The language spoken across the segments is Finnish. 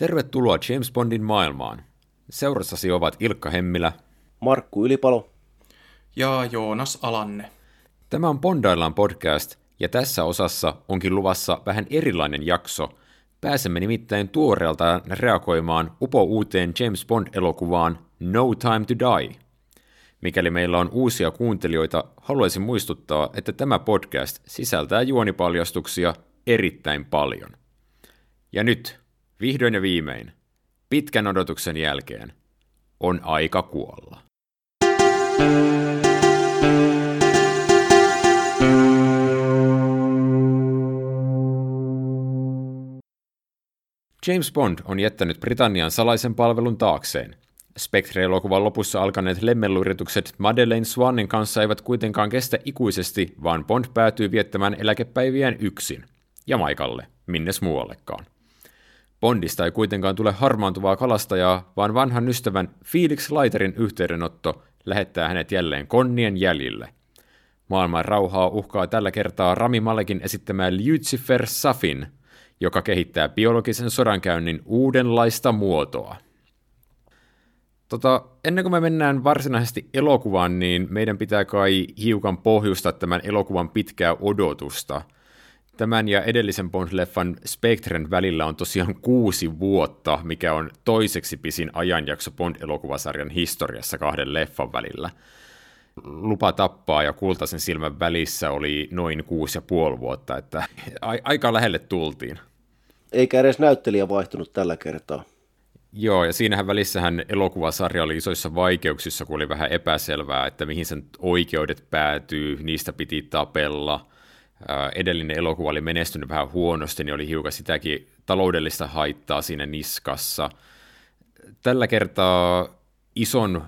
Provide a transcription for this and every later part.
Tervetuloa James Bondin maailmaan. Seurassasi ovat Ilkka Hemmilä, Markku Ylipalo ja Joonas Alanne. Tämä on Bondaillaan podcast, ja tässä osassa onkin luvassa vähän erilainen jakso. Pääsemme nimittäin tuoreelta reagoimaan upo uuteen James Bond-elokuvaan No Time to Die. Mikäli meillä on uusia kuuntelijoita, haluaisin muistuttaa, että tämä podcast sisältää juonipaljastuksia erittäin paljon. Ja nyt, vihdoin ja viimein, pitkän odotuksen jälkeen, on aika kuolla. James Bond on jättänyt Britannian salaisen palvelun taakseen. Spectre-elokuvan lopussa alkaneet lemmelluyritykset Madeleine Swanin kanssa eivät kuitenkaan kestä ikuisesti, vaan Bond päätyy viettämään eläkepäiviään yksin. Ja Maikalle, minnes muuallekaan. Bondista ei kuitenkaan tule harmaantuvaa kalastajaa, vaan vanhan ystävän Felix Leiterin yhteydenotto lähettää hänet jälleen konnien jäljille. Maailman rauhaa uhkaa tällä kertaa Rami Malekin esittämään Lucifer Safin, joka kehittää biologisen sodankäynnin uudenlaista muotoa. Tota, ennen kuin me mennään varsinaisesti elokuvaan, niin meidän pitää kai hiukan pohjustaa tämän elokuvan pitkää odotusta. Tämän ja edellisen Bond-leffan Spectren välillä on tosiaan kuusi vuotta, mikä on toiseksi pisin ajanjakso Bond-elokuvasarjan historiassa kahden leffan välillä. Lupa tappaa ja kultaisen silmän välissä oli noin kuusi ja puoli vuotta, että aika lähelle tultiin. Eikä edes näyttelijä vaihtunut tällä kertaa. Joo, ja siinähän välissähän elokuvasarja oli isoissa vaikeuksissa, kun oli vähän epäselvää, että mihin sen oikeudet päätyy, niistä piti tapella. Edellinen elokuva oli menestynyt vähän huonosti, niin oli hiukan sitäkin taloudellista haittaa siinä niskassa. Tällä kertaa ison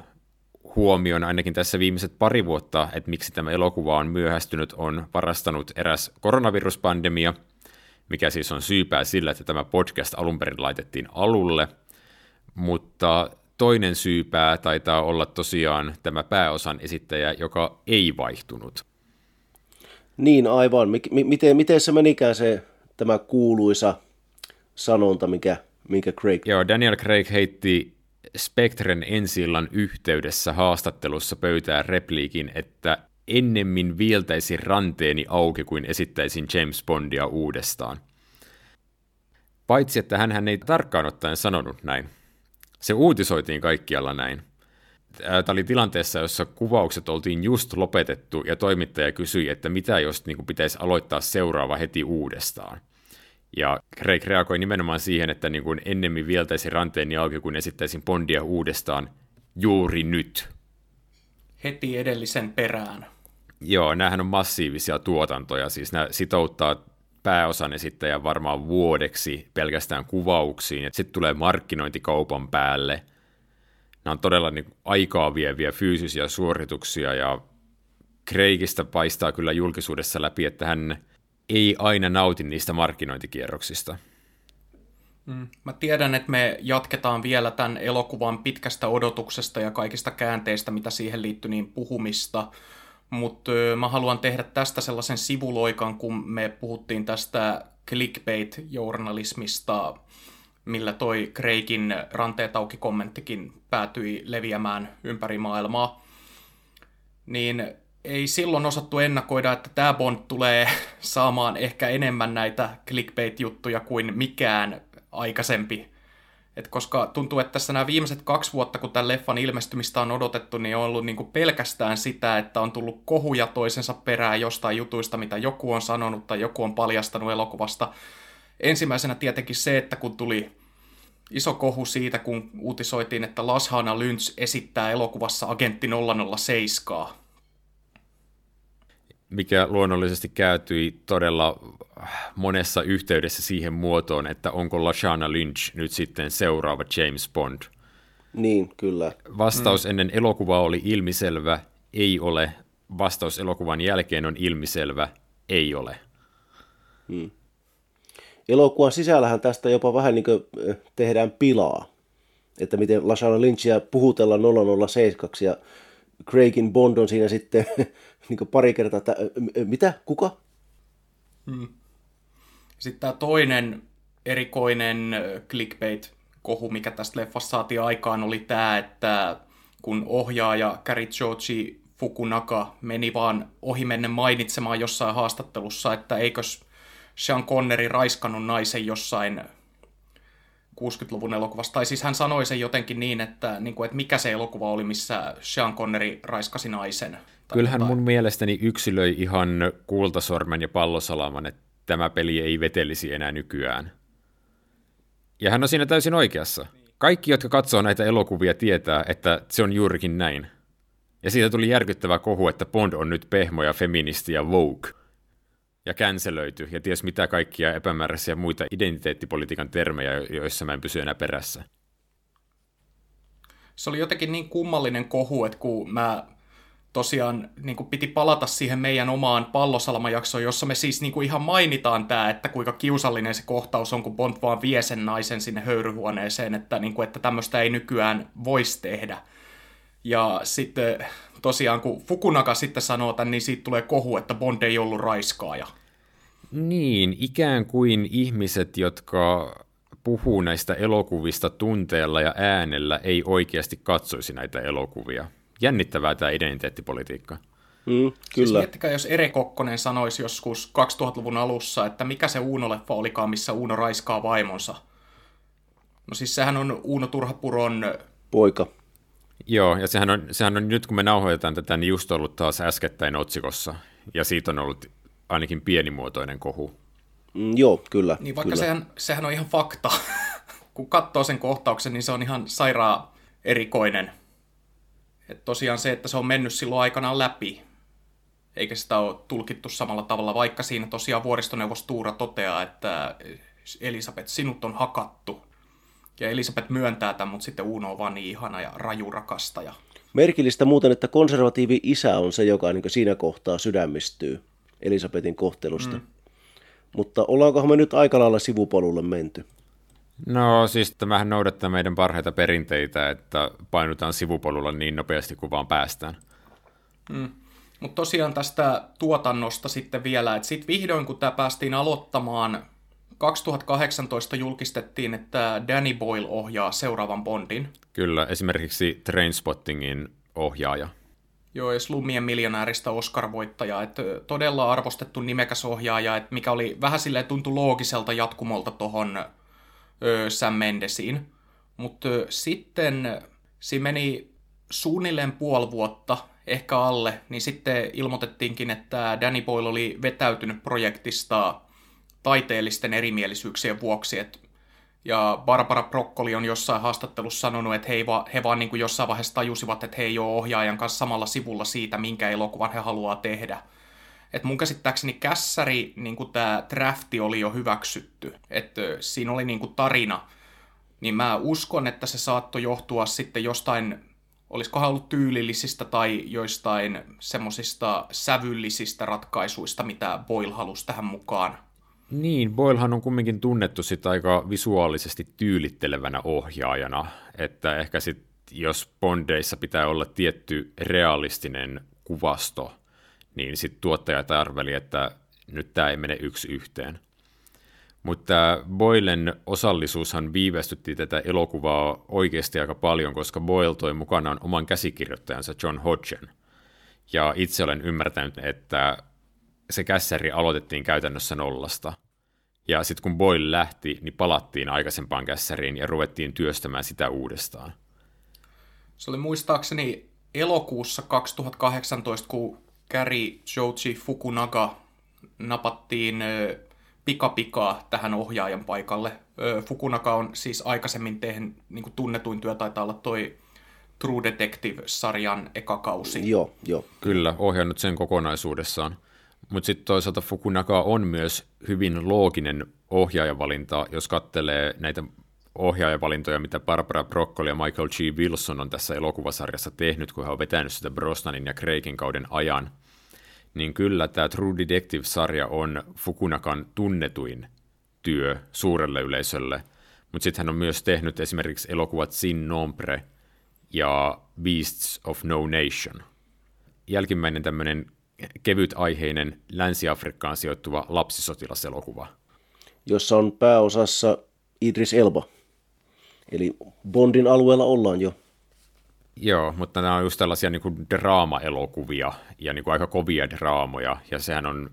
huomion ainakin tässä viimeiset pari vuotta, että miksi tämä elokuva on myöhästynyt, on varastanut eräs koronaviruspandemia, mikä siis on syypää sillä, että tämä podcast alun perin laitettiin alulle – mutta toinen syypää taitaa olla tosiaan tämä pääosan esittäjä, joka ei vaihtunut. Niin, aivan. Miten, miten se menikään se tämä kuuluisa sanonta, mikä, minkä Craig... Joo, Daniel Craig heitti Spectren ensillan yhteydessä haastattelussa pöytään repliikin, että ennemmin vieltäisi ranteeni auki kuin esittäisin James Bondia uudestaan. Paitsi, että hän ei tarkkaan ottaen sanonut näin. Se uutisoitiin kaikkialla näin. Tämä oli tilanteessa, jossa kuvaukset oltiin just lopetettu ja toimittaja kysyi, että mitä jos niin kuin, pitäisi aloittaa seuraava heti uudestaan. Ja Craig reagoi nimenomaan siihen, että niin kuin ennemmin vieltäisi ranteeni auki, kun esittäisin Bondia uudestaan juuri nyt. Heti edellisen perään. Joo, näähän on massiivisia tuotantoja, siis nämä sitouttaa pääosan esittäjän varmaan vuodeksi pelkästään kuvauksiin, sitten tulee markkinointikaupan päälle. Nämä on todella niin aikaa vieviä fyysisiä suorituksia ja Craigista paistaa kyllä julkisuudessa läpi, että hän ei aina nauti niistä markkinointikierroksista. Mm. Mä tiedän, että me jatketaan vielä tämän elokuvan pitkästä odotuksesta ja kaikista käänteistä, mitä siihen liittyy, niin puhumista mutta mä haluan tehdä tästä sellaisen sivuloikan, kun me puhuttiin tästä clickbait-journalismista, millä toi Craigin ranteet auki kommenttikin päätyi leviämään ympäri maailmaa. Niin ei silloin osattu ennakoida, että tämä Bond tulee saamaan ehkä enemmän näitä clickbait-juttuja kuin mikään aikaisempi et koska tuntuu, että tässä nämä viimeiset kaksi vuotta, kun tämän leffan ilmestymistä on odotettu, niin on ollut niinku pelkästään sitä, että on tullut kohuja toisensa perään jostain jutuista, mitä joku on sanonut tai joku on paljastanut elokuvasta. Ensimmäisenä tietenkin se, että kun tuli iso kohu siitä, kun uutisoitiin, että Lashana Lynch esittää elokuvassa agentti 007 mikä luonnollisesti käytyi todella monessa yhteydessä siihen muotoon, että onko Lashana Lynch nyt sitten seuraava James Bond. Niin, kyllä. Vastaus mm. ennen elokuvaa oli ilmiselvä, ei ole. Vastaus elokuvan jälkeen on ilmiselvä, ei ole. Hmm. Elokuvan sisällähän tästä jopa vähän niin kuin tehdään pilaa, että miten Lashana Lynchia puhutellaan 007 ja Craigin Bond on siinä sitten niin pari kertaa, että mitä, kuka? Hmm. Sitten tämä toinen erikoinen clickbait kohu, mikä tästä leffasta saatiin aikaan, oli tämä, että kun ohjaaja Gary Joji Fukunaka meni vaan ohimennen mainitsemaan jossain haastattelussa, että eikös Sean Connery raiskannut naisen jossain 60-luvun elokuvassa. Tai siis hän sanoi sen jotenkin niin, että, niin kuin, että mikä se elokuva oli, missä Sean Connery raiskasi naisen. Kyllähän jotain. mun mielestäni yksilöi ihan kultasormen ja pallosalaman, että tämä peli ei vetelisi enää nykyään. Ja hän on siinä täysin oikeassa. Kaikki, jotka katsoo näitä elokuvia, tietää, että se on juurikin näin. Ja siitä tuli järkyttävä kohu, että Bond on nyt pehmo ja feministi ja woke. Ja känselöity, ja ties mitä kaikkia epämääräisiä muita identiteettipolitiikan termejä, joissa mä en pysy enää perässä. Se oli jotenkin niin kummallinen kohu, että kun mä tosiaan niin kuin piti palata siihen meidän omaan pallosalmajaksoon, jossa me siis niin kuin ihan mainitaan tämä, että kuinka kiusallinen se kohtaus on, kun Bond vaan vie sen naisen sinne höyryhuoneeseen, että, niin kuin, että tämmöistä ei nykyään voisi tehdä. Ja sitten tosiaan, kun Fukunaka sitten sanoo tämän, niin siitä tulee kohu, että Bond ei ollut raiskaaja. Niin, ikään kuin ihmiset, jotka puhuu näistä elokuvista tunteella ja äänellä, ei oikeasti katsoisi näitä elokuvia. Jännittävää tämä identiteettipolitiikka. Mm, kyllä. Siis miettikää, jos Ere Kokkonen sanoisi joskus 2000-luvun alussa, että mikä se Uuno-leffa olikaan, missä Uuno raiskaa vaimonsa. No siis sehän on Uuno Turhapuron... Poika. Joo, ja sehän on, sehän on nyt kun me nauhoitetaan tätä, niin just ollut taas äskettäin otsikossa, ja siitä on ollut ainakin pienimuotoinen kohu. Mm, joo, kyllä. Niin vaikka kyllä. Sehän, sehän on ihan fakta. kun katsoo sen kohtauksen, niin se on ihan sairaa erikoinen. Et tosiaan se, että se on mennyt silloin aikanaan läpi, eikä sitä ole tulkittu samalla tavalla, vaikka siinä tosiaan vuoristoneuvos Tuura toteaa, että Elisabeth, sinut on hakattu. Ja Elisabeth myöntää tämän, mutta sitten Uno on vaan niin ihana ja raju rakastaja. Merkillistä muuten, että konservatiivi isä on se, joka niin siinä kohtaa sydämistyy Elisabetin kohtelusta. Mm. Mutta ollaankohan me nyt aika lailla sivupolulle menty? No siis tämähän noudattaa meidän parhaita perinteitä, että painutaan sivupolulla niin nopeasti kuin vaan päästään. Mm. Mutta tosiaan tästä tuotannosta sitten vielä, että sitten vihdoin kun tämä päästiin aloittamaan, 2018 julkistettiin, että Danny Boyle ohjaa seuraavan Bondin. Kyllä, esimerkiksi Trainspottingin ohjaaja. Joo, ja Slummien miljonääristä Oscar-voittaja, että todella arvostettu nimekäs ohjaaja, että mikä oli vähän silleen tuntui loogiselta jatkumolta tuohon Sam Mendesiin. Mutta sitten siinä meni suunnilleen puoli vuotta, ehkä alle, niin sitten ilmoitettiinkin, että Danny Boyle oli vetäytynyt projektista taiteellisten erimielisyyksien vuoksi, että ja Barbara Broccoli on jossain haastattelussa sanonut, että he, va, he vaan niin kuin jossain vaiheessa tajusivat, että he ei ole ohjaajan kanssa samalla sivulla siitä, minkä elokuvan he haluaa tehdä. Et mun käsittääkseni kässäri, niin tämä drafti oli jo hyväksytty, että siinä oli niin kuin tarina, niin mä uskon, että se saattoi johtua sitten jostain, olisikohan ollut tyylillisistä tai joistain semmoisista sävyllisistä ratkaisuista, mitä Boyle halusi tähän mukaan. Niin, Boylehan on kumminkin tunnettu sit aika visuaalisesti tyylittelevänä ohjaajana, että ehkä sit, jos Bondeissa pitää olla tietty realistinen kuvasto, niin sitten tuottajat arveli, että nyt tämä ei mene yksi yhteen. Mutta Boylen osallisuushan viivästytti tätä elokuvaa oikeasti aika paljon, koska Boyle toi mukanaan oman käsikirjoittajansa John Hodgen. Ja itse olen ymmärtänyt, että se kässäri aloitettiin käytännössä nollasta. Ja sitten kun Boyle lähti, niin palattiin aikaisempaan kässäriin ja ruvettiin työstämään sitä uudestaan. Se oli muistaakseni elokuussa 2018, kun Gary Joji Fukunaga napattiin pikapikaa tähän ohjaajan paikalle. Fukunaga on siis aikaisemmin tehnyt, niin kuin tunnetuin työ taitaa olla toi True Detective-sarjan eka kausi. Joo, joo. Kyllä, ohjannut sen kokonaisuudessaan. Mutta sitten toisaalta Fukunaga on myös hyvin looginen ohjaajavalinta, jos katselee näitä ohjaajavalintoja, mitä Barbara Broccoli ja Michael G. Wilson on tässä elokuvasarjassa tehnyt, kun he on vetänyt sitä Brosnanin ja Craigin kauden ajan, niin kyllä tämä True Detective-sarja on Fukunakan tunnetuin työ suurelle yleisölle, mutta sitten hän on myös tehnyt esimerkiksi elokuvat Sin Nombre ja Beasts of No Nation. Jälkimmäinen tämmöinen kevyt-aiheinen Länsi-Afrikkaan sijoittuva lapsisotilaselokuva. Jossa on pääosassa Idris Elba. Eli Bondin alueella ollaan jo. Joo, mutta nämä on just tällaisia niin kuin draama-elokuvia ja niin kuin aika kovia draamoja, ja sehän on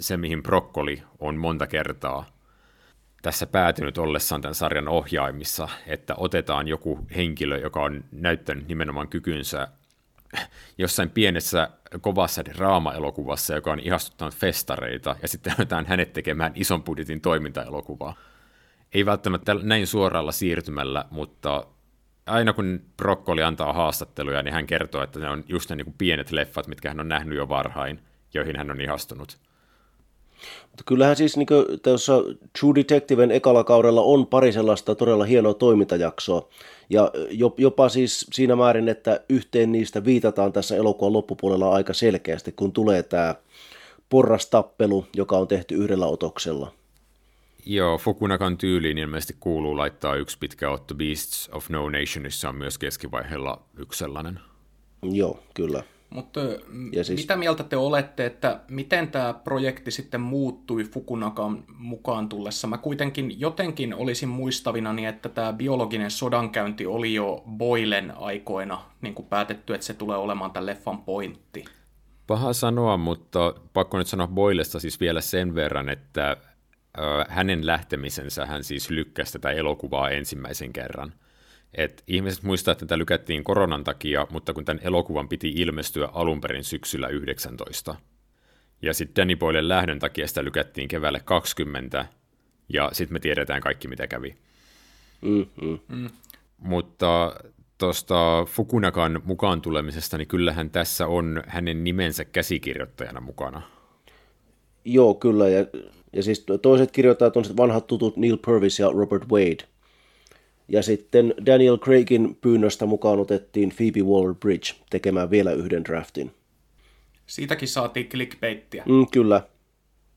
se, mihin Brokkoli on monta kertaa tässä päätynyt ollessaan tämän sarjan ohjaimissa, että otetaan joku henkilö, joka on näyttänyt nimenomaan kykynsä jossain pienessä kovassa draama-elokuvassa, joka on ihastuttanut festareita, ja sitten otetaan hänet tekemään ison budjetin toimintaelokuvaa. Ei välttämättä näin suoralla siirtymällä, mutta aina kun Brokkoli antaa haastatteluja, niin hän kertoo, että ne on just ne niin kuin pienet leffat, mitkä hän on nähnyt jo varhain, joihin hän on ihastunut. Mutta kyllähän siis niin tuossa True Detectiven ekalla kaudella on pari sellaista todella hienoa toimintajaksoa. Ja jopa siis siinä määrin, että yhteen niistä viitataan tässä elokuvan loppupuolella aika selkeästi, kun tulee tämä porrastappelu, joka on tehty yhdellä otoksella. Joo, Fukunakan tyyliin ilmeisesti kuuluu laittaa yksi pitkä otto Beasts of No Nationissa on myös keskivaiheella yksi sellainen. Joo, kyllä. Mutta siis... mitä mieltä te olette, että miten tämä projekti sitten muuttui Fukunakan mukaan tullessa? Mä kuitenkin jotenkin olisin muistavinani, että tämä biologinen sodankäynti oli jo Boilen aikoina niin kuin päätetty, että se tulee olemaan tämän leffan pointti. Paha sanoa, mutta pakko nyt sanoa Boilesta siis vielä sen verran, että hänen lähtemisensä hän siis lykkäsi tätä elokuvaa ensimmäisen kerran. Et ihmiset muistaa, että tätä lykättiin koronan takia, mutta kun tämän elokuvan piti ilmestyä alun perin syksyllä 19. Ja sitten Danny Boylen lähdön takia sitä lykättiin keväälle 20, ja sitten me tiedetään kaikki, mitä kävi. Mm, mm. Mm. Mutta tuosta Fukunakan mukaan tulemisesta, niin kyllähän tässä on hänen nimensä käsikirjoittajana mukana. Joo, kyllä, ja ja siis toiset kirjoittajat on vanhat tutut Neil Purvis ja Robert Wade. Ja sitten Daniel Craigin pyynnöstä mukaan otettiin Phoebe Waller-Bridge tekemään vielä yhden draftin. Siitäkin saatiin clickbaittiä. Mm, kyllä.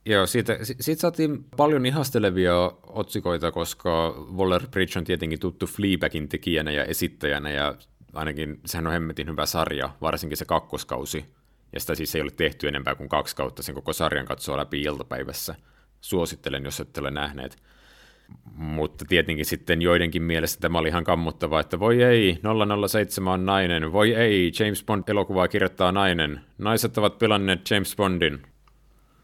Joo, siitä, siitä saatiin paljon ihastelevia otsikoita, koska Waller-Bridge on tietenkin tuttu Fleabagin tekijänä ja esittäjänä, ja ainakin sehän on hemmetin hyvä sarja, varsinkin se kakkoskausi. Ja sitä siis ei ole tehty enempää kuin kaksi kautta, sen koko sarjan katsoa läpi iltapäivässä – suosittelen, jos ette ole nähneet. Mutta tietenkin sitten joidenkin mielestä tämä oli ihan kammuttava, että voi ei, 007 on nainen, voi ei, James Bond-elokuvaa kirjoittaa nainen, naiset ovat pilanneet James Bondin.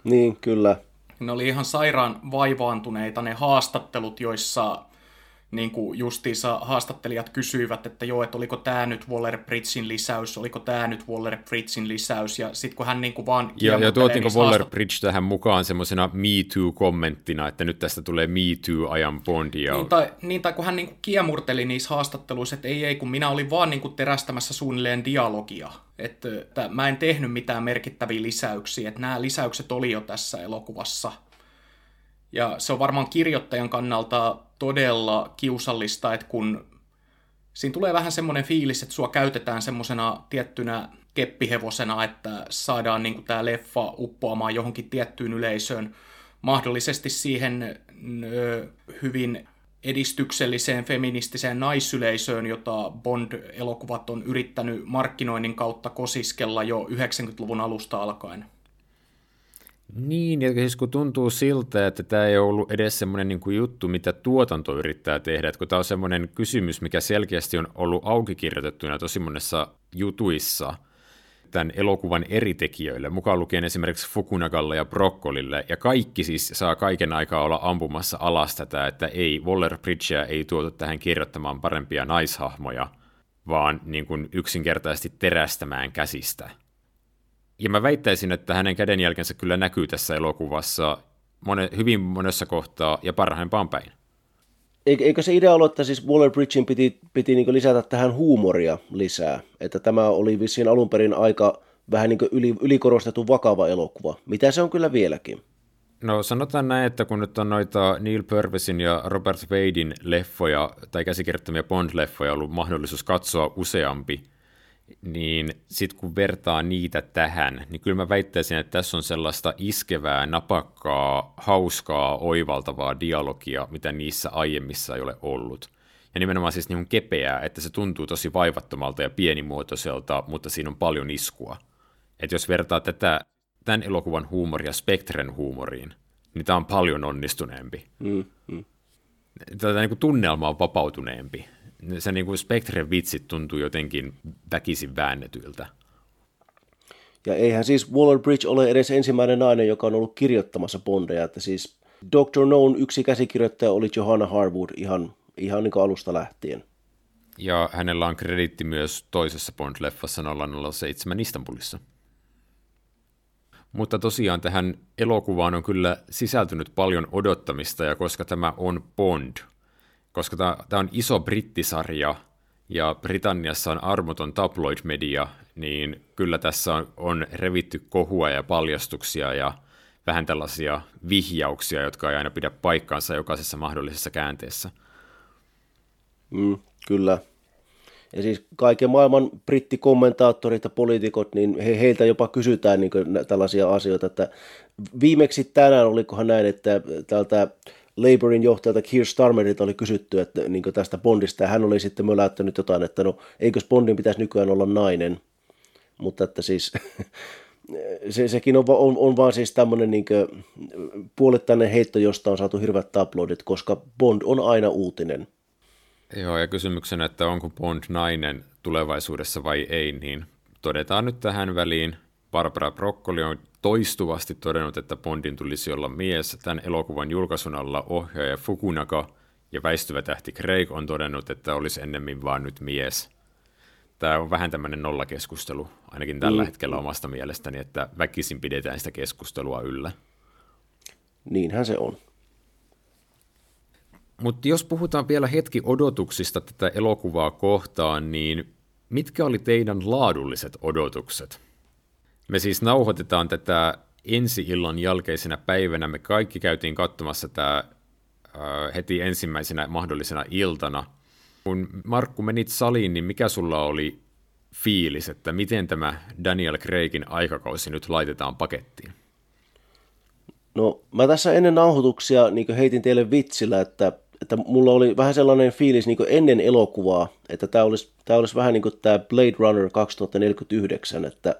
Niin, kyllä. Ne oli ihan sairaan vaivaantuneita ne haastattelut, joissa niin kuin justiinsa haastattelijat kysyivät, että joo, että oliko tämä nyt Waller Bridgein lisäys, oliko tämä nyt Waller Bridgein lisäys, ja sitten kun hän niin kuin vaan Ja, ja tuotiinko niin Waller Bridge tähän mukaan semmoisena Me Too-kommenttina, että nyt tästä tulee Me Too-ajan Bondia. Niin tai, niin, tai kun hän niin kuin kiemurteli niissä haastatteluissa, että ei, ei, kun minä olin vaan niin kuin terästämässä suunnilleen dialogia, että, että mä en tehnyt mitään merkittäviä lisäyksiä, että nämä lisäykset oli jo tässä elokuvassa – ja se on varmaan kirjoittajan kannalta todella kiusallista, että kun siinä tulee vähän semmoinen fiilis, että sua käytetään semmoisena tiettynä keppihevosena, että saadaan niin tämä leffa uppoamaan johonkin tiettyyn yleisöön, mahdollisesti siihen ö, hyvin edistykselliseen feministiseen naisyleisöön, jota Bond-elokuvat on yrittänyt markkinoinnin kautta kosiskella jo 90-luvun alusta alkaen. Niin, ja siis kun tuntuu siltä, että tämä ei ollut edes semmoinen niin juttu, mitä tuotanto yrittää tehdä, että kun tämä on semmoinen kysymys, mikä selkeästi on ollut auki kirjoitettuna tosi monessa jutuissa tämän elokuvan eri tekijöille, mukaan lukien esimerkiksi Fukunagalle ja Brokkolille, ja kaikki siis saa kaiken aikaa olla ampumassa alas tätä, että ei, Waller Bridgea ei tuotu tähän kirjoittamaan parempia naishahmoja, vaan niin kuin yksinkertaisesti terästämään käsistä – ja mä väittäisin, että hänen kädenjälkensä kyllä näkyy tässä elokuvassa mone, hyvin monessa kohtaa ja parhaimpaan päin. Eikö se idea ollut, että siis Waller Bridgein piti, piti niin lisätä tähän huumoria lisää? Että tämä oli vissiin alun perin aika vähän niin yli, ylikorostettu vakava elokuva, mitä se on kyllä vieläkin. No sanotaan näin, että kun nyt on noita Neil Purvisin ja Robert Wadein leffoja tai käsikirjoittamia Bond-leffoja ollut mahdollisuus katsoa useampi, niin sitten kun vertaa niitä tähän, niin kyllä mä väittäisin, että tässä on sellaista iskevää, napakkaa, hauskaa, oivaltavaa dialogia, mitä niissä aiemmissa ei ole ollut. Ja nimenomaan siis niin kepeää, että se tuntuu tosi vaivattomalta ja pienimuotoiselta, mutta siinä on paljon iskua. Että jos vertaa tätä tämän elokuvan huumoria Spectren huumoriin, niin tämä on paljon onnistuneempi. Mm, mm. Tätä niin kuin tunnelma on vapautuneempi se niin kuin Spectren vitsit tuntuu jotenkin väkisin väännetyiltä. Ja eihän siis Waller-Bridge ole edes ensimmäinen nainen, joka on ollut kirjoittamassa Bondeja, että siis Dr. Noon yksi käsikirjoittaja oli Johanna Harwood ihan, ihan niin alusta lähtien. Ja hänellä on krediitti myös toisessa Bond-leffassa 007 Istanbulissa. Mutta tosiaan tähän elokuvaan on kyllä sisältynyt paljon odottamista, ja koska tämä on Bond, koska tämä on iso brittisarja, ja Britanniassa on armoton tabloid-media, niin kyllä tässä on, on revitty kohua ja paljastuksia ja vähän tällaisia vihjauksia, jotka ei aina pidä paikkaansa jokaisessa mahdollisessa käänteessä. Mm, kyllä. Ja siis kaiken maailman brittikommentaattorit ja poliitikot, niin he, heiltä jopa kysytään niin tällaisia asioita, että viimeksi tänään olikohan näin, että tältä Labourin johtajalta Keir Starmerilta oli kysytty että, niin tästä Bondista, ja hän oli sitten möläyttänyt jotain, että no eikös Bondin pitäisi nykyään olla nainen, mutta että siis se, sekin on, on, on vaan siis tämmöinen niin puolittainen heitto, josta on saatu hirveät tabloidit, koska Bond on aina uutinen. Joo, ja kysymyksenä, että onko Bond nainen tulevaisuudessa vai ei, niin todetaan nyt tähän väliin. Barbara Broccoli on toistuvasti todennut, että Bondin tulisi olla mies. Tämän elokuvan julkaisun alla ohjaaja Fukunaga ja väistyvä tähti Craig on todennut, että olisi ennemmin vaan nyt mies. Tämä on vähän tämmöinen nollakeskustelu, ainakin tällä mm. hetkellä omasta mielestäni, että väkisin pidetään sitä keskustelua yllä. Niinhän se on. Mutta jos puhutaan vielä hetki odotuksista tätä elokuvaa kohtaan, niin mitkä oli teidän laadulliset odotukset? Me siis nauhoitetaan tätä ensi illan jälkeisenä päivänä. Me kaikki käytiin katsomassa tämä heti ensimmäisenä mahdollisena iltana. Kun Markku menit saliin, niin mikä sulla oli fiilis, että miten tämä Daniel Craigin aikakausi nyt laitetaan pakettiin? No mä tässä ennen nauhoituksia niin heitin teille vitsillä, että että mulla oli vähän sellainen fiilis niin ennen elokuvaa, että tämä olisi, tämä olisi vähän niin kuin tämä Blade Runner 2049, että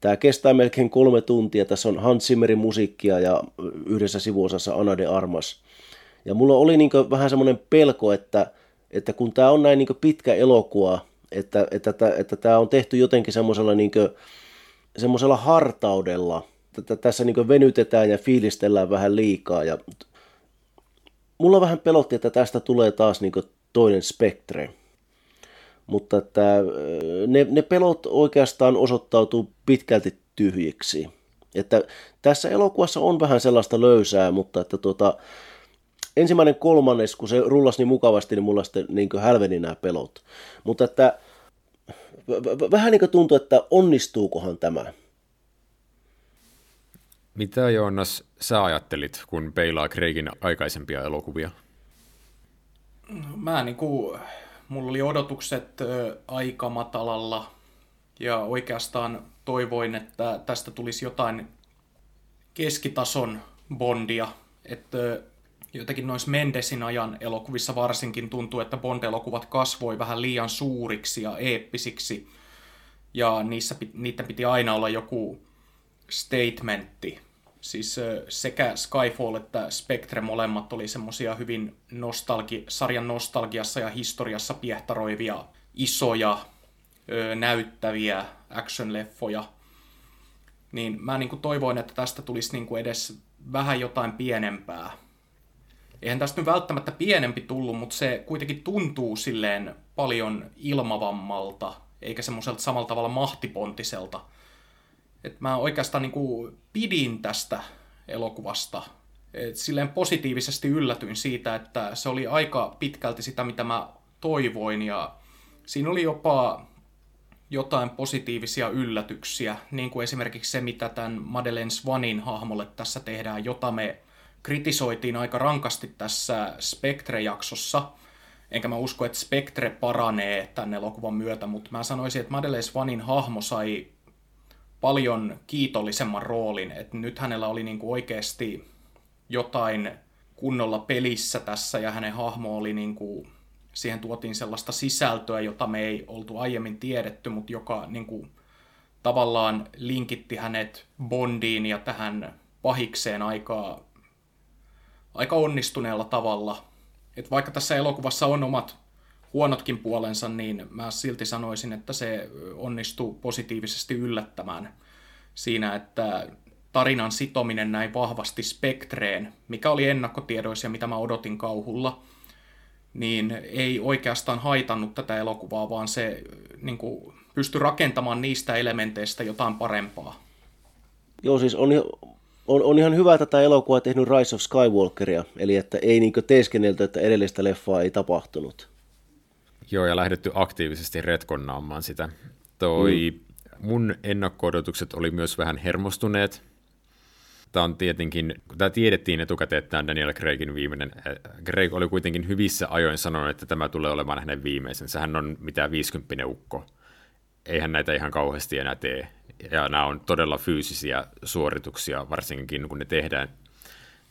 tämä kestää melkein kolme tuntia, tässä on Hans Zimmerin musiikkia ja yhdessä sivuosassa Ana de Armas. Ja mulla oli niin vähän semmoinen pelko, että, että kun tämä on näin niin pitkä elokuva, että, että, että, että tämä on tehty jotenkin semmoisella, niin semmoisella hartaudella, että tässä niin venytetään ja fiilistellään vähän liikaa ja mulla vähän pelotti, että tästä tulee taas niin toinen spektre. Mutta että ne, ne pelot oikeastaan osoittautuu pitkälti tyhjiksi. Että tässä elokuvassa on vähän sellaista löysää, mutta että tuota, ensimmäinen kolmannes, kun se rullasi niin mukavasti, niin mulla sitten niin hälveni nämä pelot. Mutta että vähän niin kuin tuntuu, että onnistuukohan tämä. Mitä Joonas sä ajattelit, kun peilaa Craigin aikaisempia elokuvia? Mä niin kuin, mulla oli odotukset aika matalalla. Ja oikeastaan toivoin, että tästä tulisi jotain keskitason bondia, että jotenkin noissa Mendesin ajan elokuvissa varsinkin tuntuu, että Bond-elokuvat kasvoi vähän liian suuriksi ja eeppisiksi, ja niissä, niiden piti aina olla joku statementti. Siis sekä Skyfall että Spectre molemmat oli semmosia hyvin nostalgi, sarjan nostalgiassa ja historiassa piehtaroivia, isoja, näyttäviä action-leffoja. Niin mä niin toivoin, että tästä tulisi niin edes vähän jotain pienempää. Eihän tästä nyt välttämättä pienempi tullut, mutta se kuitenkin tuntuu silleen paljon ilmavammalta, eikä semmoiselta samalla tavalla mahtipontiselta – et mä oikeastaan niin kuin pidin tästä elokuvasta. Et silleen positiivisesti yllätyin siitä, että se oli aika pitkälti sitä, mitä mä toivoin. Ja siinä oli jopa jotain positiivisia yllätyksiä, niin kuin esimerkiksi se, mitä tämän Madeleine Swanin hahmolle tässä tehdään, jota me kritisoitiin aika rankasti tässä Spectre-jaksossa. Enkä mä usko, että Spectre paranee tämän elokuvan myötä, mutta mä sanoisin, että Madeleine Swanin hahmo sai paljon kiitollisemman roolin, että nyt hänellä oli niin kuin oikeasti jotain kunnolla pelissä tässä ja hänen hahmo oli niin kuin, siihen tuotiin sellaista sisältöä, jota me ei oltu aiemmin tiedetty, mutta joka niin kuin, tavallaan linkitti hänet Bondiin ja tähän pahikseen aika, aika onnistuneella tavalla. Et vaikka tässä elokuvassa on omat huonotkin puolensa, niin mä silti sanoisin, että se onnistuu positiivisesti yllättämään siinä, että tarinan sitominen näin vahvasti spektreen, mikä oli ennakkotiedoissa ja mitä mä odotin kauhulla, niin ei oikeastaan haitannut tätä elokuvaa, vaan se niin kuin, pystyi rakentamaan niistä elementeistä jotain parempaa. Joo, siis on, on, on ihan hyvä, että tämä elokuva on tehnyt Rise of Skywalkeria, eli että ei niin teeskennelty, että edellistä leffaa ei tapahtunut. Joo, ja lähdetty aktiivisesti retkonnaamaan sitä. Toi mm. mun ennakko oli myös vähän hermostuneet. Tämä on tietenkin, tämä tiedettiin etukäteen, että tämä Daniel Craigin viimeinen. Craig oli kuitenkin hyvissä ajoin sanonut, että tämä tulee olemaan hänen viimeisen. Sehän on mitä 50 ukko. Eihän näitä ihan kauheasti enää tee. Ja nämä on todella fyysisiä suorituksia, varsinkin kun ne tehdään.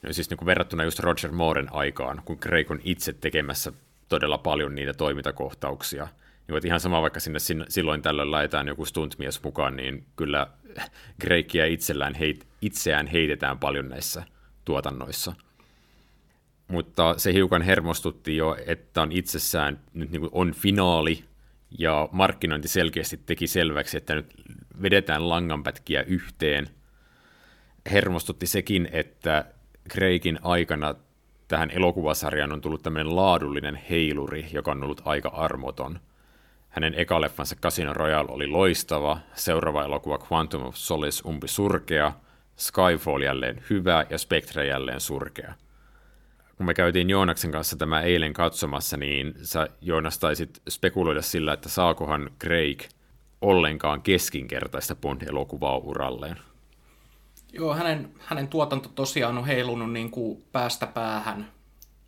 No siis niin kuin verrattuna just Roger Mooren aikaan, kun Craig on itse tekemässä todella paljon niitä toimintakohtauksia. Niin että ihan sama, vaikka sinne silloin tällöin laitetaan joku stuntmies mukaan, niin kyllä Greikia itsellään heit, itseään heitetään paljon näissä tuotannoissa. Mutta se hiukan hermostutti jo, että on itsessään nyt niin on finaali, ja markkinointi selkeästi teki selväksi, että nyt vedetään langanpätkiä yhteen. Hermostutti sekin, että Craigin aikana tähän elokuvasarjaan on tullut tämmöinen laadullinen heiluri, joka on ollut aika armoton. Hänen eka leffansa Casino Royale oli loistava, seuraava elokuva Quantum of Solace umpi surkea, Skyfall jälleen hyvä ja Spectre jälleen surkea. Kun me käytiin Joonaksen kanssa tämä eilen katsomassa, niin sä Joonas taisit spekuloida sillä, että saakohan Craig ollenkaan keskinkertaista Bond-elokuvaa uralleen. Joo, hänen, hänen tuotanto tosiaan on heilunut niin kuin päästä päähän.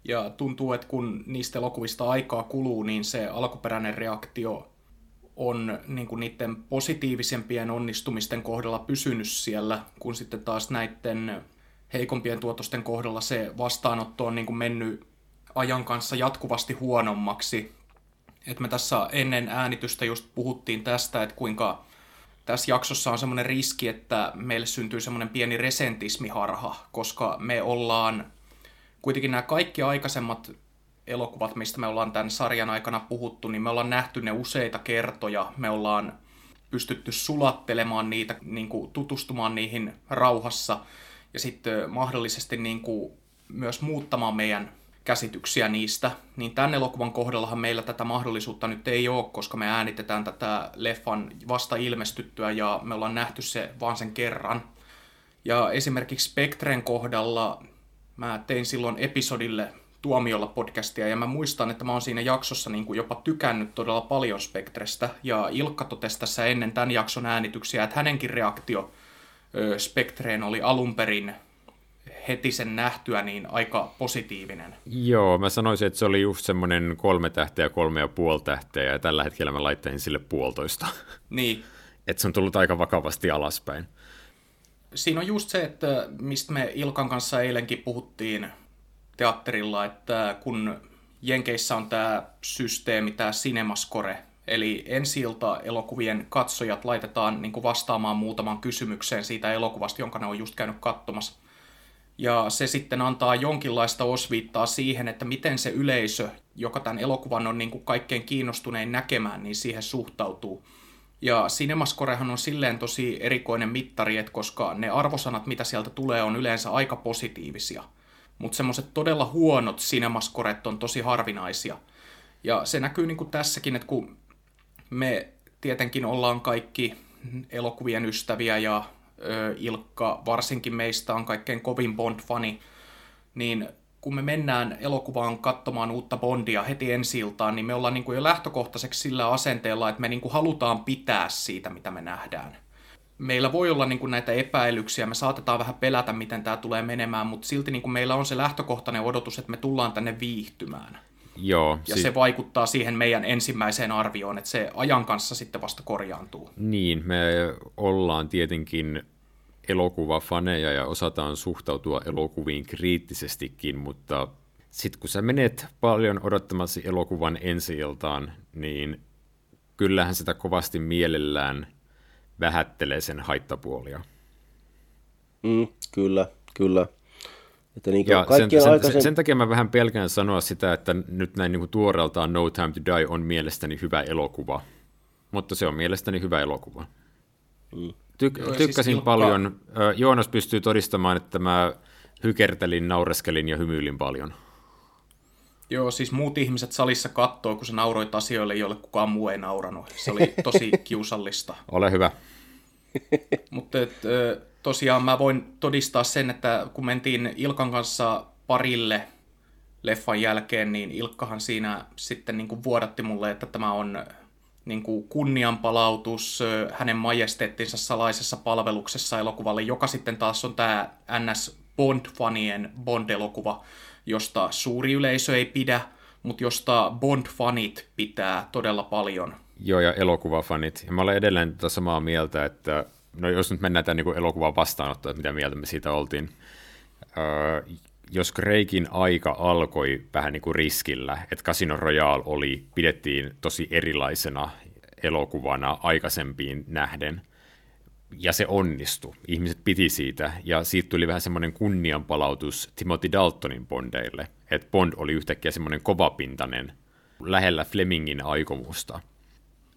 Ja tuntuu, että kun niistä elokuvista aikaa kuluu, niin se alkuperäinen reaktio on niin kuin niiden positiivisempien onnistumisten kohdalla pysynyt siellä, kun sitten taas näiden heikompien tuotosten kohdalla se vastaanotto on niin kuin mennyt ajan kanssa jatkuvasti huonommaksi. Et me tässä ennen äänitystä just puhuttiin tästä, että kuinka tässä jaksossa on semmoinen riski, että meille syntyy semmoinen pieni resentismiharha, koska me ollaan kuitenkin nämä kaikki aikaisemmat elokuvat, mistä me ollaan tämän sarjan aikana puhuttu, niin me ollaan nähty ne useita kertoja. Me ollaan pystytty sulattelemaan niitä, niin kuin tutustumaan niihin rauhassa ja sitten mahdollisesti niin kuin myös muuttamaan meidän käsityksiä niistä, niin tämän elokuvan kohdallahan meillä tätä mahdollisuutta nyt ei ole, koska me äänitetään tätä leffan vasta ilmestyttyä ja me ollaan nähty se vaan sen kerran. Ja esimerkiksi Spectren kohdalla mä tein silloin episodille Tuomiolla podcastia ja mä muistan, että mä oon siinä jaksossa niin kuin jopa tykännyt todella paljon Spectrestä ja Ilkka totesi tässä ennen tämän jakson äänityksiä, että hänenkin reaktio Spectreen oli alun perin heti sen nähtyä niin aika positiivinen. Joo, mä sanoisin, että se oli just semmoinen kolme tähteä, kolme ja puoli tähteä, ja tällä hetkellä mä laittaisin sille puolitoista. Niin. että se on tullut aika vakavasti alaspäin. Siinä on just se, että mistä me Ilkan kanssa eilenkin puhuttiin teatterilla, että kun Jenkeissä on tämä systeemi, tämä Cinemascore, eli ensi elokuvien katsojat laitetaan niin vastaamaan muutamaan kysymykseen siitä elokuvasta, jonka ne on just käynyt katsomassa ja se sitten antaa jonkinlaista osviittaa siihen, että miten se yleisö, joka tämän elokuvan on niin kuin kaikkein kiinnostunein näkemään, niin siihen suhtautuu. Ja Cinemascorehan on silleen tosi erikoinen mittari, että koska ne arvosanat, mitä sieltä tulee, on yleensä aika positiivisia. Mutta semmoiset todella huonot Cinemascoret on tosi harvinaisia. Ja se näkyy niin kuin tässäkin, että kun me tietenkin ollaan kaikki elokuvien ystäviä ja Ilkka varsinkin meistä on kaikkein kovin Bond-fani, niin kun me mennään elokuvaan katsomaan uutta Bondia heti ensi iltaan, niin me ollaan niin kuin jo lähtökohtaiseksi sillä asenteella, että me niin kuin halutaan pitää siitä, mitä me nähdään. Meillä voi olla niin kuin näitä epäilyksiä, me saatetaan vähän pelätä, miten tämä tulee menemään, mutta silti niin kuin meillä on se lähtökohtainen odotus, että me tullaan tänne viihtymään. Joo. Ja si- se vaikuttaa siihen meidän ensimmäiseen arvioon, että se ajan kanssa sitten vasta korjaantuu. Niin, me ollaan tietenkin elokuvafaneja ja osataan suhtautua elokuviin kriittisestikin, mutta sitten kun sä menet paljon odottamasi elokuvan ensi niin kyllähän sitä kovasti mielellään vähättelee sen haittapuolia. Mm, kyllä, kyllä. Että niin ja sen, sen, aikaisen... sen takia mä vähän pelkään sanoa sitä, että nyt näin niin tuoreeltaan No Time to Die on mielestäni hyvä elokuva. Mutta se on mielestäni hyvä elokuva. Mm. Tyk- Joo, siis tykkäsin siis paljon. Ilkka... Joonas pystyy todistamaan, että mä hykertelin, naureskelin ja hymyilin paljon. Joo, siis muut ihmiset salissa kattoo, kun sä nauroit asioille, joille kukaan muu ei nauranut. Se oli tosi kiusallista. Ole hyvä. Mutta tosiaan mä voin todistaa sen, että kun mentiin Ilkan kanssa parille leffan jälkeen, niin Ilkkahan siinä sitten niin kuin vuodatti mulle, että tämä on niin kuin kunnianpalautus hänen majesteettinsa salaisessa palveluksessa elokuvalle, joka sitten taas on tämä NS Bond-fanien Bond-elokuva, josta suuri yleisö ei pidä, mutta josta Bond-fanit pitää todella paljon. Joo, ja elokuvafanit. Ja mä olen edelleen tätä samaa mieltä, että no jos nyt mennään tämän niin elokuvan vastaanottoon, että mitä mieltä me siitä oltiin. Öö, jos Kreikin aika alkoi vähän niin kuin riskillä, että Casino Royale oli, pidettiin tosi erilaisena elokuvana aikaisempiin nähden, ja se onnistui. Ihmiset piti siitä, ja siitä tuli vähän semmoinen kunnianpalautus Timothy Daltonin Bondeille, että Bond oli yhtäkkiä semmoinen kovapintainen, lähellä Flemingin aikomusta.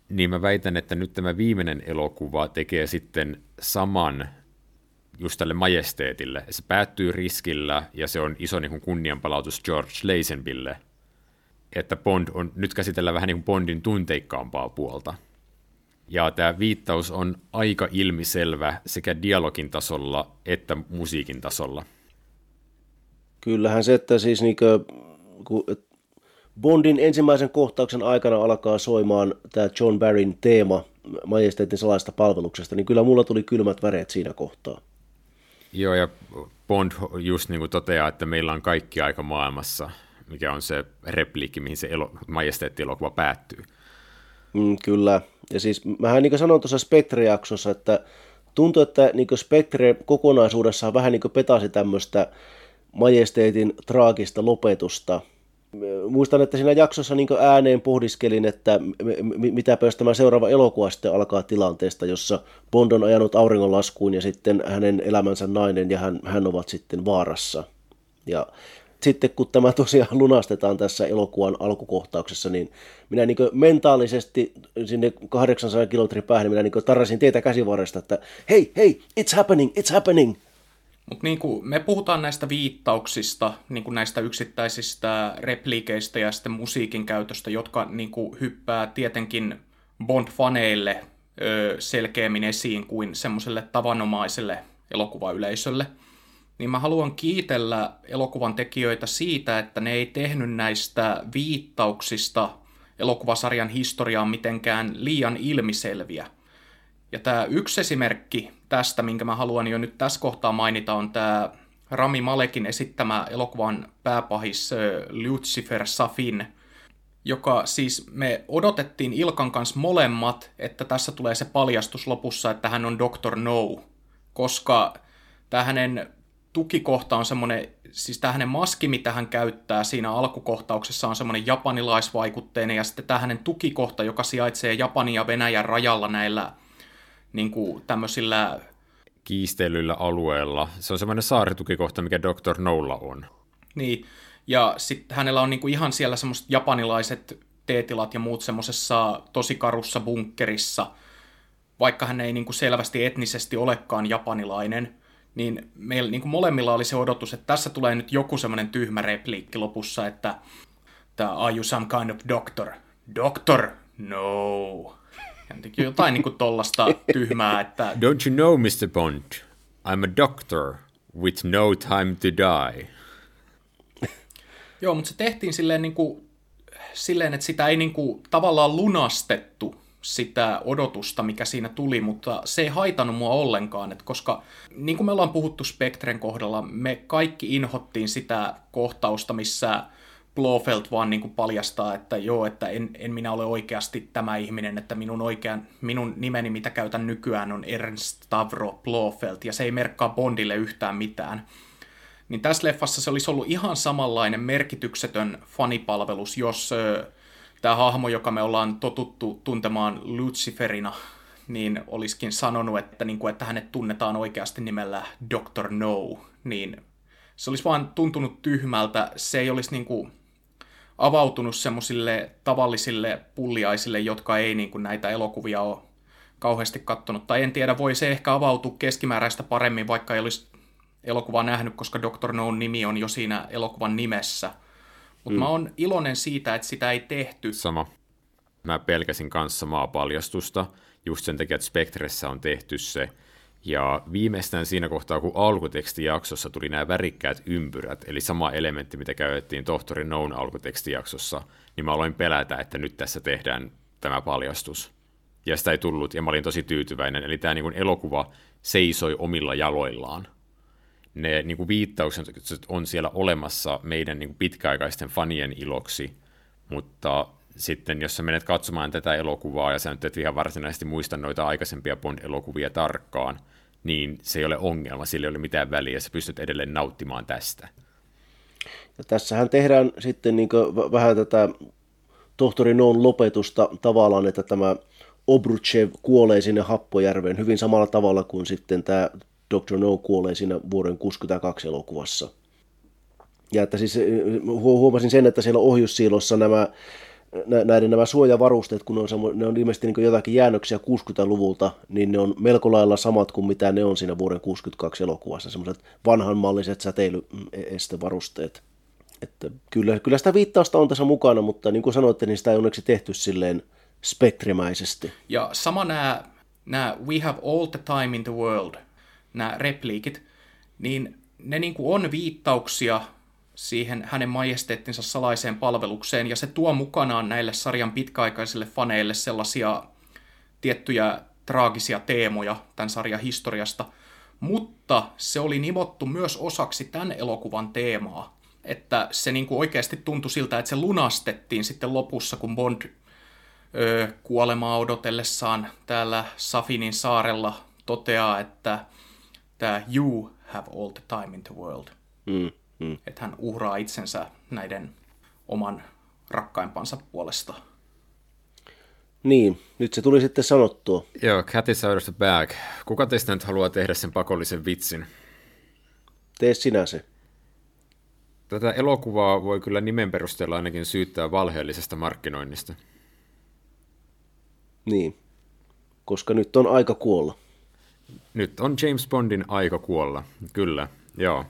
Niin mä väitän, että nyt tämä viimeinen elokuva tekee sitten saman just tälle majesteetille. Se päättyy riskillä, ja se on iso niin kuin kunnianpalautus George Lazenbille, että Bond on, nyt käsitellään vähän niin kuin Bondin tunteikkaampaa puolta. Ja tämä viittaus on aika ilmiselvä sekä dialogin tasolla että musiikin tasolla. Kyllähän se, että siis niinkö, kun Bondin ensimmäisen kohtauksen aikana alkaa soimaan tämä John Barryn teema Majesteetin salaista palveluksesta, niin kyllä mulla tuli kylmät väreet siinä kohtaa. Joo, ja Bond just niin kuin toteaa, että meillä on kaikki aika maailmassa, mikä on se repliikki, mihin se elo, majesteetti-elokuva päättyy. Mm, kyllä, ja siis mähän niin kuin sanoin tuossa Spectre-jaksossa, että tuntuu, että niin Spectre kokonaisuudessaan vähän niin petasi tämmöistä majesteetin traagista lopetusta. Muistan, että siinä jaksossa niin ääneen pohdiskelin, että mitä tämä seuraava elokuva sitten alkaa tilanteesta, jossa Bond on ajanut auringonlaskuun ja sitten hänen elämänsä nainen ja hän, hän ovat sitten vaarassa. Ja sitten kun tämä tosiaan lunastetaan tässä elokuvan alkukohtauksessa, niin minä niin mentaalisesti sinne 800 kilometrin päähän, niin minä niin tarrasin teitä käsivarresta, että hei, hei, it's happening, it's happening. Mutta niin me puhutaan näistä viittauksista, niin näistä yksittäisistä repliikeistä ja sitten musiikin käytöstä, jotka niin hyppää tietenkin Bond-faneille ö, selkeämmin esiin kuin semmoiselle tavanomaiselle elokuvayleisölle – niin mä haluan kiitellä elokuvan tekijöitä siitä, että ne ei tehnyt näistä viittauksista elokuvasarjan historiaan mitenkään liian ilmiselviä. Ja tämä yksi esimerkki tästä, minkä mä haluan jo nyt tässä kohtaa mainita, on tämä Rami Malekin esittämä elokuvan pääpahis Lucifer Safin, joka siis me odotettiin Ilkan kanssa molemmat, että tässä tulee se paljastus lopussa, että hän on Dr. No, koska tämä hänen tukikohta on semmoinen, siis tämä hänen maski, mitä hän käyttää siinä alkukohtauksessa on semmoinen japanilaisvaikutteinen, ja sitten tämä hänen tukikohta, joka sijaitsee Japanin ja Venäjän rajalla näillä niin kuin tämmöisillä kiistelyllä alueella. Se on semmoinen saaritukikohta, mikä Dr. Nolla on. Niin, ja sitten hänellä on niinku ihan siellä semmoiset japanilaiset teetilat ja muut semmoisessa tosi karussa bunkkerissa, vaikka hän ei niinku selvästi etnisesti olekaan japanilainen, niin meillä niin kuin molemmilla oli se odotus, että tässä tulee nyt joku semmoinen tyhmä repliikki lopussa, että, että are you some kind of doctor? Doctor? No. Jotain niin kuin tollasta tyhmää, että... Don't you know, Mr. Bond? I'm a doctor with no time to die. Joo, mutta se tehtiin silleen, niin kuin, silleen että sitä ei niin kuin, tavallaan lunastettu sitä odotusta, mikä siinä tuli, mutta se ei haitannut mua ollenkaan, että koska niin kuin me ollaan puhuttu Spectren kohdalla, me kaikki inhottiin sitä kohtausta, missä Blofeld vaan niin kuin paljastaa, että joo, että en, en minä ole oikeasti tämä ihminen, että minun, oikean, minun nimeni, mitä käytän nykyään, on Ernst Stavro Blofeld, ja se ei merkkaa Bondille yhtään mitään. Niin tässä leffassa se olisi ollut ihan samanlainen merkityksetön fanipalvelus, jos tämä hahmo, joka me ollaan totuttu tuntemaan Luciferina, niin olisikin sanonut, että, niin kuin, että hänet tunnetaan oikeasti nimellä Dr. No, niin se olisi vaan tuntunut tyhmältä, se ei olisi niin kuin avautunut semmoisille tavallisille pulliaisille, jotka ei niin kuin näitä elokuvia ole kauheasti kattonut. Tai en tiedä, voi se ehkä avautua keskimääräistä paremmin, vaikka ei olisi elokuvaa nähnyt, koska Dr. No nimi on jo siinä elokuvan nimessä. Mutta mm. mä oon iloinen siitä, että sitä ei tehty. Sama. Mä pelkäsin kanssa maapaljastusta, just sen takia, että Spectressä on tehty se. Ja viimeistään siinä kohtaa, kun alkutekstijaksossa tuli nämä värikkäät ympyrät, eli sama elementti, mitä käytettiin tohtori Noun alkutekstijaksossa, niin mä aloin pelätä, että nyt tässä tehdään tämä paljastus. Ja sitä ei tullut, ja mä olin tosi tyytyväinen. Eli tämä niin kuin elokuva seisoi omilla jaloillaan. Ne niin kuin viittaukset on siellä olemassa meidän niin kuin pitkäaikaisten fanien iloksi, mutta sitten jos sä menet katsomaan tätä elokuvaa ja sä nyt et ihan varsinaisesti muista noita aikaisempia Bond-elokuvia tarkkaan, niin se ei ole ongelma, sillä ei ole mitään väliä, sä pystyt edelleen nauttimaan tästä. Ja tässähän tehdään sitten niin vähän tätä tohtori Noon lopetusta tavallaan, että tämä Obruchev kuolee sinne Happojärveen hyvin samalla tavalla kuin sitten tämä Dr. No kuolee siinä vuoden 62 elokuvassa. Ja että siis huomasin sen, että siellä ohjussiilossa nämä näiden nämä suojavarusteet, kun ne on, ne on ilmeisesti niin jotakin jäännöksiä 60-luvulta, niin ne on melko lailla samat kuin mitä ne on siinä vuoden 62 elokuvassa, semmoiset vanhanmalliset säteilyestevarusteet. Että kyllä, kyllä sitä viittausta on tässä mukana, mutta niin kuin sanoitte, niin sitä ei onneksi tehty silleen spektrimäisesti. Ja sama nämä, nämä We have all the time in the world, nämä repliikit, niin ne niin kuin on viittauksia siihen hänen majesteettinsa salaiseen palvelukseen, ja se tuo mukanaan näille sarjan pitkäaikaisille faneille sellaisia tiettyjä traagisia teemoja tämän sarjan historiasta, mutta se oli nimottu myös osaksi tämän elokuvan teemaa, että se niin kuin oikeasti tuntui siltä, että se lunastettiin sitten lopussa, kun Bond öö, kuolemaa odotellessaan täällä Safinin saarella toteaa, että tämä you have all the time in the world. Mm. Mm. Että hän uhraa itsensä näiden oman rakkaimpansa puolesta. Niin, nyt se tuli sitten sanottua. Joo, cat is out of the bag. Kuka teistä nyt haluaa tehdä sen pakollisen vitsin? Tee sinä se. Tätä elokuvaa voi kyllä nimen perusteella ainakin syyttää valheellisesta markkinoinnista. Niin, koska nyt on aika kuolla. Nyt on James Bondin aika kuolla, kyllä, joo.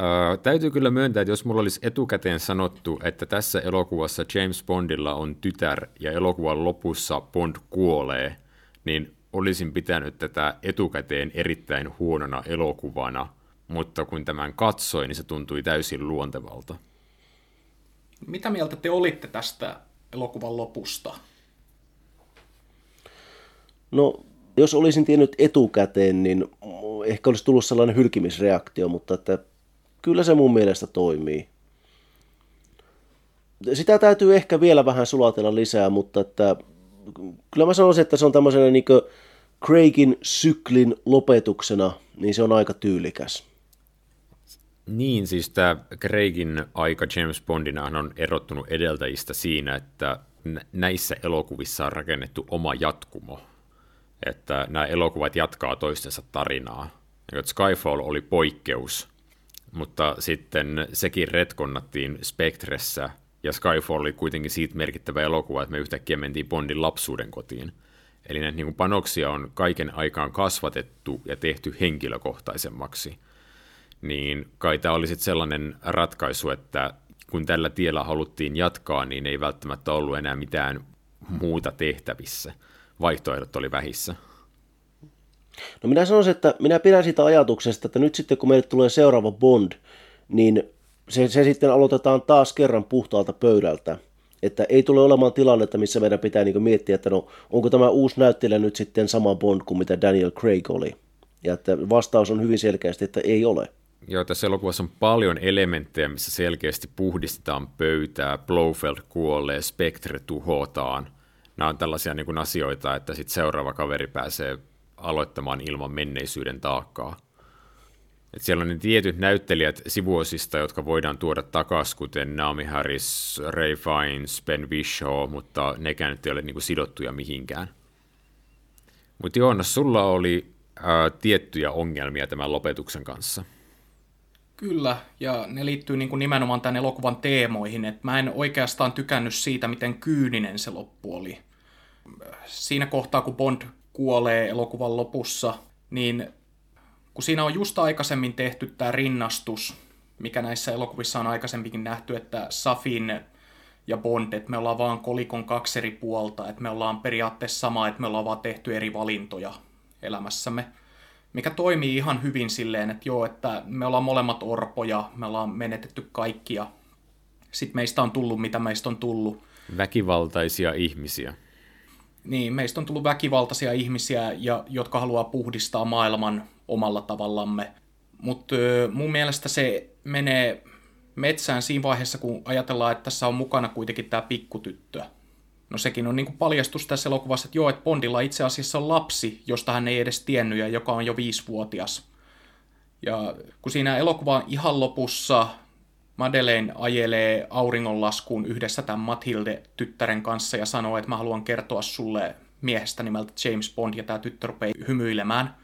Öö, täytyy kyllä myöntää, että jos mulla olisi etukäteen sanottu, että tässä elokuvassa James Bondilla on tytär ja elokuvan lopussa Bond kuolee, niin olisin pitänyt tätä etukäteen erittäin huonona elokuvana, mutta kun tämän katsoin, niin se tuntui täysin luontevalta. Mitä mieltä te olitte tästä elokuvan lopusta? No, jos olisin tiennyt etukäteen, niin ehkä olisi tullut sellainen hylkimisreaktio, mutta että kyllä se mun mielestä toimii. Sitä täytyy ehkä vielä vähän sulatella lisää, mutta että, kyllä mä sanoisin, että se on tämmöisenä niin Craigin syklin lopetuksena, niin se on aika tyylikäs. Niin, siis tämä Craigin aika James Bondina on erottunut edeltäjistä siinä, että näissä elokuvissa on rakennettu oma jatkumo. Että nämä elokuvat jatkaa toistensa tarinaa. Skyfall oli poikkeus, mutta sitten sekin retkonnattiin Spectressä, ja Skyfall oli kuitenkin siitä merkittävä elokuva, että me yhtäkkiä mentiin Bondin lapsuuden kotiin. Eli näitä niin panoksia on kaiken aikaan kasvatettu ja tehty henkilökohtaisemmaksi. Niin kai tämä oli sitten sellainen ratkaisu, että kun tällä tiellä haluttiin jatkaa, niin ei välttämättä ollut enää mitään muuta tehtävissä. Vaihtoehdot oli vähissä. No minä sanoisin, että minä pidän sitä ajatuksesta, että nyt sitten kun meille tulee seuraava Bond, niin se, se sitten aloitetaan taas kerran puhtaalta pöydältä. Että ei tule olemaan tilannetta, missä meidän pitää niin miettiä, että no, onko tämä uusi näyttelijä nyt sitten sama Bond kuin mitä Daniel Craig oli. Ja että vastaus on hyvin selkeästi, että ei ole. Joo, tässä elokuvassa on paljon elementtejä, missä selkeästi puhdistetaan pöytää, Blofeld kuolee, Spectre tuhotaan. Nämä on tällaisia niin kuin asioita, että sitten seuraava kaveri pääsee aloittamaan ilman menneisyyden taakkaa. Et siellä on ne tietyt näyttelijät sivuosista, jotka voidaan tuoda takaisin, kuten Naomi Harris, Ray Fiennes, Ben Whishaw, mutta nekään nyt ei ole niinku sidottuja mihinkään. Mutta Joonas, sulla oli ää, tiettyjä ongelmia tämän lopetuksen kanssa. Kyllä, ja ne liittyy niin kuin nimenomaan tämän elokuvan teemoihin, että mä en oikeastaan tykännyt siitä, miten kyyninen se loppu oli. Siinä kohtaa, kun Bond kuolee elokuvan lopussa, niin kun siinä on just aikaisemmin tehty tämä rinnastus, mikä näissä elokuvissa on aikaisemminkin nähty, että Safin ja Bond, että me ollaan vaan kolikon kaksi eri puolta, että me ollaan periaatteessa sama, että me ollaan vaan tehty eri valintoja elämässämme – mikä toimii ihan hyvin silleen, että joo, että me ollaan molemmat orpoja, me ollaan menetetty kaikkia. Sitten meistä on tullut, mitä meistä on tullut. Väkivaltaisia ihmisiä. Niin, meistä on tullut väkivaltaisia ihmisiä, ja, jotka haluaa puhdistaa maailman omalla tavallamme. Mutta mun mielestä se menee metsään siinä vaiheessa, kun ajatellaan, että tässä on mukana kuitenkin tämä pikkutyttö. No sekin on niin kuin paljastus tässä elokuvassa, että joo, että Bondilla itse asiassa on lapsi, josta hän ei edes tiennyt ja joka on jo viisivuotias. Ja kun siinä elokuvan ihan lopussa Madeleine ajelee auringonlaskuun yhdessä tämän Mathilde-tyttären kanssa ja sanoo, että mä haluan kertoa sulle miehestä nimeltä James Bond ja tämä tyttö rupeaa hymyilemään.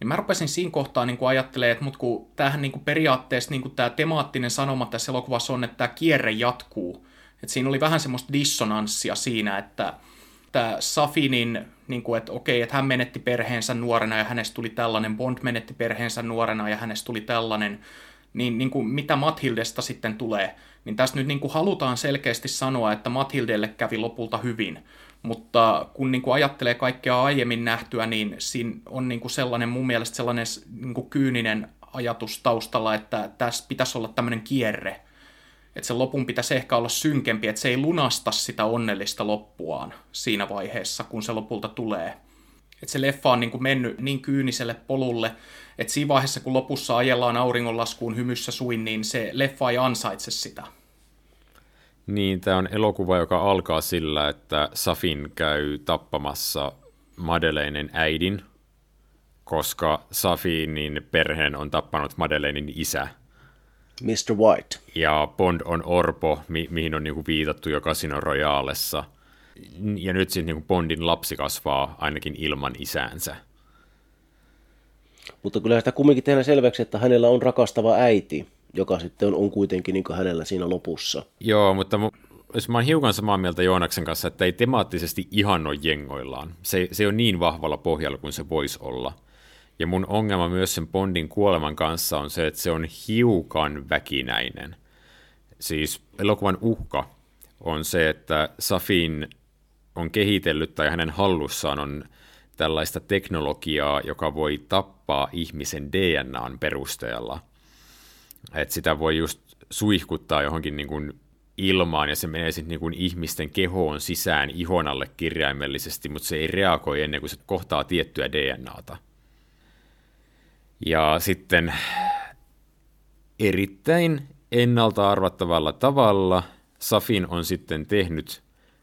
Niin mä rupesin siinä kohtaa niin ajattelemaan, että mut kun tämähän niin kuin periaatteessa niin kuin tämä temaattinen sanoma tässä elokuvassa on, että tämä kierre jatkuu. Et siinä oli vähän semmoista dissonanssia siinä, että tämä Safinin, niin kuin, että okei, että hän menetti perheensä nuorena ja hänestä tuli tällainen, Bond menetti perheensä nuorena ja hänestä tuli tällainen, niin, niin kuin, mitä Mathildesta sitten tulee, niin tässä nyt niin kuin halutaan selkeästi sanoa, että Mathildelle kävi lopulta hyvin, mutta kun niin kuin ajattelee kaikkea aiemmin nähtyä, niin siinä on niin kuin sellainen mun mielestä sellainen niin kuin kyyninen ajatus taustalla, että tässä pitäisi olla tämmöinen kierre, että se lopun pitäisi ehkä olla synkempi, että se ei lunasta sitä onnellista loppuaan siinä vaiheessa, kun se lopulta tulee. Että se leffa on niin kuin mennyt niin kyyniselle polulle, että siinä vaiheessa, kun lopussa ajellaan auringonlaskuun hymyssä suin, niin se leffa ei ansaitse sitä. Niin, tämä on elokuva, joka alkaa sillä, että Safin käy tappamassa Madeleinen äidin, koska Safinin perheen on tappanut Madeleinin isä – Mr. White. Ja Bond on orpo, mi- mihin on niinku viitattu jo Casino Royalessa. Ja nyt sitten niinku Bondin lapsi kasvaa ainakin ilman isäänsä. Mutta kyllä sitä kumminkin tehdään selväksi, että hänellä on rakastava äiti, joka sitten on, on kuitenkin niin hänellä siinä lopussa. Joo, mutta jos mä oon hiukan samaa mieltä Joonaksen kanssa, että ei temaattisesti ihan ole jengoillaan. Se, se on niin vahvalla pohjalla kuin se voisi olla – ja mun ongelma myös sen Bondin kuoleman kanssa on se, että se on hiukan väkinäinen. Siis elokuvan uhka on se, että Safin on kehitellyt tai hänen hallussaan on tällaista teknologiaa, joka voi tappaa ihmisen DNAn perusteella. Että sitä voi just suihkuttaa johonkin niin kuin ilmaan ja se menee sitten niin ihmisten kehoon sisään ihon alle kirjaimellisesti, mutta se ei reagoi ennen kuin se kohtaa tiettyä DNAta. Ja sitten erittäin ennalta arvattavalla tavalla Safin on sitten tehnyt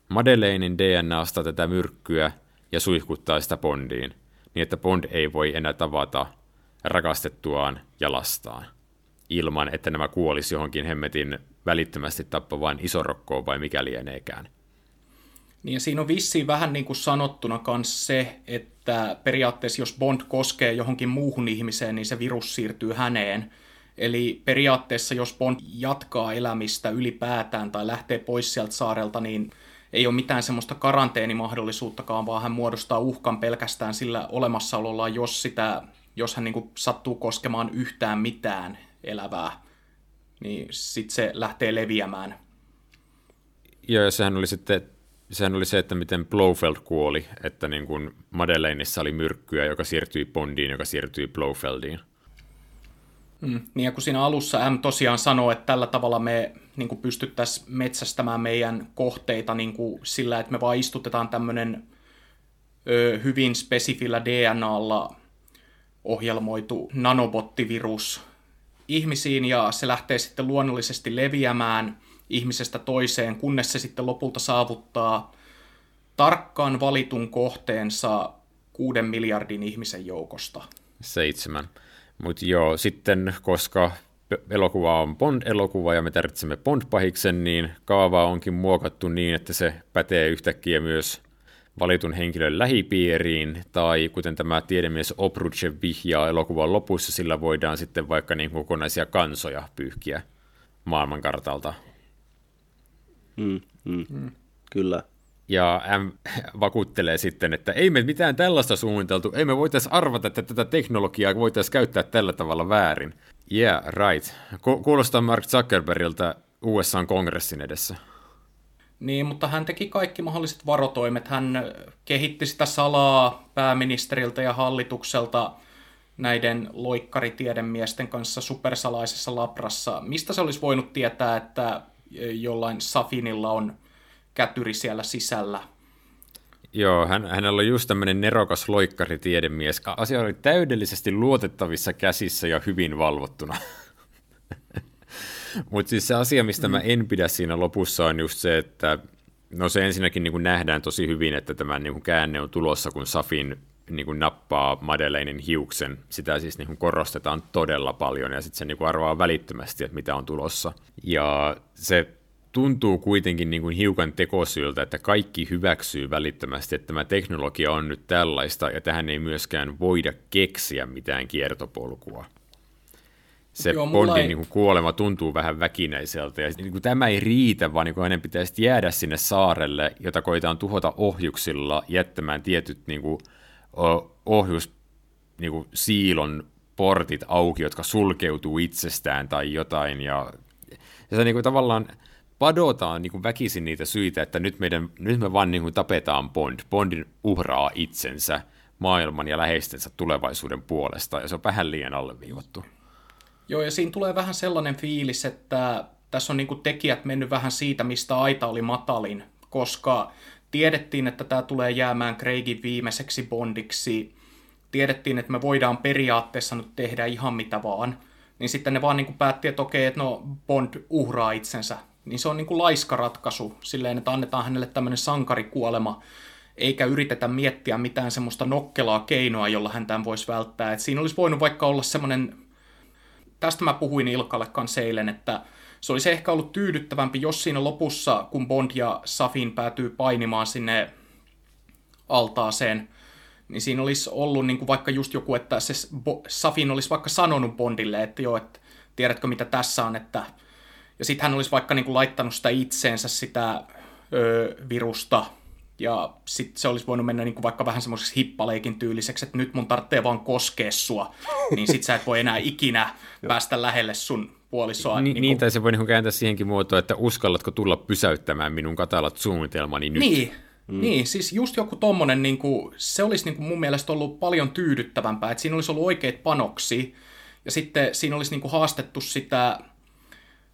Madeleinin DNAsta tätä myrkkyä ja suihkuttaa sitä Bondiin, niin että Bond ei voi enää tavata rakastettuaan ja lastaan, ilman että nämä kuolisi johonkin hemmetin välittömästi tappavaan isorokkoon vai mikä lieneekään. Niin ja siinä on vissiin vähän niin kuin sanottuna myös se, että periaatteessa jos Bond koskee johonkin muuhun ihmiseen, niin se virus siirtyy häneen. Eli periaatteessa jos Bond jatkaa elämistä ylipäätään tai lähtee pois sieltä saarelta, niin ei ole mitään semmoista karanteenimahdollisuuttakaan, vaan hän muodostaa uhkan pelkästään sillä olemassaolollaan, jos, sitä, jos hän niin kuin sattuu koskemaan yhtään mitään elävää, niin sitten se lähtee leviämään. Joo, ja sehän oli sitten sehän oli se, että miten Blofeld kuoli, että niin kuin Madeleinissa oli myrkkyä, joka siirtyi Bondiin, joka siirtyi Blofeldiin. Mm, niin ja kun siinä alussa M tosiaan sanoi, että tällä tavalla me niin kuin pystyttäisiin metsästämään meidän kohteita niin kuin sillä, että me vaan istutetaan tämmöinen hyvin spesifillä DNAlla ohjelmoitu nanobottivirus ihmisiin ja se lähtee sitten luonnollisesti leviämään – ihmisestä toiseen, kunnes se sitten lopulta saavuttaa tarkkaan valitun kohteensa kuuden miljardin ihmisen joukosta. Seitsemän. Mutta joo, sitten koska elokuva on Bond-elokuva ja me tarvitsemme Bond-pahiksen, niin kaavaa onkin muokattu niin, että se pätee yhtäkkiä myös valitun henkilön lähipiiriin, tai kuten tämä tiedemies Obruchev vihjaa elokuvan lopussa, sillä voidaan sitten vaikka niin kokonaisia kansoja pyyhkiä maailmankartalta. Mm, mm, mm. Kyllä. Ja M vakuuttelee sitten, että ei me mitään tällaista suunniteltu, ei me voitaisiin arvata, että tätä teknologiaa voitaisiin käyttää tällä tavalla väärin. Yeah, right. Kuulostaa Mark Zuckerbergiltä USA-kongressin edessä. Niin, mutta hän teki kaikki mahdolliset varotoimet. Hän kehitti sitä salaa pääministeriltä ja hallitukselta näiden loikkaritiedemiesten kanssa supersalaisessa labrassa. Mistä se olisi voinut tietää, että jollain Safinilla on kätyri siellä sisällä? Joo, hän, hänellä on just tämmöinen nerokas loikkaritiedemies. Asia oli täydellisesti luotettavissa käsissä ja hyvin valvottuna. Mutta siis se asia, mistä mä en pidä siinä lopussa, on just se, että no se ensinnäkin niin nähdään tosi hyvin, että tämä niin käänne on tulossa, kun Safin niin kuin nappaa Madeleinin hiuksen. Sitä siis niin kuin korostetaan todella paljon ja sitten se niin kuin arvaa välittömästi, että mitä on tulossa. Ja se tuntuu kuitenkin niin kuin hiukan tekosyyltä, että kaikki hyväksyy välittömästi, että tämä teknologia on nyt tällaista ja tähän ei myöskään voida keksiä mitään kiertopolkua se Joo, Bondin ei... niin kuin, kuolema tuntuu vähän väkinäiseltä. Ja niin kuin, tämä ei riitä, vaan niin kuin, hänen pitäisi jäädä sinne saarelle, jota koetaan tuhota ohjuksilla, jättämään tietyt niin kuin, ohjus niin kuin, siilon portit auki, jotka sulkeutuu itsestään tai jotain. Ja, ja se niin kuin, tavallaan padotaan niin kuin väkisin niitä syitä, että nyt, meidän, nyt me vaan niin kuin, tapetaan Bond. Bondin uhraa itsensä maailman ja läheistensä tulevaisuuden puolesta, ja se on vähän liian alleviivattu. Joo, ja siinä tulee vähän sellainen fiilis, että tässä on niin kuin tekijät mennyt vähän siitä, mistä aita oli matalin, koska tiedettiin, että tämä tulee jäämään Craigin viimeiseksi Bondiksi, tiedettiin, että me voidaan periaatteessa nyt tehdä ihan mitä vaan, niin sitten ne vaan niin kuin päätti, että okei, että no Bond uhraa itsensä. Niin se on niin kuin laiska ratkaisu, silleen, että annetaan hänelle tämmöinen sankarikuolema, eikä yritetä miettiä mitään semmoista nokkelaa keinoa, jolla hän tämän voisi välttää. Et siinä olisi voinut vaikka olla semmoinen tästä mä puhuin Ilkalle kanssa eilen, että se olisi ehkä ollut tyydyttävämpi, jos siinä lopussa, kun Bond ja Safin päätyy painimaan sinne altaaseen, niin siinä olisi ollut niin kuin vaikka just joku, että se Safin olisi vaikka sanonut Bondille, että joo, että tiedätkö mitä tässä on, että ja sitten hän olisi vaikka niin kuin laittanut sitä itseensä sitä ö, virusta ja sitten se olisi voinut mennä niin kuin vaikka vähän semmoiseksi hippaleikin tyyliseksi, että nyt mun tarvitsee vaan koskea sua, niin sit sä et voi enää ikinä päästä lähelle sun puolisoa. Ni, niin, niin, tai se voi niin kääntää siihenkin muotoon, että uskallatko tulla pysäyttämään minun katalat suunnitelmani nyt. Niin, Mm. Niin, siis just joku tommonen, niin kuin, se olisi niin kuin mun mielestä ollut paljon tyydyttävämpää, että siinä olisi ollut oikeat panoksi, ja sitten siinä olisi niin kuin haastettu sitä,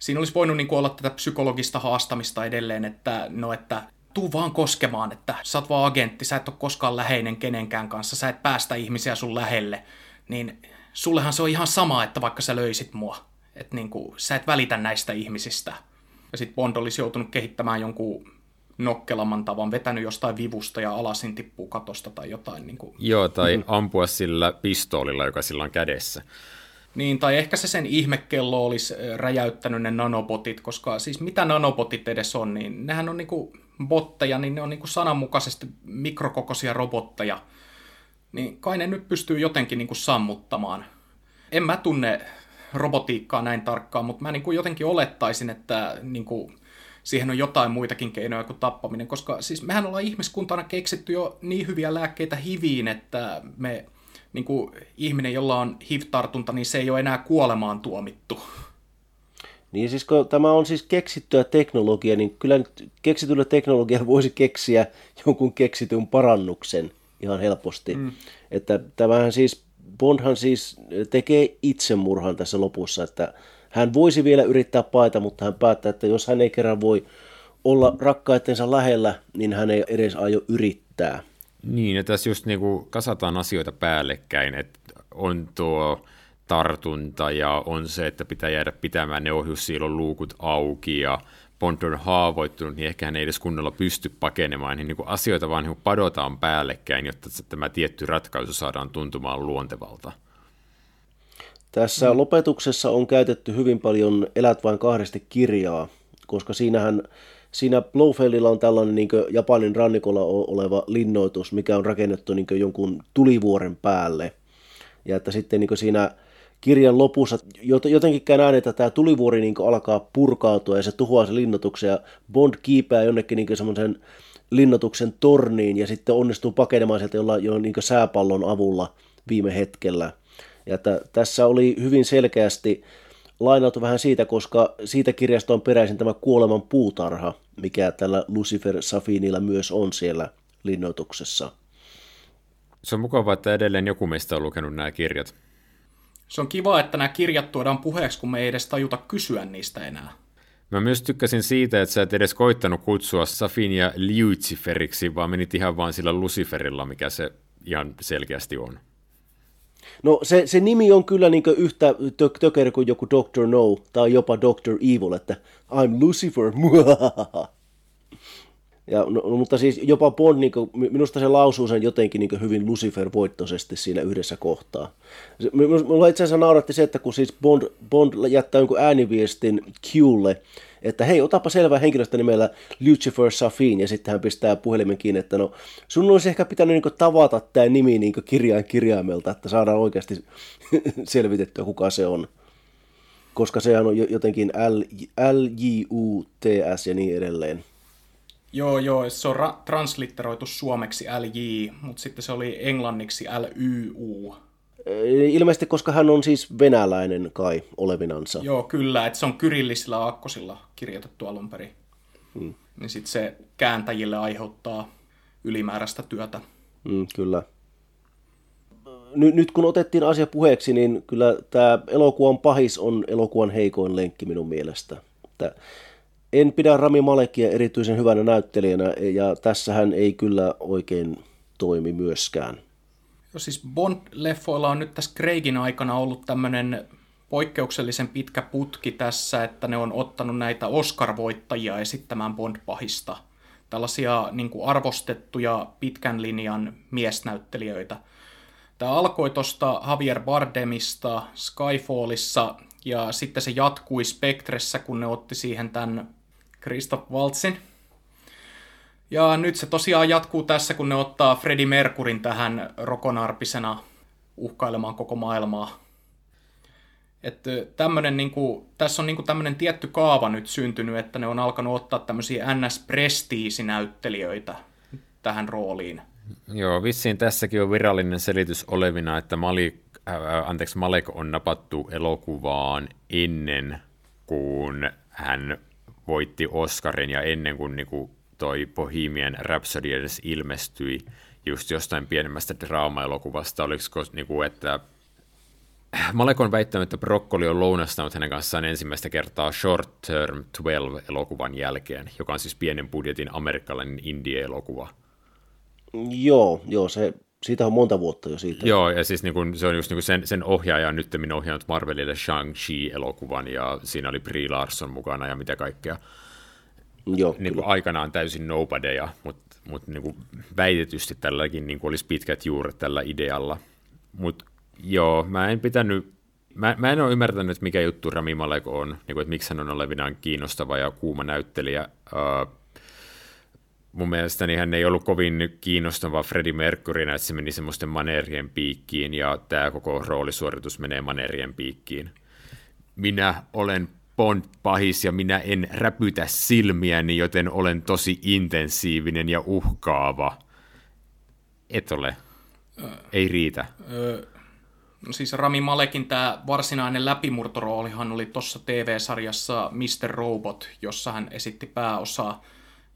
siinä olisi voinut niin kuin olla tätä psykologista haastamista edelleen, että no, että tuu vaan koskemaan, että sä oot vaan agentti, sä et ole koskaan läheinen kenenkään kanssa, sä et päästä ihmisiä sun lähelle, niin sullehan se on ihan sama, että vaikka sä löysit mua, että niin kuin, sä et välitä näistä ihmisistä. Ja sitten Bond olisi joutunut kehittämään jonkun nokkelamman tavan, vetänyt jostain vivusta ja alasin tippuu katosta tai jotain. Niin kuin. Joo, tai mm-hmm. ampua sillä pistoolilla, joka sillä on kädessä. Niin, tai ehkä se sen ihmekello olisi räjäyttänyt ne nanobotit, koska siis mitä nanobotit edes on, niin nehän on niinku botteja, niin ne on niinku sananmukaisesti mikrokokoisia robotteja. Niin kai ne nyt pystyy jotenkin niinku sammuttamaan. En mä tunne robotiikkaa näin tarkkaan, mutta mä niinku jotenkin olettaisin, että niinku siihen on jotain muitakin keinoja kuin tappaminen, koska siis mehän ollaan ihmiskuntana keksitty jo niin hyviä lääkkeitä hiviin, että me niin kuin ihminen, jolla on HIV-tartunta, niin se ei ole enää kuolemaan tuomittu. Niin siis kun tämä on siis keksittyä teknologiaa, niin kyllä nyt keksityllä teknologialla voisi keksiä jonkun keksityn parannuksen ihan helposti. Mm. Että tämähän siis, Bondhan siis tekee itsemurhan tässä lopussa, että hän voisi vielä yrittää paita, mutta hän päättää, että jos hän ei kerran voi olla rakkaitensa lähellä, niin hän ei edes aio yrittää. Niin, ja tässä just niinku kasataan asioita päällekkäin, että on tuo tartunta ja on se, että pitää jäädä pitämään ne ohjussiilon luukut auki ja Bond on haavoittunut, niin ehkä hän ei edes kunnolla pysty pakenemaan, niin, niin kuin asioita vaan niin padotaan päällekkäin, jotta tämä tietty ratkaisu saadaan tuntumaan luontevalta. Tässä mm. lopetuksessa on käytetty hyvin paljon Elät vain kahdesti kirjaa, koska siinähän siinä Blofeldilla on tällainen niin Japanin rannikolla oleva linnoitus, mikä on rakennettu niin jonkun tulivuoren päälle. Ja että sitten niin siinä kirjan lopussa jotenkin käy näin, että tämä tulivuori niin alkaa purkautua ja se tuhoaa se linnoituksen ja Bond kiipää jonnekin niin semmoisen linnoituksen torniin ja sitten onnistuu pakenemaan sieltä jollain jo niin sääpallon avulla viime hetkellä. Ja että tässä oli hyvin selkeästi lainautu vähän siitä, koska siitä kirjasta on peräisin tämä kuoleman puutarha, mikä tällä Lucifer Safinilla myös on siellä linnoituksessa. Se on mukavaa, että edelleen joku meistä on lukenut nämä kirjat. Se on kiva, että nämä kirjat tuodaan puheeksi, kun me ei edes tajuta kysyä niistä enää. Mä myös tykkäsin siitä, että sä et edes koittanut kutsua Safinia Luciferiksi, vaan menit ihan vaan sillä Luciferilla, mikä se ihan selkeästi on. No se, se nimi on kyllä niin yhtä tö- tökerä kuin joku Doctor No tai jopa Doctor Evil, että I'm Lucifer. Ja, no, no, mutta siis jopa Bond, niin kuin, minusta se lausuu sen jotenkin niin hyvin Lucifer-voittoisesti siinä yhdessä kohtaa. Mulla itse asiassa nauratti se, että kun siis Bond, Bond jättää jonkun ääniviestin Qlle, että hei, otapa selvää henkilöstä nimellä Lucifer Safin, ja sitten hän pistää puhelimen kiinni, että no, sun olisi ehkä pitänyt niin tavata tämä nimi niin kirjain kirjaimelta, että saadaan oikeasti selvitettyä, kuka se on. Koska sehän on jotenkin L, L J, U, T, S ja niin edelleen. Joo, joo, se on ra- translitteroitu suomeksi LJ, mutta sitten se oli englanniksi LYU. Ilmeisesti, koska hän on siis venäläinen kai olevinansa. Joo, kyllä, että se on kyrillisillä aakkosilla kirjoitettu alun perin. Hmm. Niin sitten se kääntäjille aiheuttaa ylimääräistä työtä. Hmm, kyllä. Nyt, nyt kun otettiin asia puheeksi, niin kyllä tämä elokuvan pahis on elokuvan heikoin lenkki minun mielestä. Että en pidä Rami Malekia erityisen hyvänä näyttelijänä, ja tässä hän ei kyllä oikein toimi myöskään. Siis Bond-leffoilla on nyt tässä Craigin aikana ollut tämmöinen poikkeuksellisen pitkä putki tässä, että ne on ottanut näitä Oscar-voittajia esittämään Bond-pahista. Tällaisia niin kuin arvostettuja pitkän linjan miesnäyttelijöitä. Tämä alkoi tuosta Javier Bardemista Skyfallissa, ja sitten se jatkui Spectressä, kun ne otti siihen tämän Christoph Waltzin. Ja nyt se tosiaan jatkuu tässä, kun ne ottaa Freddie Mercurin tähän rokonarpisena uhkailemaan koko maailmaa. Että tämmönen, kuin, tässä on niin kuin tämmöinen tietty kaava nyt syntynyt, että ne on alkanut ottaa tämmöisiä NS-prestiisinäyttelijöitä tähän rooliin. Joo, vissiin tässäkin on virallinen selitys olevina, että Malik, äh, anteeksi, Malek on napattu elokuvaan ennen kuin hän voitti Oscarin ja ennen kuin niin kuin toi Bohemian Rhapsody edes ilmestyi just jostain pienemmästä draama-elokuvasta, oliko niin kuin, että Malek on väittänyt, että Broccoli on lounastanut hänen kanssaan ensimmäistä kertaa Short Term 12-elokuvan jälkeen, joka on siis pienen budjetin amerikkalainen indie-elokuva. Joo, joo, se, siitä on monta vuotta jo siitä. Joo, ja siis niin kuin, se on just niin sen, sen ohjaaja on nyt ohjannut Marvelille Shang-Chi-elokuvan, ja siinä oli Brie Larson mukana ja mitä kaikkea. Joo, niin kuin aikanaan täysin nobodyja, mutta mut niin kuin väitetysti tälläkin niin kuin olisi pitkät juuret tällä idealla. Mutta joo, mä en pitänyt, mä, mä en ole ymmärtänyt, mikä juttu Rami Malek on, niin kuin, että miksi hän on olevinaan kiinnostava ja kuuma näyttelijä. Uh, mun mielestäni hän ei ollut kovin kiinnostava Freddie Mercurynä, että se meni semmoisten maneerien piikkiin, ja tämä koko roolisuoritus menee maneerien piikkiin. Minä olen Bond-pahis ja minä en räpytä silmiäni, joten olen tosi intensiivinen ja uhkaava. Et ole. Ö, ei riitä. Ö, no siis Rami Malekin tämä varsinainen läpimurtoroolihan oli tuossa TV-sarjassa Mr. Robot, jossa hän esitti pääosaa.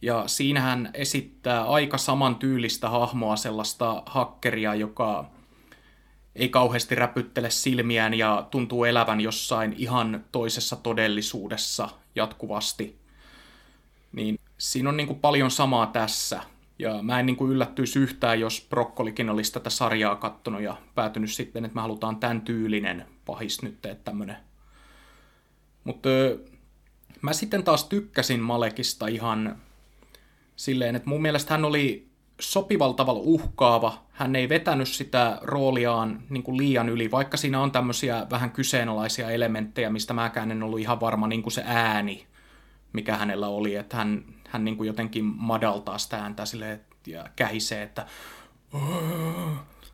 Ja siinä hän esittää aika samantyylistä hahmoa, sellaista hakkeria, joka ei kauheasti räpyttele silmiään ja tuntuu elävän jossain ihan toisessa todellisuudessa jatkuvasti. Niin siinä on niin kuin paljon samaa tässä. Ja mä en niin kuin yllättyisi yhtään, jos Brokkolikin olisi tätä sarjaa kattonut ja päätynyt sitten, että me halutaan tämän tyylinen pahis nyt tehdä tämmönen. Mutta mä sitten taas tykkäsin Malekista ihan silleen, että mun mielestä hän oli sopivalla tavalla uhkaava. Hän ei vetänyt sitä rooliaan niin kuin liian yli, vaikka siinä on tämmöisiä vähän kyseenalaisia elementtejä, mistä mäkään en ollut ihan varma niin kuin se ääni, mikä hänellä oli. Että hän, hän niin kuin jotenkin madaltaa sitä ääntä silleen, ja kähisee, että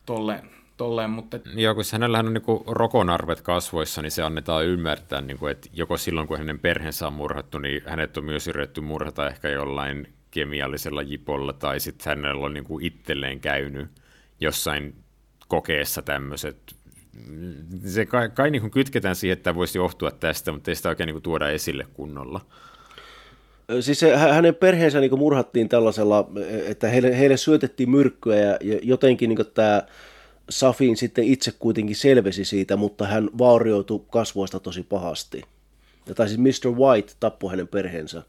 tolleen, tolleen mutta... Joo, kun hänellähän on niin rokonarvet kasvoissa, niin se annetaan ymmärtää, niin kuin, että joko silloin, kun hänen perheensä on murhattu, niin hänet on myös yritetty murhata ehkä jollain kemiallisella jipolla, tai sitten hänellä on niin kuin itselleen käynyt jossain kokeessa tämmöiset. Se kai, kai niin kuin kytketään siihen, että voisi johtua tästä, mutta ei sitä oikein niin kuin tuoda esille kunnolla. Siis se, hänen perheensä niin murhattiin tällaisella, että heille, heille syötettiin myrkkyä ja jotenkin niin tämä Safin sitten itse kuitenkin selvesi siitä, mutta hän vaurioitui kasvoista tosi pahasti. Ja tai siis Mr. White tappoi hänen perheensä.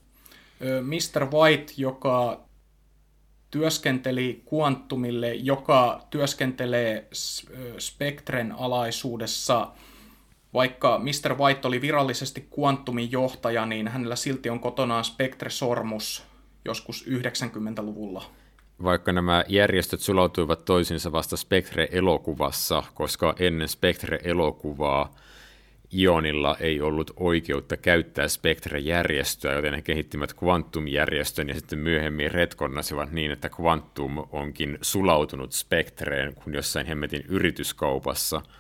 Mr. White, joka työskenteli Quantumille, joka työskentelee Spectren alaisuudessa – vaikka Mr. White oli virallisesti Quantumin johtaja, niin hänellä silti on kotonaan Spectre-sormus joskus 90-luvulla. Vaikka nämä järjestöt sulautuivat toisinsa vasta Spectre-elokuvassa, koska ennen Spectre-elokuvaa Ionilla ei ollut oikeutta käyttää Spectre-järjestöä, joten he kehittivät Quantum-järjestön ja sitten myöhemmin retkonnasivat niin, että Quantum onkin sulautunut Spectreen kuin jossain hemmetin yrityskaupassa –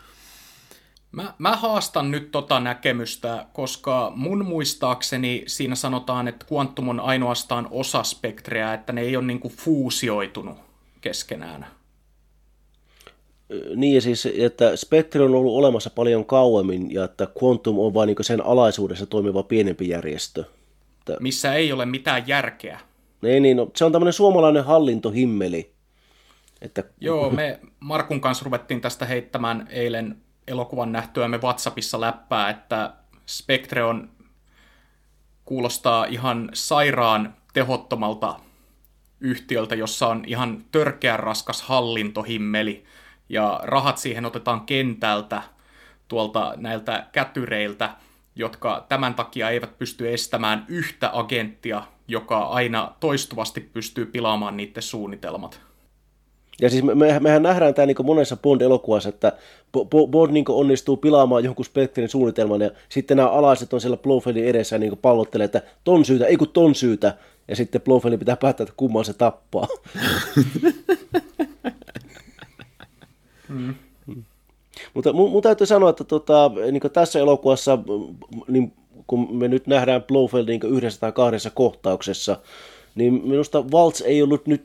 Mä, mä haastan nyt tota näkemystä, koska mun muistaakseni siinä sanotaan, että Quantum on ainoastaan osa spektreä, että ne ei ole niinku fuusioitunut keskenään. Niin siis, että Spectre on ollut olemassa paljon kauemmin ja että Quantum on vain niin sen alaisuudessa toimiva pienempi järjestö. Että... Missä ei ole mitään järkeä. Ei niin, no, se on tämmöinen suomalainen hallintohimmeli. Että... Joo, me Markun kanssa ruvettiin tästä heittämään eilen elokuvan nähtyämme WhatsAppissa läppää, että Spectre on kuulostaa ihan sairaan tehottomalta yhtiöltä, jossa on ihan törkeän raskas hallintohimmeli, ja rahat siihen otetaan kentältä tuolta näiltä kätyreiltä, jotka tämän takia eivät pysty estämään yhtä agenttia, joka aina toistuvasti pystyy pilaamaan niiden suunnitelmat. Ja siis me, mehän nähdään tämä niin monessa Bond-elokuvassa, että Bond niin onnistuu pilaamaan jonkun Spectrin suunnitelman ja sitten nämä alaiset on siellä Blofeldin edessä ja niin pallottelee, että ton syytä, ei kun ton syytä. Ja sitten Blofeldin pitää päättää, että kumman se tappaa. mm. Mutta mun, mun täytyy sanoa, että tota, niin tässä elokuvassa, niin kun me nyt nähdään Blofeld niin yhdessä tai kahdessa kohtauksessa, niin minusta Waltz ei ollut nyt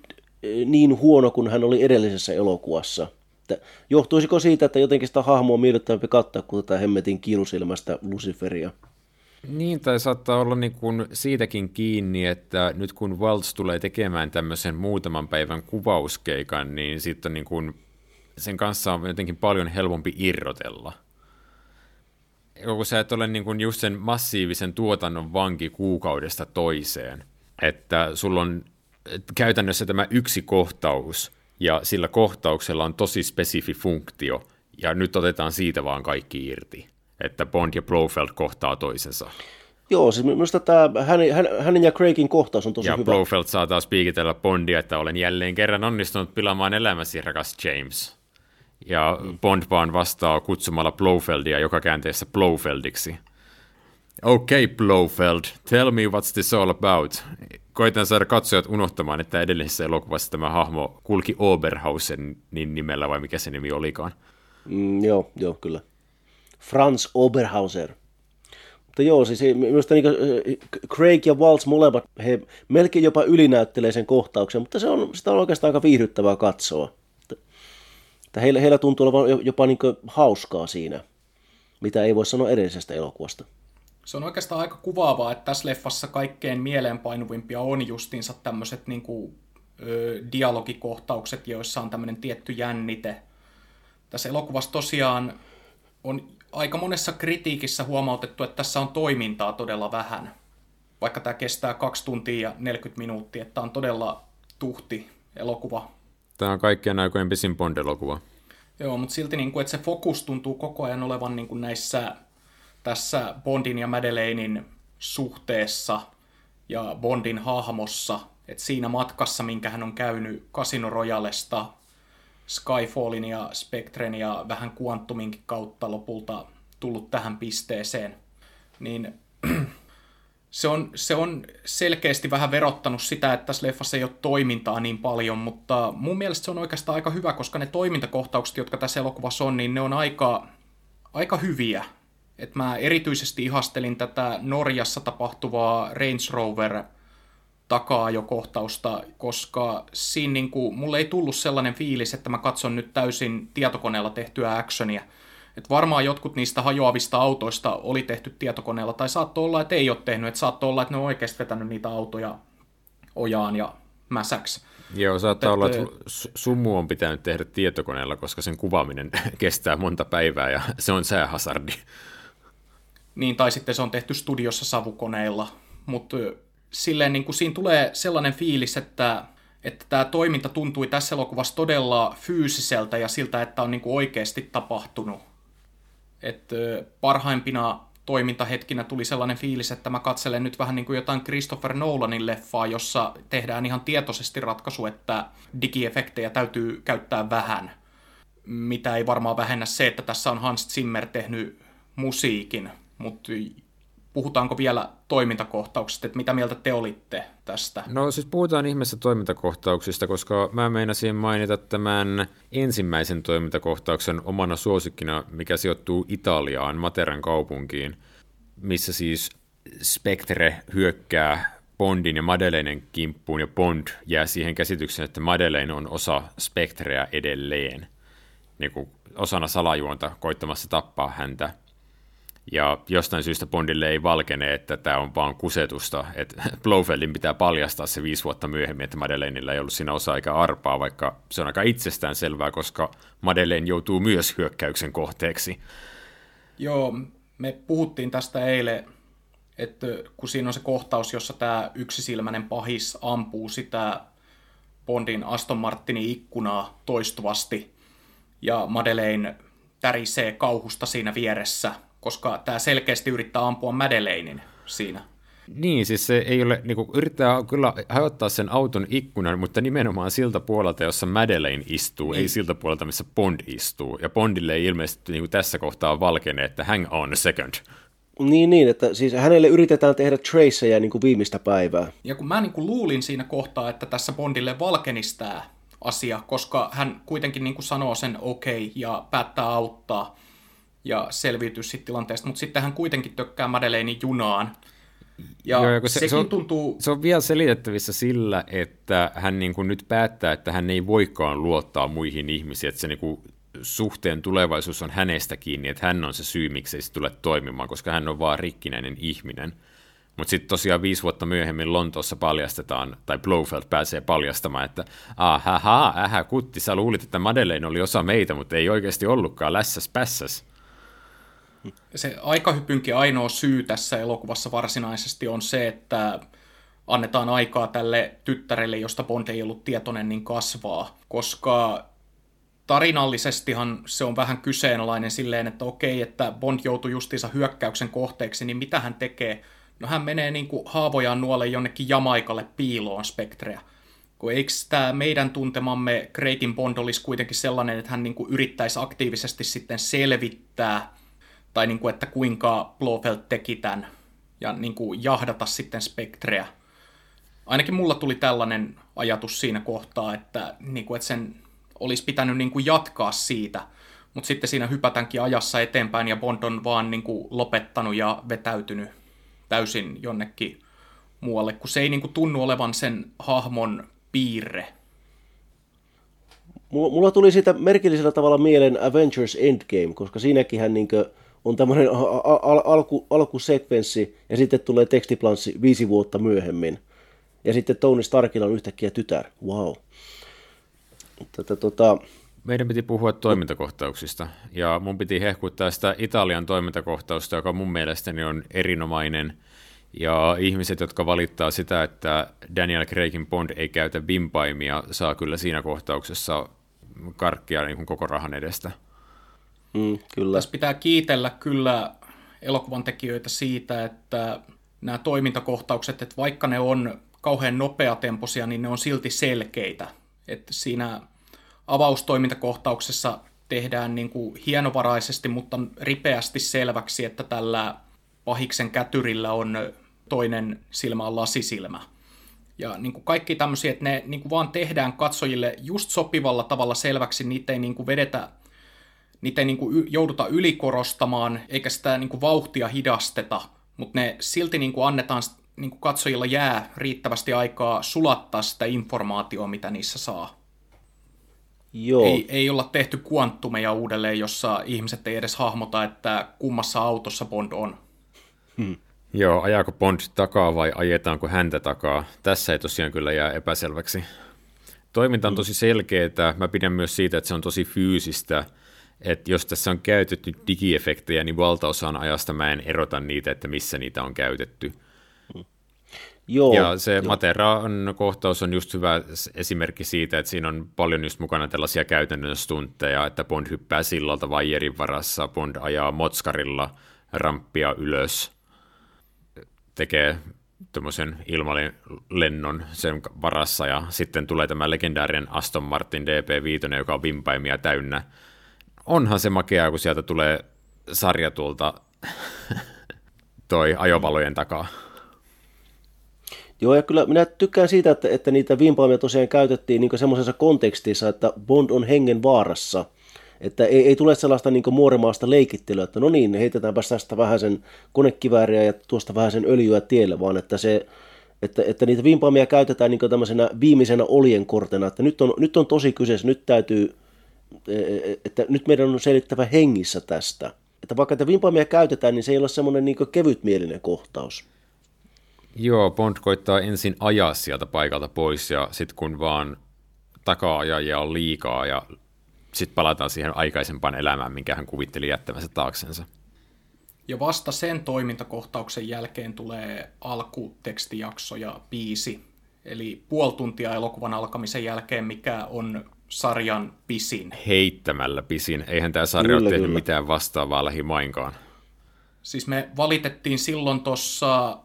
niin huono kuin hän oli edellisessä elokuvassa. Että johtuisiko siitä, että jotenkin sitä hahmoa on miellyttävämpi kattaa kuin tätä hemmetin kiilusilmästä Luciferia? Niin, tai saattaa olla niin kuin siitäkin kiinni, että nyt kun Waltz tulee tekemään tämmöisen muutaman päivän kuvauskeikan, niin sitten niin kuin sen kanssa on jotenkin paljon helpompi irrotella. Kun sä et ole niin kuin just sen massiivisen tuotannon vanki kuukaudesta toiseen, että sulla on käytännössä tämä yksi kohtaus, ja sillä kohtauksella on tosi spesifi funktio, ja nyt otetaan siitä vaan kaikki irti, että Bond ja Blofeld kohtaa toisensa. Joo, siis minusta tämä hänen, hänen ja Craigin kohtaus on tosi ja hyvä. Ja Blofeld saa taas piikitellä Bondia, että olen jälleen kerran onnistunut pilaamaan elämäsi, rakas James. Ja mm. Bond vaan vastaa kutsumalla Blofeldia joka käänteessä Blofeldiksi. Okay, Blofeld, tell me what's this all about koitan saada katsojat unohtamaan, että edellisessä elokuvassa tämä hahmo kulki Oberhausen niin nimellä, vai mikä se nimi olikaan. Mm, joo, joo, kyllä. Franz Oberhauser. Mutta joo, siis minusta niin Craig ja Waltz molemmat, he melkein jopa ylinäyttelee sen kohtauksen, mutta se on, sitä on oikeastaan aika viihdyttävää katsoa. Että heillä, heillä tuntuu olevan jopa niin hauskaa siinä, mitä ei voi sanoa edellisestä elokuvasta. Se on oikeastaan aika kuvaavaa, että tässä leffassa kaikkein mieleenpainuvimpia on justiinsa tämmöiset niin kuin, ö, dialogikohtaukset, joissa on tämmöinen tietty jännite. Tässä elokuvassa tosiaan on aika monessa kritiikissä huomautettu, että tässä on toimintaa todella vähän. Vaikka tämä kestää 2 tuntia ja 40 minuuttia, että tämä on todella tuhti elokuva. Tämä on kaikkien aikojen pisin Bond-elokuva. Joo, mutta silti niin kuin, että se fokus tuntuu koko ajan olevan niin kuin näissä tässä Bondin ja Madelainein suhteessa ja Bondin hahmossa, että siinä matkassa, minkä hän on käynyt Casino Royalesta, Skyfallin ja Spectren ja vähän Quantuminkin kautta lopulta tullut tähän pisteeseen, niin se on, se on selkeästi vähän verottanut sitä, että tässä leffassa ei ole toimintaa niin paljon, mutta mun mielestä se on oikeastaan aika hyvä, koska ne toimintakohtaukset, jotka tässä elokuvassa on, niin ne on aika, aika hyviä. Et mä erityisesti ihastelin tätä Norjassa tapahtuvaa Range Rover takaa jo kohtausta, koska siinä niin kuin, mulle ei tullut sellainen fiilis, että mä katson nyt täysin tietokoneella tehtyä actionia. Et varmaan jotkut niistä hajoavista autoista oli tehty tietokoneella, tai saattoi olla, että ei ole tehnyt, että saattoi olla, että ne on oikeasti vetänyt niitä autoja ojaan ja mäsäksi. Joo, saattaa olla, että sumu on pitänyt tehdä tietokoneella, koska sen kuvaaminen kestää monta päivää ja se on säähasardi. Niin, tai sitten se on tehty studiossa savukoneilla, mutta silleen niin kuin siinä tulee sellainen fiilis, että, että tämä toiminta tuntui tässä elokuvassa todella fyysiseltä ja siltä, että on niin kuin oikeasti tapahtunut. Että parhaimpina toimintahetkinä tuli sellainen fiilis, että mä katselen nyt vähän niin kuin jotain Christopher Nolanin leffaa, jossa tehdään ihan tietoisesti ratkaisu, että digiefektejä täytyy käyttää vähän. Mitä ei varmaan vähennä se, että tässä on Hans Zimmer tehnyt musiikin, mutta puhutaanko vielä toimintakohtauksista, että mitä mieltä te olitte tästä? No siis puhutaan ihmeessä toimintakohtauksista, koska mä meinasin mainita tämän ensimmäisen toimintakohtauksen omana suosikkina, mikä sijoittuu Italiaan, Materan kaupunkiin, missä siis Spectre hyökkää Bondin ja Madeleinen kimppuun, ja Bond jää siihen käsitykseen, että Madeleine on osa Spectreä edelleen, niin kuin osana salajuonta koittamassa tappaa häntä. Ja jostain syystä Bondille ei valkene, että tämä on vaan kusetusta, että Blofeldin pitää paljastaa se viisi vuotta myöhemmin, että Madeleinilla ei ollut siinä osa eikä arpaa, vaikka se on aika itsestään selvää, koska Madeleine joutuu myös hyökkäyksen kohteeksi. Joo, me puhuttiin tästä eilen, että kun siinä on se kohtaus, jossa tämä yksisilmäinen pahis ampuu sitä Bondin Aston Martinin ikkunaa toistuvasti, ja Madeleine tärisee kauhusta siinä vieressä – koska tämä selkeästi yrittää ampua Madeleinin siinä. Niin, siis se ei ole, niin kuin, yrittää kyllä hajottaa sen auton ikkunan, mutta nimenomaan siltä puolelta, jossa Madeleine istuu, niin. ei siltä puolelta, missä Bond istuu. Ja Bondille ei ilmeisesti niin kuin tässä kohtaa valkene, että hang on a second. Niin, niin, että siis hänelle yritetään tehdä traceja niin kuin viimeistä päivää. Ja kun mä niin kuin luulin siinä kohtaa, että tässä Bondille valkenisi tämä asia, koska hän kuitenkin niin kuin sanoo sen okei okay ja päättää auttaa, ja selviytyä siitä tilanteesta, mutta sitten hän kuitenkin tökkää Madeleinin junaan. Ja Joo, se, se, on, tuntuu... se on vielä selitettävissä sillä, että hän niin kuin nyt päättää, että hän ei voikaan luottaa muihin ihmisiin, että se niin kuin suhteen tulevaisuus on hänestä kiinni, että hän on se syy, miksi se tule toimimaan, koska hän on vaan rikkinäinen ihminen. Mutta sitten tosiaan viisi vuotta myöhemmin Lontoossa paljastetaan, tai Blofeld pääsee paljastamaan, että ahaha, ähä kutti, sä luulit, että Madeleine oli osa meitä, mutta ei oikeasti ollutkaan lässäs pässäs se aikahypynkin ainoa syy tässä elokuvassa varsinaisesti on se, että annetaan aikaa tälle tyttärelle, josta Bond ei ollut tietoinen, niin kasvaa. Koska tarinallisestihan se on vähän kyseenalainen silleen, että okei, että Bond joutui justiinsa hyökkäyksen kohteeksi, niin mitä hän tekee? No hän menee niin kuin haavojaan nuolle jonnekin Jamaikalle piiloon Spectrea. Kun eikö tämä meidän tuntemamme Craigin Bond olisi kuitenkin sellainen, että hän niin kuin yrittäisi aktiivisesti sitten selvittää tai niin kuin, että kuinka Blofeld teki tämän ja niin kuin jahdata sitten Spectreä. Ainakin mulla tuli tällainen ajatus siinä kohtaa, että, niin kuin, että sen olisi pitänyt niin kuin jatkaa siitä, mutta sitten siinä hypätäänkin ajassa eteenpäin ja Bond on vaan niin kuin lopettanut ja vetäytynyt täysin jonnekin muualle, kun se ei niin kuin tunnu olevan sen hahmon piirre. Mulla tuli siitä merkillisellä tavalla mieleen Avengers Endgame, koska siinäkin hän niin kuin on tämmöinen al- alku, alkusekvenssi ja sitten tulee tekstiplanssi viisi vuotta myöhemmin. Ja sitten Tony Starkilla on yhtäkkiä tytär. Wow. Tätä, tota... Meidän piti puhua toimintakohtauksista, ja mun piti hehkuttaa sitä Italian toimintakohtausta, joka mun mielestäni on erinomainen. Ja ihmiset, jotka valittaa sitä, että Daniel Craigin Bond ei käytä vimpaimia, saa kyllä siinä kohtauksessa karkkia niin kuin koko rahan edestä. Mm, kyllä. Tässä pitää kiitellä kyllä elokuvan tekijöitä siitä, että nämä toimintakohtaukset, että vaikka ne on kauhean nopeatempoisia, niin ne on silti selkeitä. Että siinä avaustoimintakohtauksessa tehdään niin kuin hienovaraisesti, mutta ripeästi selväksi, että tällä pahiksen kätyrillä on toinen silmä on lasisilmä. Ja niin kuin kaikki tämmöisiä, että ne niin kuin vaan tehdään katsojille just sopivalla tavalla selväksi, niitä ei niin kuin vedetä, niitä ei niin kuin jouduta ylikorostamaan, eikä sitä niin kuin vauhtia hidasteta, mutta ne silti niin kuin annetaan niin kuin katsojilla jää riittävästi aikaa sulattaa sitä informaatiota, mitä niissä saa. Joo. Ei, ei olla tehty kuanttumeja uudelleen, jossa ihmiset ei edes hahmota, että kummassa autossa Bond on. Hmm. Joo, ajaako Bond takaa vai ajetaanko häntä takaa? Tässä ei tosiaan kyllä jää epäselväksi. Toiminta on hmm. tosi selkeää. Mä pidän myös siitä, että se on tosi fyysistä. Että jos tässä on käytetty digiefektejä, niin valtaosaan ajasta mä en erota niitä, että missä niitä on käytetty. Joo, ja se joo. Materan kohtaus on just hyvä esimerkki siitä, että siinä on paljon just mukana tällaisia käytännön stuntteja, että Bond hyppää sillalta vaijerin varassa, Bond ajaa motskarilla ramppia ylös, tekee tämmöisen ilmalennon sen varassa ja sitten tulee tämä legendaarinen Aston Martin DP5, joka on vimpaimia täynnä. Onhan se makea, kun sieltä tulee sarjatulta toi ajovalojen takaa. Joo, ja kyllä minä tykkään siitä, että, että niitä vimpaimia tosiaan käytettiin niin semmoisessa kontekstissa, että Bond on hengen vaarassa. Että ei, ei tule sellaista niin muoremaasta leikittelyä, että no niin, heitetäänpä tästä vähän sen konekivääriä ja tuosta vähän sen öljyä tielle, vaan että, se, että, että niitä vimpaimia käytetään niin tämmöisenä viimeisenä oljenkortena, että nyt on, nyt on tosi kyseessä, nyt täytyy, että nyt meidän on selittävä hengissä tästä. Että vaikka että vimpaimia käytetään, niin se ei ole semmoinen niin kevytmielinen kohtaus. Joo, Bond koittaa ensin ajaa sieltä paikalta pois ja sitten kun vaan takaa-ajajia on liikaa ja sitten palataan siihen aikaisempaan elämään, minkä hän kuvitteli jättämänsä taaksensa. Ja vasta sen toimintakohtauksen jälkeen tulee alkutekstijakso ja biisi, eli puoli tuntia elokuvan alkamisen jälkeen, mikä on sarjan pisin. Heittämällä pisin. Eihän tämä sarja kyllä, ole tehnyt kyllä. mitään vastaavaa lähimainkaan. Siis me valitettiin silloin tuossa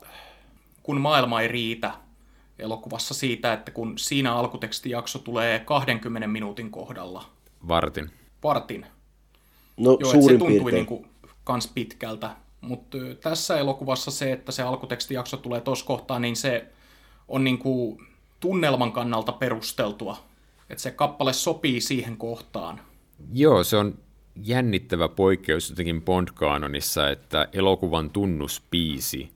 kun maailma ei riitä elokuvassa siitä, että kun siinä alkutekstijakso tulee 20 minuutin kohdalla. Vartin. Vartin. No Joo, suurin se tuntui niin kuin kans pitkältä. Mutta tässä elokuvassa se, että se alkutekstijakso tulee tuossa kohtaa, niin se on niin kuin tunnelman kannalta perusteltua. Että se kappale sopii siihen kohtaan. Joo, se on jännittävä poikkeus jotenkin Bond-kaanonissa, että elokuvan tunnuspiisi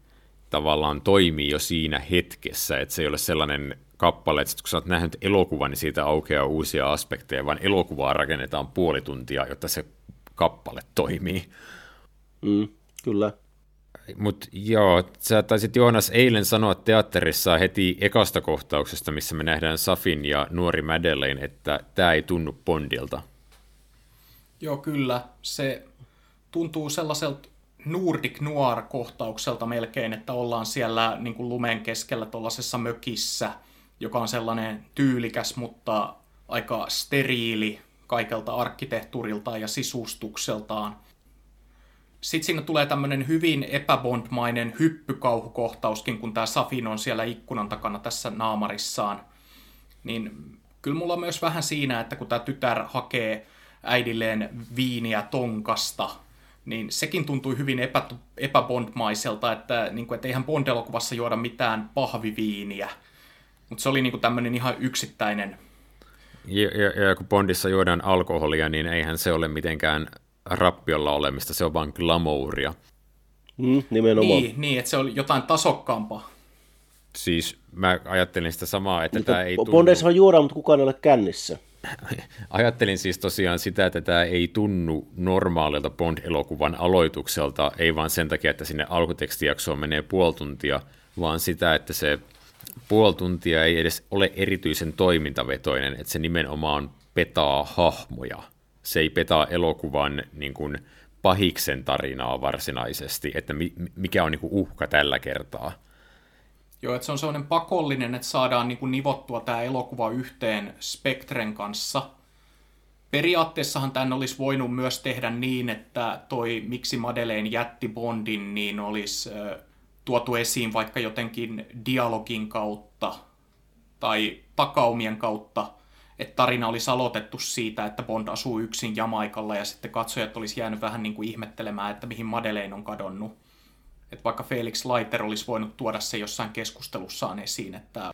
tavallaan toimii jo siinä hetkessä, että se ei ole sellainen kappale, että kun sä oot nähnyt elokuvan, niin siitä aukeaa uusia aspekteja, vaan elokuvaa rakennetaan puoli tuntia, jotta se kappale toimii. Mm, kyllä. Mutta joo, sä taisit Joonas eilen sanoa teatterissa heti ekasta kohtauksesta, missä me nähdään Safin ja nuori Madeleine, että tämä ei tunnu Bondilta. Joo, kyllä. Se tuntuu sellaiselta Nordic Noir-kohtaukselta melkein, että ollaan siellä niin kuin lumen keskellä tuollaisessa mökissä, joka on sellainen tyylikäs, mutta aika steriili kaikelta arkkitehtuuriltaan ja sisustukseltaan. Sitten siinä tulee tämmöinen hyvin epäbondmainen hyppykauhukohtauskin, kun tämä Safin on siellä ikkunan takana tässä naamarissaan. Niin kyllä mulla on myös vähän siinä, että kun tämä tytär hakee äidilleen viiniä tonkasta, niin sekin tuntui hyvin epä, epäbondmaiselta, että, niin kuin, että eihän Bond-elokuvassa juoda mitään pahviviiniä. Mutta se oli niin kuin tämmöinen ihan yksittäinen. Ja, ja, ja kun Bondissa juodaan alkoholia, niin eihän se ole mitenkään rappiolla olemista, se on vain glamouria. Mm, nimenomaan. Niin, niin, että se oli jotain tasokkaampaa. Siis mä ajattelin sitä samaa, että tämä ei tunnu... Bondeissa juodaan, mutta kukaan ei ole kännissä. Ajattelin siis tosiaan sitä, että tämä ei tunnu normaalilta Bond-elokuvan aloitukselta, ei vaan sen takia, että sinne alkutekstijaksoon menee puoli tuntia, vaan sitä, että se puoli tuntia ei edes ole erityisen toimintavetoinen, että se nimenomaan petaa hahmoja. Se ei petaa elokuvan niin kuin, pahiksen tarinaa varsinaisesti, että mikä on niin kuin, uhka tällä kertaa Joo, että se on sellainen pakollinen, että saadaan niin kuin nivottua tämä elokuva yhteen Spektren kanssa. Periaatteessahan tämän olisi voinut myös tehdä niin, että toi miksi Madeleine jätti Bondin, niin olisi tuotu esiin vaikka jotenkin dialogin kautta tai takaumien kautta, että tarina olisi aloitettu siitä, että Bond asuu yksin Jamaikalla ja sitten katsojat olisi jäänyt vähän niin kuin ihmettelemään, että mihin Madeleine on kadonnut Että vaikka Felix Leiter olisi voinut tuoda se jossain keskustelussaan esiin, että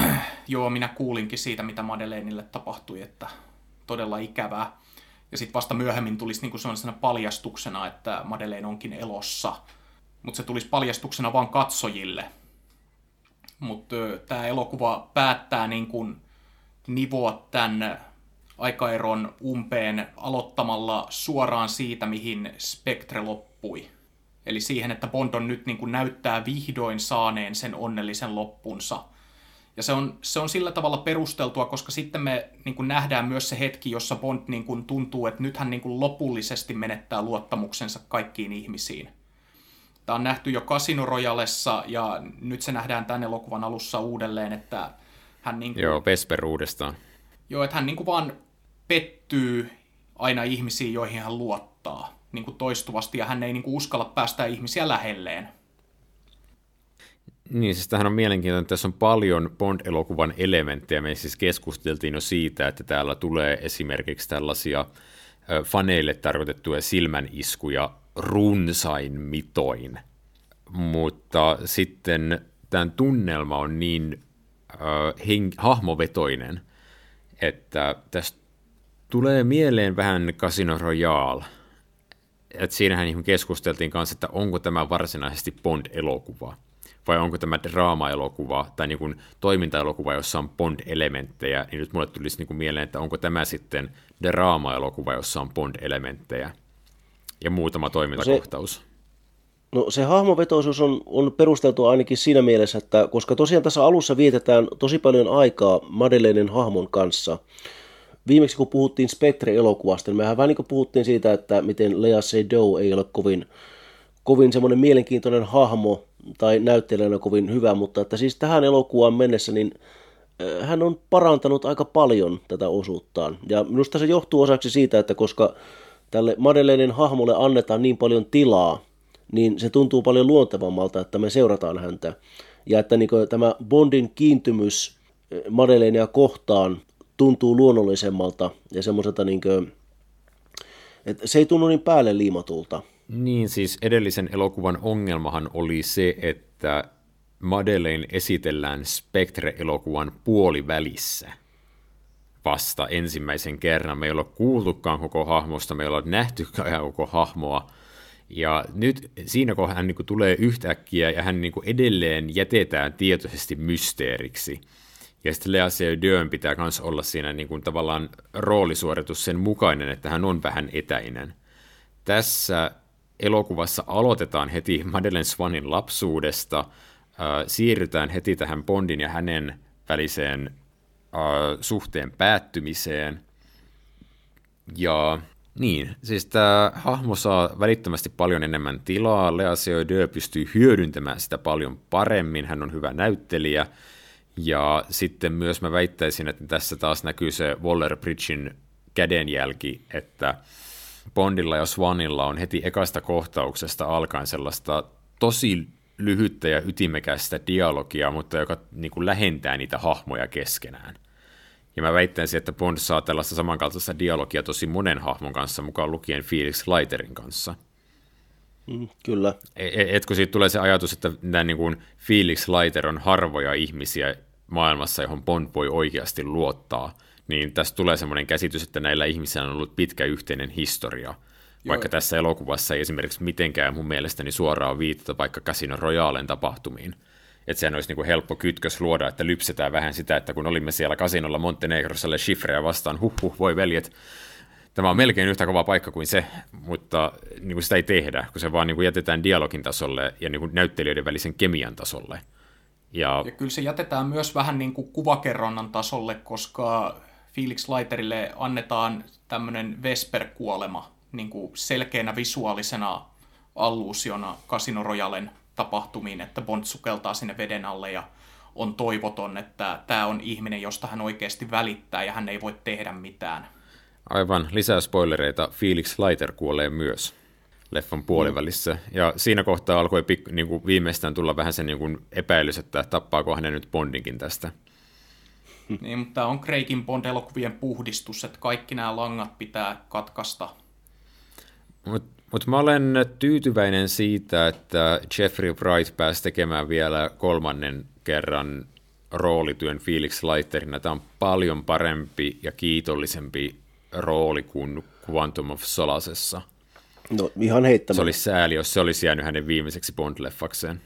joo, minä kuulinkin siitä, mitä Madeleinille tapahtui, että todella ikävää. Ja sitten vasta myöhemmin tulisi niinku sellaisena paljastuksena, että Madeleine onkin elossa. Mutta se tulisi paljastuksena vain katsojille. Mutta tämä elokuva päättää niinku nivoa tämän aikaeron umpeen aloittamalla suoraan siitä, mihin Spectre loppui. Eli siihen, että Bond on nyt niin kuin näyttää vihdoin saaneen sen onnellisen loppunsa. Ja se on, se on sillä tavalla perusteltua, koska sitten me niin kuin nähdään myös se hetki, jossa Bond niin kuin tuntuu, että nyt hän niin kuin lopullisesti menettää luottamuksensa kaikkiin ihmisiin. Tämä on nähty jo Casino Royalessa ja nyt se nähdään tämän elokuvan alussa uudelleen, että hän niin kuin, Joo, Vesper uudestaan. Joo, että hän niin kuin vaan pettyy aina ihmisiin, joihin hän luottaa niin kuin toistuvasti, ja hän ei niin kuin uskalla päästä ihmisiä lähelleen. Niin, siis tämähän on mielenkiintoinen, että tässä on paljon Bond-elokuvan elementtejä. Me siis keskusteltiin jo siitä, että täällä tulee esimerkiksi tällaisia faneille tarkoitettuja silmäniskuja runsain mitoin. Mutta sitten tämän tunnelma on niin äh, hen- hahmovetoinen, että tästä tulee mieleen vähän Casino Royale. Et siinähän niin keskusteltiin kanssa, että onko tämä varsinaisesti Bond-elokuva vai onko tämä draama-elokuva tai niin kuin toiminta-elokuva, jossa on Bond-elementtejä, niin nyt mulle tulisi niin kuin mieleen, että onko tämä sitten draama-elokuva, jossa on Bond-elementtejä ja muutama toimintakohtaus. Se, no se hahmovetoisuus on, on perusteltu ainakin siinä mielessä, että koska tosiaan tässä alussa vietetään tosi paljon aikaa Madeleinen hahmon kanssa, viimeksi kun puhuttiin Spectre-elokuvasta, niin mehän vähän niin kuin puhuttiin siitä, että miten Lea Seydoux ei ole kovin, kovin semmoinen mielenkiintoinen hahmo tai näyttelijänä kovin hyvä, mutta että siis tähän elokuvaan mennessä niin äh, hän on parantanut aika paljon tätä osuuttaan. Ja minusta se johtuu osaksi siitä, että koska tälle Madeleinen hahmolle annetaan niin paljon tilaa, niin se tuntuu paljon luontevammalta, että me seurataan häntä. Ja että niin tämä Bondin kiintymys äh, Madeleinea kohtaan tuntuu luonnollisemmalta ja semmoiselta niin kuin, että se ei tunnu niin päälle liimatulta. Niin, siis edellisen elokuvan ongelmahan oli se, että Madeleine esitellään Spectre-elokuvan puolivälissä vasta ensimmäisen kerran. Me ei ole kuultukaan koko hahmosta, me ei ole nähtykään koko hahmoa. Ja nyt siinä kun hän niin kuin tulee yhtäkkiä ja hän niin kuin edelleen jätetään tietoisesti mysteeriksi – ja sitten Lea Seydoux pitää myös olla siinä niin kuin tavallaan roolisuoritus sen mukainen, että hän on vähän etäinen. Tässä elokuvassa aloitetaan heti Madeleine Swanin lapsuudesta, äh, siirrytään heti tähän Bondin ja hänen väliseen äh, suhteen päättymiseen. Ja niin, siis tämä hahmo saa välittömästi paljon enemmän tilaa, Lea Seydoux pystyy hyödyntämään sitä paljon paremmin, hän on hyvä näyttelijä, ja sitten myös mä väittäisin, että tässä taas näkyy se Waller Bridgein kädenjälki, että Bondilla ja Swanilla on heti ekasta kohtauksesta alkaen sellaista tosi lyhyttä ja ytimekästä dialogia, mutta joka niin kuin lähentää niitä hahmoja keskenään. Ja mä väittäisin, että Bond saa tällaista samankaltaista dialogia tosi monen hahmon kanssa, mukaan lukien Felix Leiterin kanssa – Mm, kyllä. Et, e, et kun siitä tulee se ajatus, että nämä niin kuin Felix Leiter on harvoja ihmisiä maailmassa, johon Bond voi oikeasti luottaa, niin tästä tulee semmoinen käsitys, että näillä ihmisillä on ollut pitkä yhteinen historia. Joo. Vaikka tässä elokuvassa ei esimerkiksi mitenkään mun mielestäni suoraan viitata vaikka Casino Royalen tapahtumiin. Että sehän olisi niin kuin helppo kytkös luoda, että lypsetään vähän sitä, että kun olimme siellä kasinolla Montenegrossa Schifreä vastaan, huh, huh voi veljet, tämä on melkein yhtä kova paikka kuin se, mutta niin kuin sitä ei tehdä, kun se vaan niin kuin jätetään dialogin tasolle ja niin kuin näyttelijöiden välisen kemian tasolle. Ja... ja kyllä se jätetään myös vähän niin kuin kuvakerronnan tasolle, koska Felix Leiterille annetaan tämmöinen Vesper-kuolema niin kuin selkeänä visuaalisena alluusiona Casino Royalen tapahtumiin, että Bond sukeltaa sinne veden alle ja on toivoton, että tämä on ihminen, josta hän oikeasti välittää ja hän ei voi tehdä mitään. Aivan, lisää spoilereita. Felix Leiter kuolee myös leffan puolivälissä. Mm. Ja siinä kohtaa alkoi pik, niin kuin viimeistään tulla vähän sen niin kuin epäilys, että tappaako hänen nyt Bondinkin tästä. Niin, mutta tämä on Craigin Bond-elokuvien puhdistus, että kaikki nämä langat pitää katkaista. Mutta mut mä olen tyytyväinen siitä, että Jeffrey Wright pääsi tekemään vielä kolmannen kerran roolityön Felix Leiterina. Tämä on paljon parempi ja kiitollisempi rooli kuin Quantum of Solasessa. No ihan heittämättä. Se olisi sääli, jos se olisi jäänyt hänen viimeiseksi Bond-leffakseen.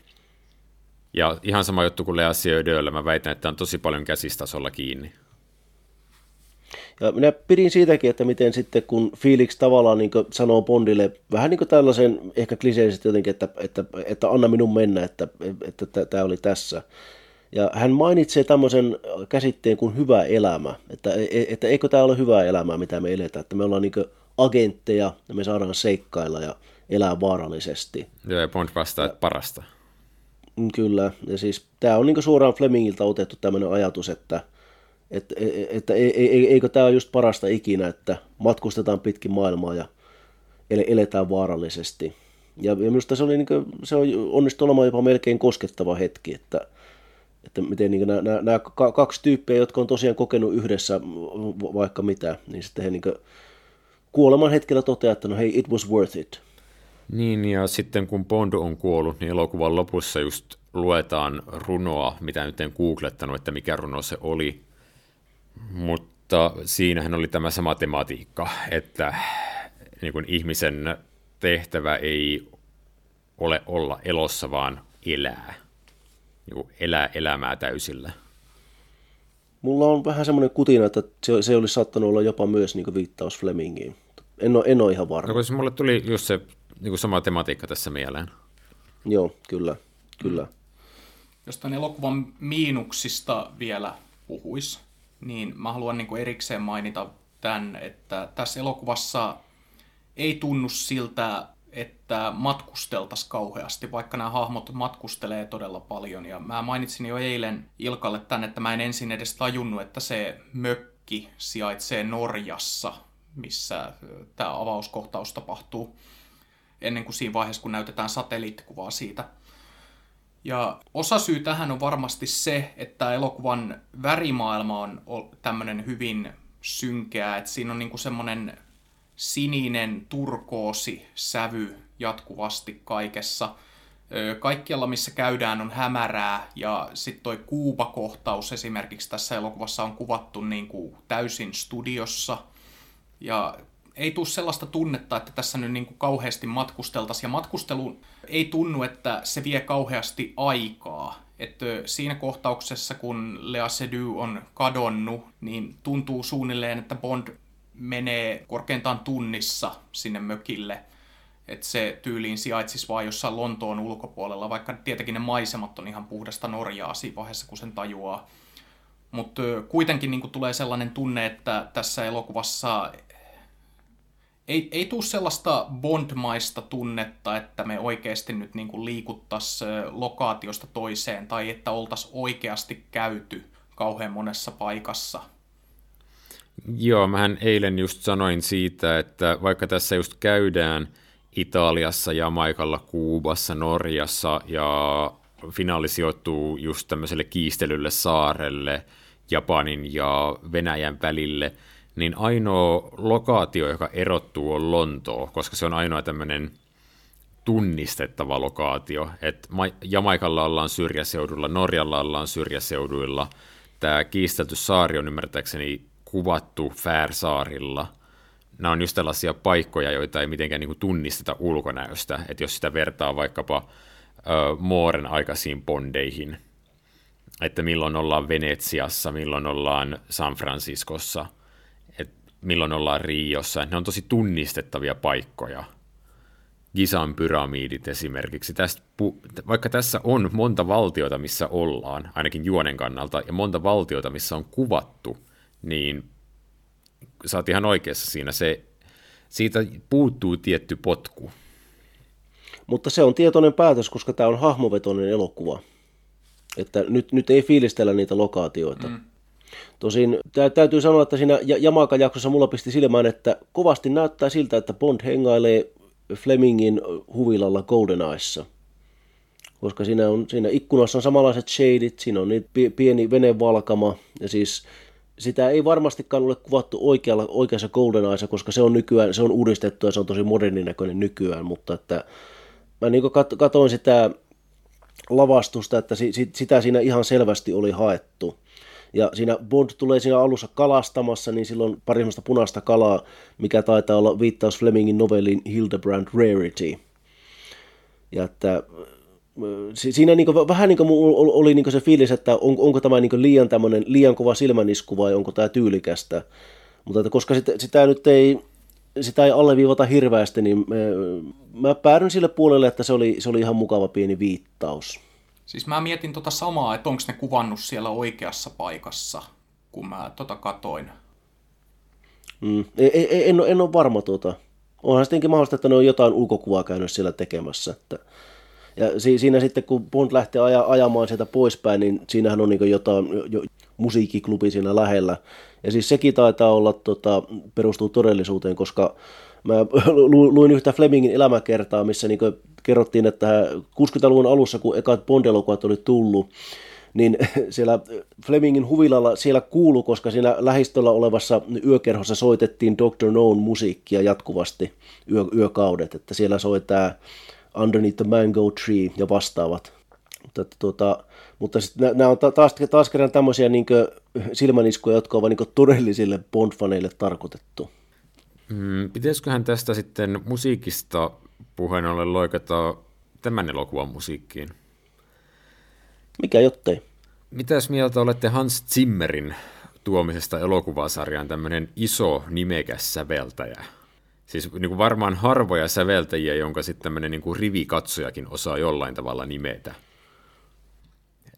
Ja ihan sama juttu kuin Lea Seydolle, mä väitän, että on tosi paljon käsistasolla kiinni. Ja minä pidin siitäkin, että miten sitten kun Felix tavallaan niin sanoo Bondille vähän niin kuin tällaisen ehkä kliseisesti jotenkin, että, että, että anna minun mennä, että, että, että tämä oli tässä. Ja hän mainitsee tämmöisen käsitteen kuin hyvä elämä, että, että eikö tämä ole hyvää elämää, mitä me eletään, että me ollaan niin agentteja ja me saadaan seikkailla ja elää vaarallisesti. Joo, ja Bond vastaa, että parasta. Mm, kyllä, ja siis tämä on niin suoraan Flemingiltä otettu tämmöinen ajatus, että, että, että eikö tämä ole just parasta ikinä, että matkustetaan pitkin maailmaa ja eletään vaarallisesti. Ja, ja minusta se, oli niin kuin, se on onnistu olemaan jopa melkein koskettava hetki, että, että miten niin nämä, nämä, kaksi tyyppiä, jotka on tosiaan kokenut yhdessä vaikka mitä, niin sitten he niin kuoleman hetkellä toteaa, että no hei, it was worth it. Niin, ja sitten kun Bond on kuollut, niin elokuvan lopussa just luetaan runoa, mitä nyt en googlettanut, että mikä runo se oli. Mutta siinähän oli tämä sama tematiikka, että niin kuin ihmisen tehtävä ei ole olla elossa, vaan elää. Niin kuin elää elämää täysillä. Mulla on vähän semmoinen kutina, että se, se olisi saattanut olla jopa myös niin viittaus Flemingiin. En ole, en ole ihan varma. No, mulle tuli just se niin kuin sama tematiikka tässä mieleen. Joo, kyllä, kyllä. Jos tämän elokuvan miinuksista vielä puhuisi, niin mä haluan niin kuin erikseen mainita tämän, että tässä elokuvassa ei tunnu siltä, että matkusteltaisiin kauheasti, vaikka nämä hahmot matkustelee todella paljon. Ja mä mainitsin jo eilen Ilkalle tämän, että mä en ensin edes tajunnut, että se mökki sijaitsee Norjassa, missä tämä avauskohtaus tapahtuu ennen kuin siinä vaiheessa, kun näytetään satelliittikuvaa siitä. Ja osa syy tähän on varmasti se, että elokuvan värimaailma on tämmöinen hyvin synkeä, että siinä on niinku semmoinen sininen turkoosi sävy jatkuvasti kaikessa. Kaikkialla, missä käydään, on hämärää ja sitten toi kuubakohtaus esimerkiksi tässä elokuvassa on kuvattu niin kuin täysin studiossa. Ja ei tule sellaista tunnetta, että tässä nyt niin kuin kauheasti matkusteltaisiin. Ja matkustelu ei tunnu, että se vie kauheasti aikaa. Että siinä kohtauksessa, kun Lea Seydoux on kadonnut, niin tuntuu suunnilleen, että Bond menee korkeintaan tunnissa sinne mökille. Että se tyyliin sijaitsisi vain jossain Lontoon ulkopuolella, vaikka tietenkin ne maisemat on ihan puhdasta Norjaa siinä vaiheessa, kun sen tajuaa. Mutta kuitenkin niin tulee sellainen tunne, että tässä elokuvassa ei, ei tule sellaista Bond-maista tunnetta, että me oikeasti nyt niin liikuttaisiin lokaatiosta toiseen tai että oltaisiin oikeasti käyty kauhean monessa paikassa. Joo, mähän eilen just sanoin siitä, että vaikka tässä just käydään Italiassa, Jamaikalla, Kuubassa, Norjassa ja finaali sijoittuu just tämmöiselle kiistelylle saarelle Japanin ja Venäjän välille – niin ainoa lokaatio, joka erottuu, on Lontoo, koska se on ainoa tämmöinen tunnistettava lokaatio. Et Jamaikalla ollaan syrjäseudulla, Norjalla ollaan syrjäseuduilla. Tämä kiistelty saari on ymmärtääkseni kuvattu Färsaarilla. Nämä on just tällaisia paikkoja, joita ei mitenkään niin tunnisteta ulkonäöstä. Että jos sitä vertaa vaikkapa ö, Mooren aikaisiin bondeihin, että milloin ollaan Venetsiassa, milloin ollaan San Franciscossa – milloin ollaan Riossa. Ne on tosi tunnistettavia paikkoja. Gisan pyramidit esimerkiksi. Tästä, vaikka tässä on monta valtiota, missä ollaan, ainakin juonen kannalta, ja monta valtiota, missä on kuvattu, niin sä oot ihan oikeassa siinä. Se, siitä puuttuu tietty potku. Mutta se on tietoinen päätös, koska tämä on hahmovetoinen elokuva. Että nyt, nyt ei fiilistellä niitä lokaatioita. Mm. Tosin täytyy sanoa, että siinä Jamaica-jaksossa mulla pisti silmään, että kovasti näyttää siltä, että Bond hengailee Flemingin huvilalla Eyessa. Koska siinä, on, siinä ikkunassa on samanlaiset shadit, siinä on niin pieni venevalkama ja siis sitä ei varmastikaan ole kuvattu oikealla, oikeassa Golden Eyesa, koska se on nykyään, se on uudistettu ja se on tosi modernin näköinen nykyään, mutta että mä niin katsoin sitä lavastusta, että sitä siinä ihan selvästi oli haettu. Ja siinä Bond tulee siinä alussa kalastamassa, niin silloin pari punaista kalaa, mikä taitaa olla viittaus Flemingin novelliin Hildebrand Rarity. Ja että siinä niin kuin, vähän niin kuin oli niin kuin se fiilis, että on, onko tämä niin liian, liian kova silmänisku vai onko tämä tyylikästä. Mutta että koska sitä, sitä nyt ei, sitä ei alleviivata hirveästi, niin mä, mä päädyn sille puolelle, että se oli, se oli ihan mukava pieni viittaus. Siis mä mietin tota samaa, että onko ne kuvannut siellä oikeassa paikassa, kun mä tota katoin. Mm. En, en, en ole varma tuota. Onhan sittenkin mahdollista, että ne on jotain ulkokuvaa käynyt siellä tekemässä. Että... Ja si, siinä sitten, kun Bond lähtee aja, ajamaan sieltä poispäin, niin siinähän on niin jotain jo, musiikkiklubi siinä lähellä. Ja siis sekin taitaa olla, tota, perustuu todellisuuteen, koska mä luin yhtä Flemingin elämäkertaa, missä niin kerrottiin, että 60-luvun alussa, kun ekat Bond-elokuvat oli tullut, niin siellä Flemingin huvilalla siellä kuulu, koska siinä lähistöllä olevassa yökerhossa soitettiin Dr. Noon musiikkia jatkuvasti yö, yökaudet, että siellä soi tämä Underneath the Mango Tree ja vastaavat. Mutta, tuota, mutta nämä on taas, taas kerran tämmöisiä niin silmäniskuja, jotka ovat niin todellisille Bond-faneille tarkoitettu. Mm, pitäisiköhän tästä sitten musiikista puheen ollen loikata tämän elokuvan musiikkiin? Mikä jottei? Mitäs mieltä olette Hans Zimmerin tuomisesta elokuvasarjaan tämmöinen iso nimekäs säveltäjä? Siis niin kuin varmaan harvoja säveltäjiä, jonka sitten tämmöinen niin kuin rivikatsojakin osaa jollain tavalla nimetä.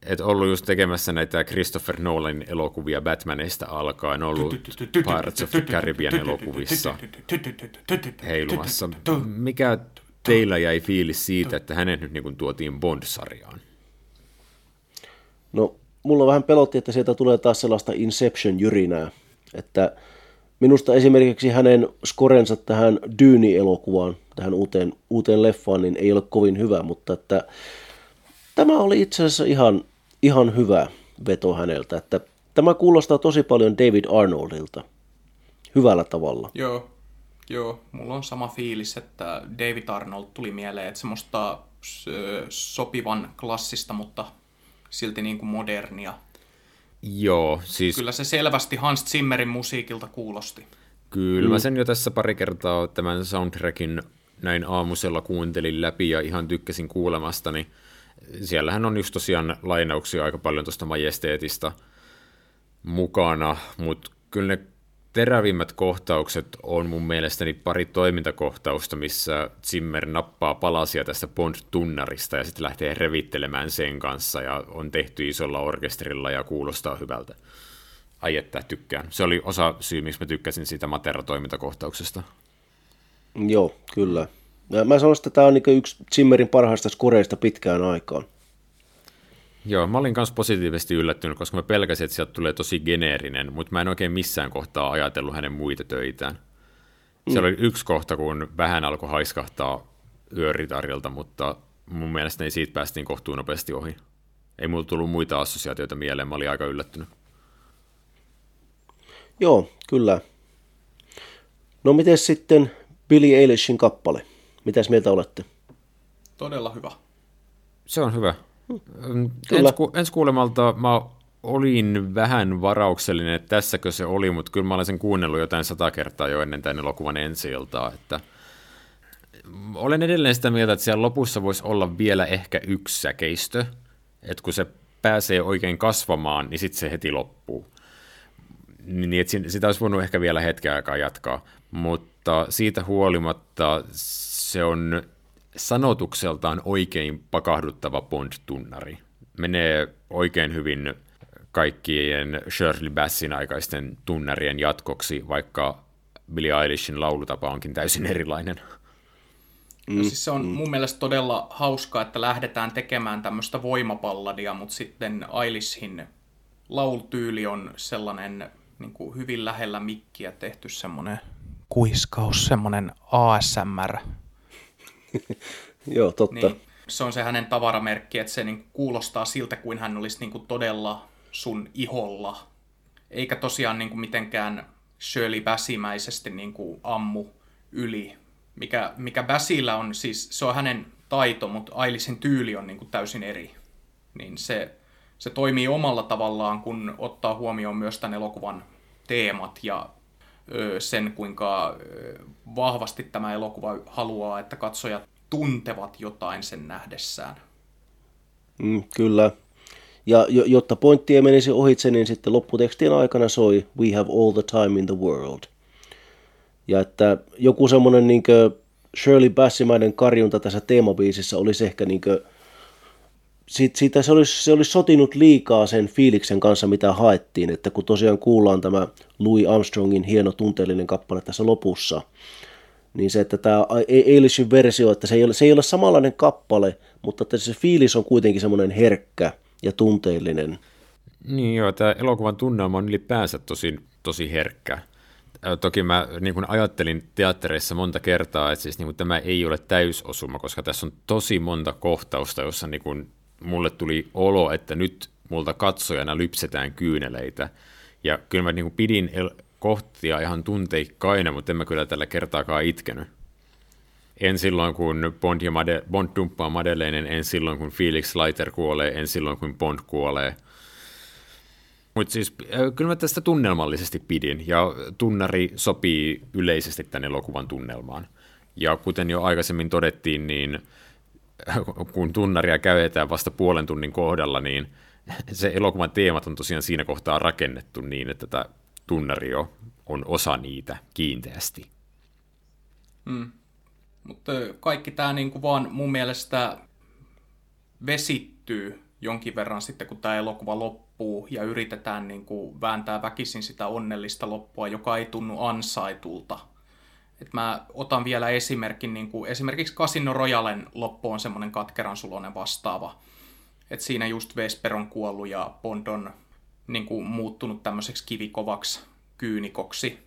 Et ollut just tekemässä näitä Christopher Nolanin elokuvia Batmanista alkaen, ollut Pirates of the Caribbean elokuvissa heilumassa. Mikä teillä jäi fiilis siitä, että hänet nyt niin tuotiin Bond-sarjaan? No, mulla vähän pelotti, että sieltä tulee taas sellaista Inception-jyrinää, että minusta esimerkiksi hänen skorensa tähän Dyyni-elokuvaan, tähän uuteen, uuteen leffaan, niin ei ole kovin hyvä, mutta että tämä oli itse asiassa ihan, ihan hyvä veto häneltä, että tämä kuulostaa tosi paljon David Arnoldilta hyvällä tavalla. Joo, joo, mulla on sama fiilis, että David Arnold tuli mieleen, että semmoista sopivan klassista, mutta silti niin kuin modernia. Joo, siis... Kyllä se selvästi Hans Zimmerin musiikilta kuulosti. Kyllä, mm. mä sen jo tässä pari kertaa tämän soundtrackin näin aamusella kuuntelin läpi ja ihan tykkäsin kuulemastani. Siellähän on just tosiaan lainauksia aika paljon tuosta majesteetista mukana, mutta kyllä ne terävimmät kohtaukset on mun mielestäni pari toimintakohtausta, missä Zimmer nappaa palasia tästä Bond-tunnarista ja sitten lähtee revittelemään sen kanssa ja on tehty isolla orkesterilla ja kuulostaa hyvältä. Ai että, tykkään. Se oli osa syy, miksi mä tykkäsin siitä Matera-toimintakohtauksesta. Joo, kyllä. Mä sanoisin, että tämä on niin yksi Zimmerin parhaista skoreista pitkään aikaan. Joo, mä olin myös positiivisesti yllättynyt, koska mä pelkäsin, että sieltä tulee tosi geneerinen, mutta mä en oikein missään kohtaa ajatellut hänen muita töitään. Mm. Siellä oli yksi kohta, kun vähän alkoi haiskahtaa yöritarilta, mutta mun mielestä ei siitä päästiin kohtuun nopeasti ohi. Ei mulla tullut muita assosiaatioita mieleen, mä olin aika yllättynyt. Joo, kyllä. No miten sitten Billy Eilishin kappale? Mitäs mieltä olette? Todella hyvä. Se on hyvä. Ensi, ku, ensi kuulemalta mä olin vähän varauksellinen, että tässäkö se oli, mutta kyllä mä olen sen kuunnellut jotain sata kertaa jo ennen tämän elokuvan ensi että olen edelleen sitä mieltä, että siellä lopussa voisi olla vielä ehkä yksi säkeistö, että kun se pääsee oikein kasvamaan, niin sitten se heti loppuu. Niin, että sitä olisi voinut ehkä vielä hetken aikaa jatkaa, mutta siitä huolimatta se on sanotukseltaan oikein pakahduttava Bond-tunnari. Menee oikein hyvin kaikkien Shirley Bassin aikaisten tunnarien jatkoksi, vaikka Billie Eilishin laulutapa onkin täysin erilainen. Mm. siis se on mm. mun mielestä todella hauskaa, että lähdetään tekemään tämmöistä voimapalladia, mutta sitten Eilishin laultyyli on sellainen niin kuin hyvin lähellä mikkiä tehty semmoinen kuiskaus, semmoinen ASMR Joo, totta. Niin, se on se hänen tavaramerkki, että se niin kuulostaa siltä, kuin hän olisi niin kuin todella sun iholla. eikä tosiaan niin kuin mitenkään Shirley Bassimäisesti niin kuin ammu yli, mikä, mikä Bassillä on, siis se on hänen taito, mutta Ailisin tyyli on niin kuin täysin eri. Niin se, se toimii omalla tavallaan, kun ottaa huomioon myös tämän elokuvan teemat ja sen, kuinka vahvasti tämä elokuva haluaa, että katsojat tuntevat jotain sen nähdessään. Mm, kyllä. Ja jotta pointti ei menisi ohitse, niin sitten lopputekstien aikana soi We have all the time in the world. Ja että joku semmoinen niin Shirley Bassimainen karjunta tässä teemabiisissä olisi ehkä niin kuin, sit, siitä se olisi, se olisi sotinut liikaa sen fiiliksen kanssa, mitä haettiin, että kun tosiaan kuullaan tämä Louis Armstrongin hieno tunteellinen kappale tässä lopussa, niin se, että tämä Eilishin versio, että se ei, ole, se ei ole samanlainen kappale, mutta että se fiilis on kuitenkin semmoinen herkkä ja tunteellinen. Niin joo, tämä elokuvan tunnelma on ylipäänsä tosi, tosi herkkä. Toki mä niin kuin ajattelin teattereissa monta kertaa, että siis niin kuin tämä ei ole täysosuma, koska tässä on tosi monta kohtausta, jossa niin kuin mulle tuli olo, että nyt multa katsojana lypsetään kyyneleitä. Ja kyllä mä niin kuin pidin el- kohtia ihan tunteikkaina, mutta en mä kyllä tällä kertaakaan itkenyt. En silloin, kun Bond, ja Made- Bond dumppaa Madeleinen, en silloin, kun Felix Leiter kuolee, en silloin, kun Bond kuolee. Mutta siis kyllä mä tästä tunnelmallisesti pidin, ja tunnari sopii yleisesti tänne elokuvan tunnelmaan. Ja kuten jo aikaisemmin todettiin, niin kun tunnaria käytetään vasta puolen tunnin kohdalla, niin se elokuvan teemat on tosiaan siinä kohtaa rakennettu niin, että tämä tunnario on osa niitä kiinteästi. Mm. Mutta kaikki tämä niinku vaan mun mielestä vesittyy jonkin verran sitten, kun tämä elokuva loppuu ja yritetään niinku vääntää väkisin sitä onnellista loppua, joka ei tunnu ansaitulta. Et mä otan vielä esimerkin, niin kuin, esimerkiksi Casino Royalen loppu on semmoinen katkeran sulonen vastaava. Et siinä just Vesper on kuollut ja Bond on niin kuin, muuttunut tämmöiseksi kivikovaksi kyynikoksi.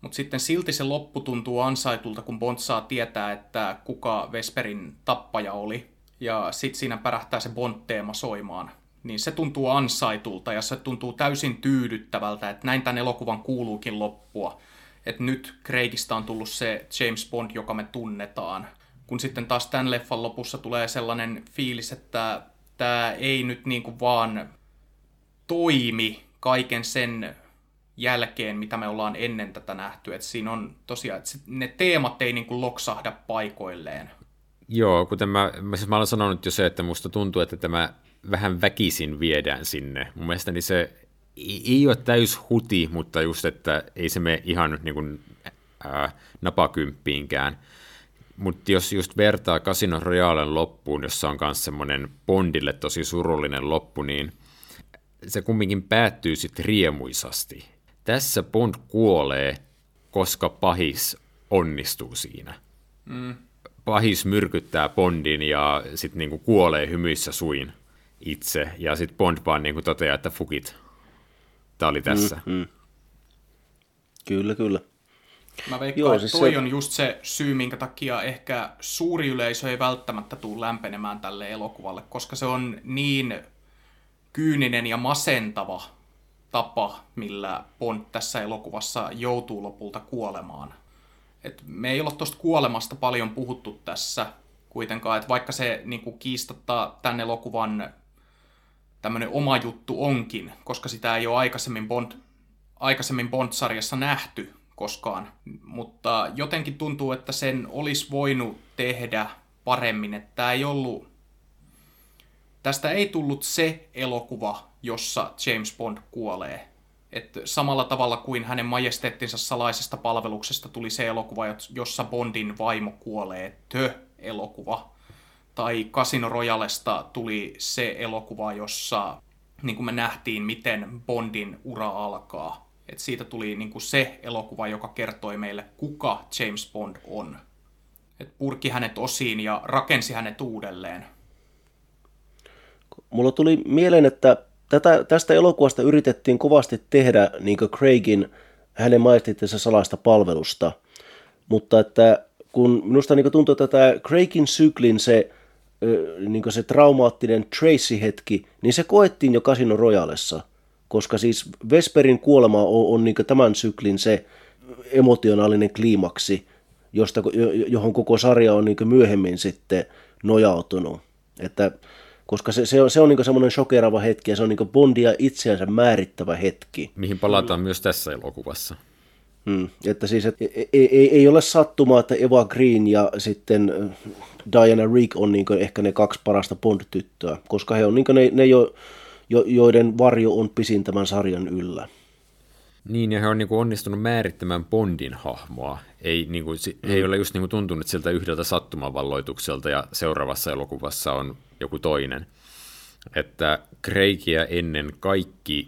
Mutta sitten silti se loppu tuntuu ansaitulta, kun Bond saa tietää, että kuka Vesperin tappaja oli. Ja sitten siinä pärähtää se Bond-teema soimaan. Niin se tuntuu ansaitulta ja se tuntuu täysin tyydyttävältä, että näin tämän elokuvan kuuluukin loppua että nyt Craigista on tullut se James Bond, joka me tunnetaan. Kun sitten taas tämän leffan lopussa tulee sellainen fiilis, että tämä ei nyt niin kuin vaan toimi kaiken sen jälkeen, mitä me ollaan ennen tätä nähty. Että siinä on tosiaan, että ne teemat ei niin kuin loksahda paikoilleen. Joo, kuten mä, mä, siis mä olen sanonut jo se, että musta tuntuu, että tämä vähän väkisin viedään sinne. Mun mielestäni se ei ole täys huti, mutta just, että ei se mene ihan niin kuin, ää, napakymppiinkään. Mutta jos just vertaa Casino Royalen loppuun, jossa on myös semmoinen Bondille tosi surullinen loppu, niin se kumminkin päättyy sitten riemuisasti. Tässä Bond kuolee, koska pahis onnistuu siinä. Mm. Pahis myrkyttää Bondin ja sitten niinku kuolee hymyissä suin itse. Ja sitten Bond vaan niinku toteaa, että fukit, Tämä oli tässä. Mm, mm. Kyllä, kyllä. Mä veikkaan, Joo, siis toi se... on just se syy, minkä takia ehkä suuri yleisö ei välttämättä tule lämpenemään tälle elokuvalle, koska se on niin kyyninen ja masentava tapa, millä Bond tässä elokuvassa joutuu lopulta kuolemaan. Et me ei ole tuosta kuolemasta paljon puhuttu tässä kuitenkaan, että vaikka se niin kuin, kiistattaa tämän elokuvan tämmöinen oma juttu onkin, koska sitä ei ole aikaisemmin, Bond, aikaisemmin Bond-sarjassa nähty koskaan. Mutta jotenkin tuntuu, että sen olisi voinut tehdä paremmin, että tämä ei ollut... Tästä ei tullut se elokuva, jossa James Bond kuolee. Et samalla tavalla kuin hänen majesteettinsa salaisesta palveluksesta tuli se elokuva, jossa Bondin vaimo kuolee, tö-elokuva tai Casino Royalesta tuli se elokuva, jossa niin kuin me nähtiin, miten Bondin ura alkaa. Et siitä tuli niin kuin se elokuva, joka kertoi meille, kuka James Bond on. Et purki hänet osiin ja rakensi hänet uudelleen. Mulla tuli mieleen, että tätä, tästä elokuvasta yritettiin kovasti tehdä niin Craigin hänen maistittensa salaista palvelusta, mutta että kun minusta niin tuntuu, että tämä Craigin syklin se niin se traumaattinen Tracy-hetki, niin se koettiin jo Casino Royalessa. koska siis Vesperin kuolema on, on niin tämän syklin se emotionaalinen kliimaksi, josta, johon koko sarja on niin myöhemmin sitten nojautunut. Että, koska se, se on, se on niin semmoinen shokerava hetki ja se on niin Bondia itseänsä määrittävä hetki. Mihin palataan myös tässä elokuvassa. Hmm. Että siis et, ei, ei, ei ole sattumaa, että Eva Green ja sitten Diana Rigg on niin ehkä ne kaksi parasta Bond-tyttöä, koska he on niin ne, ne jo, jo, joiden varjo on pisin tämän sarjan yllä. Niin, ja he on niin kuin onnistunut määrittämään Bondin hahmoa. Ei, niin kuin, mm. ei ole just niin kuin tuntunut siltä yhdeltä sattumanvalloitukselta, ja seuraavassa elokuvassa on joku toinen. Että Craigia ennen kaikki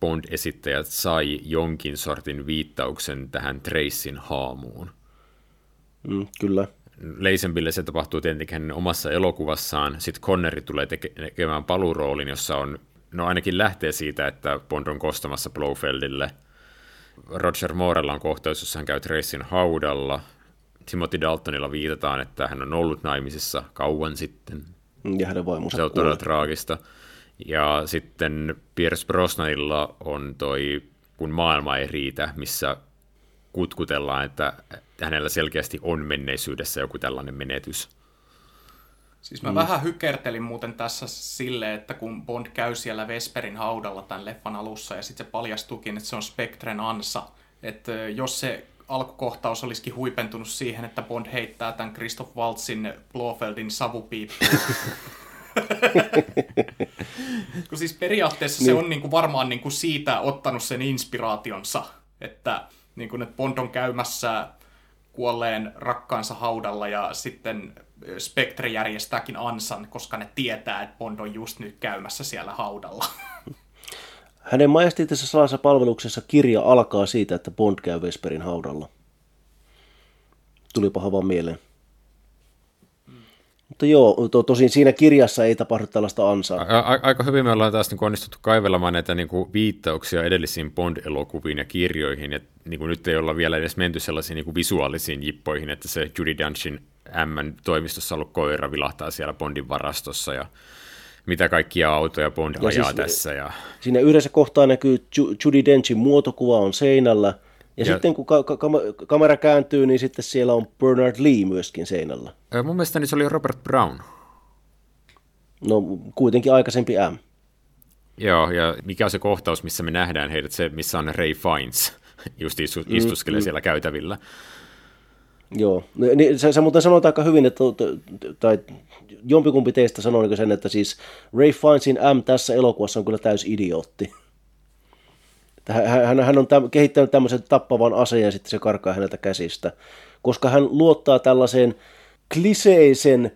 Bond-esittäjät sai jonkin sortin viittauksen tähän Tracyn haamuun. Mm, kyllä. Leisenbille se tapahtuu tietenkin hänen omassa elokuvassaan. Sitten Conneri tulee teke- tekemään paluroolin, jossa on, no ainakin lähtee siitä, että Bond on kostamassa Blofeldille. Roger Moorella on kohtaus, jossa hän käy Tracyn haudalla. Timothy Daltonilla viitataan, että hän on ollut naimisissa kauan sitten. Ja hänen vaimonsa Se on todella traagista. Ja sitten Pierce Brosnanilla on toi Kun maailma ei riitä, missä kutkutellaan, että hänellä selkeästi on menneisyydessä joku tällainen menetys. Siis mä mm. vähän hykertelin muuten tässä sille, että kun Bond käy siellä Vesperin haudalla tämän leffan alussa ja sitten se paljastuukin, että se on Spectren ansa, että jos se alkukohtaus olisikin huipentunut siihen, että Bond heittää tämän Christoph Waltzin Blofeldin savupiippuun kun siis periaatteessa niin. se on niin kuin varmaan niin kuin siitä ottanut sen inspiraationsa, että, niin kuin, että Bond on käymässä kuolleen rakkaansa haudalla ja sitten Spectre järjestääkin ansan, koska ne tietää, että Bond on just nyt käymässä siellä haudalla. Hänen majestitissa salassa palveluksessa kirja alkaa siitä, että Bond käy Vesperin haudalla. Tulipa vaan mieleen. Mutta joo, to, tosin siinä kirjassa ei tapahdu tällaista ansaa. A- a- aika hyvin me ollaan taas niin onnistuttu kaivelemaan näitä niin kuin viittauksia edellisiin Bond-elokuviin ja kirjoihin, ja niin kuin nyt ei olla vielä edes menty sellaisiin niin kuin visuaalisiin jippoihin, että se Judy Danchin M-toimistossa ollut koira vilahtaa siellä Bondin varastossa, ja mitä kaikkia autoja Bond ja ajaa siis, tässä. Ja... Siinä yhdessä kohtaa näkyy Judy Denchin muotokuva on seinällä, ja, ja sitten kun ka- ka- kamera kääntyy, niin sitten siellä on Bernard Lee myöskin seinällä. Mun mielestäni se oli Robert Brown. No kuitenkin aikaisempi M. Joo, ja mikä on se kohtaus, missä me nähdään heidät, se missä on Ray Fiennes, just istu, mm, istuskelee mm, siellä käytävillä. Joo, niin se, se muuten sanotaan aika hyvin, että, tai jompikumpi teistä sanoi sen, että siis Ray Fiennesin M tässä elokuvassa on kyllä täys idiootti. Hän, hän on täm, kehittänyt tämmöisen tappavan aseen ja sitten se karkaa häneltä käsistä, koska hän luottaa tällaiseen kliseisen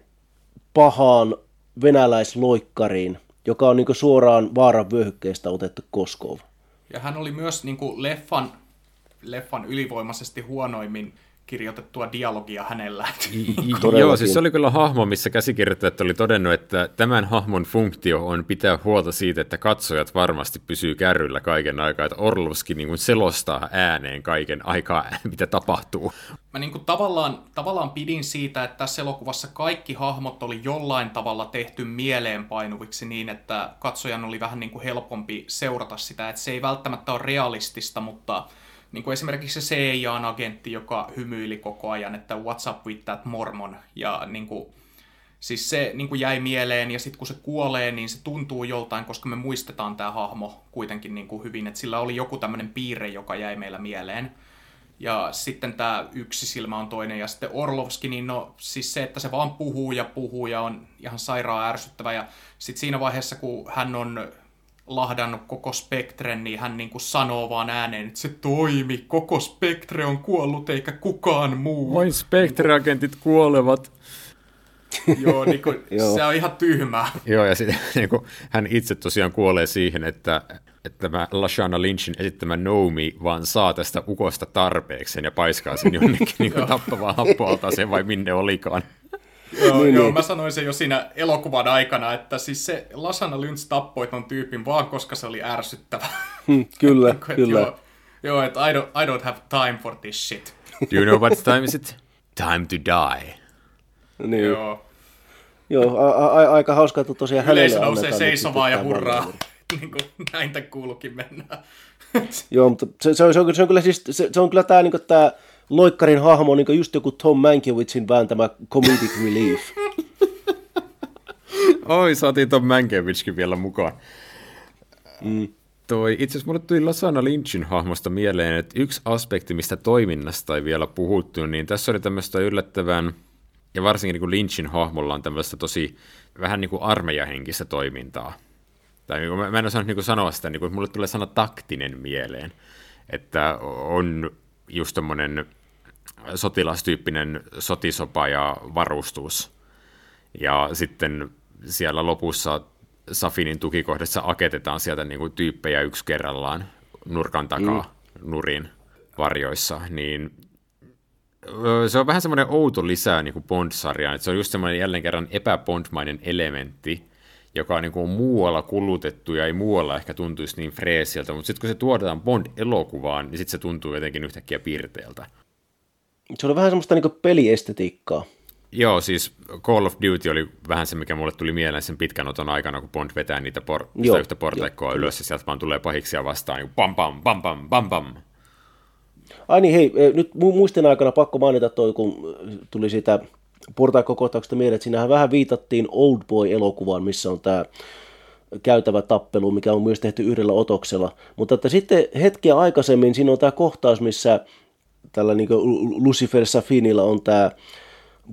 pahaan venäläisloikkariin, joka on niin suoraan vaaran vyöhykkeestä otettu Koskov. Ja hän oli myös niin leffan, leffan ylivoimaisesti huonoimmin kirjoitettua dialogia hänellä. Joo, siis se oli kyllä hahmo, missä käsikirjoittajat oli todennut, että tämän hahmon funktio on pitää huolta siitä, että katsojat varmasti pysyy kärryllä kaiken aikaa, että Orlovski niin kuin selostaa ääneen kaiken aikaa, mitä tapahtuu. Mä niin kuin tavallaan, tavallaan pidin siitä, että tässä elokuvassa kaikki hahmot oli jollain tavalla tehty mieleenpainuviksi niin, että katsojan oli vähän niin kuin helpompi seurata sitä, että se ei välttämättä ole realistista, mutta niin kuin esimerkiksi se CIA-agentti, joka hymyili koko ajan, että what's up with that mormon, ja niin kuin, siis se niin kuin jäi mieleen, ja sitten kun se kuolee, niin se tuntuu joltain, koska me muistetaan tämä hahmo kuitenkin niin kuin hyvin, että sillä oli joku tämmöinen piirre, joka jäi meillä mieleen. Ja sitten tämä yksi silmä on toinen, ja sitten Orlovski, niin no siis se, että se vaan puhuu ja puhuu ja on ihan sairaan ärsyttävä, ja sitten siinä vaiheessa, kun hän on lahdannut koko spektren, niin hän niin kuin sanoo vaan ääneen, että se toimi, koko spektre on kuollut eikä kukaan muu. Vain spektre-agentit kuolevat. Joo, niin kuin, se on ihan tyhmää. Joo, ja sitten niin kuin, hän itse tosiaan kuolee siihen, että, että tämä Lashana Lynchin esittämä Nomi vaan saa tästä ukosta tarpeekseen ja paiskaa sen jonnekin niin kuin tappavaa happoaltaaseen vai minne olikaan. Joo, niin, joo niin. mä sanoin sen jo siinä elokuvan aikana, että siis se Lasana Lynch tappoi ton tyypin vaan, koska se oli ärsyttävä. Hmm, kyllä, kuin, kyllä. Joo, joo että I don't, I don't have time for this shit. Do you know what time is it? Time to die. Niin. Joo. Joo, a- a- aika hauska, että tosiaan hänelle Yleisö nousee seisomaan ja hurraa. niin kuin näin tämän kuulukin mennä. Joo, mutta se, se, on, se, on, se on kyllä siis, se, se on kyllä tämä, niin tämä Loikkarin hahmo niin just joku Tom Mankiewiczin vääntämä comedic relief. Oi, saatiin Tom Mankiewicz vielä mukaan. Mm. Toi, itse asiassa mulle tuli Lasana Lynchin hahmosta mieleen, että yksi aspekti, mistä toiminnasta ei vielä puhuttu, niin tässä oli tämmöistä yllättävän, ja varsinkin niin kuin Lynchin hahmolla on tämmöistä tosi vähän niin kuin armeijahenkistä toimintaa. Tai niin kuin, mä, mä en osannut niin kuin sanoa sitä, niin kuin, mulle tulee sana taktinen mieleen, että on just tämmöinen sotilastyyppinen sotisopa ja varustus. Ja sitten siellä lopussa Safinin tukikohdassa aketetaan sieltä niin kuin tyyppejä yksi kerrallaan nurkan takaa mm. nurin varjoissa, niin se on vähän semmoinen outo lisää niin kuin Bond-sarjaan, että se on just semmoinen jälleen kerran epäbondmainen elementti, joka on niin kuin muualla kulutettu ja ei muualla ehkä tuntuisi niin freesiltä, mutta sitten kun se tuotetaan Bond-elokuvaan, niin sitten se tuntuu jotenkin yhtäkkiä pirteeltä. Se on vähän semmoista niin peliestetiikkaa. Joo, siis Call of Duty oli vähän se, mikä mulle tuli mieleen sen pitkän oton aikana, kun Bond vetää niitä por- Joo, yhtä portaikkoa jo, ylös, ja sieltä vaan tulee pahiksia vastaan, niin pam pam, pam pam, pam pam. Ai niin, hei, eh, nyt muistin aikana pakko mainita toi, kun tuli siitä portaikkokohtauksesta mieleen, että siinähän vähän viitattiin Old Boy-elokuvaan, missä on tämä käytävä tappelu, mikä on myös tehty yhdellä otoksella. Mutta että sitten hetkiä aikaisemmin siinä on tämä kohtaus, missä tällä niin Lucifer Safinilla on tämä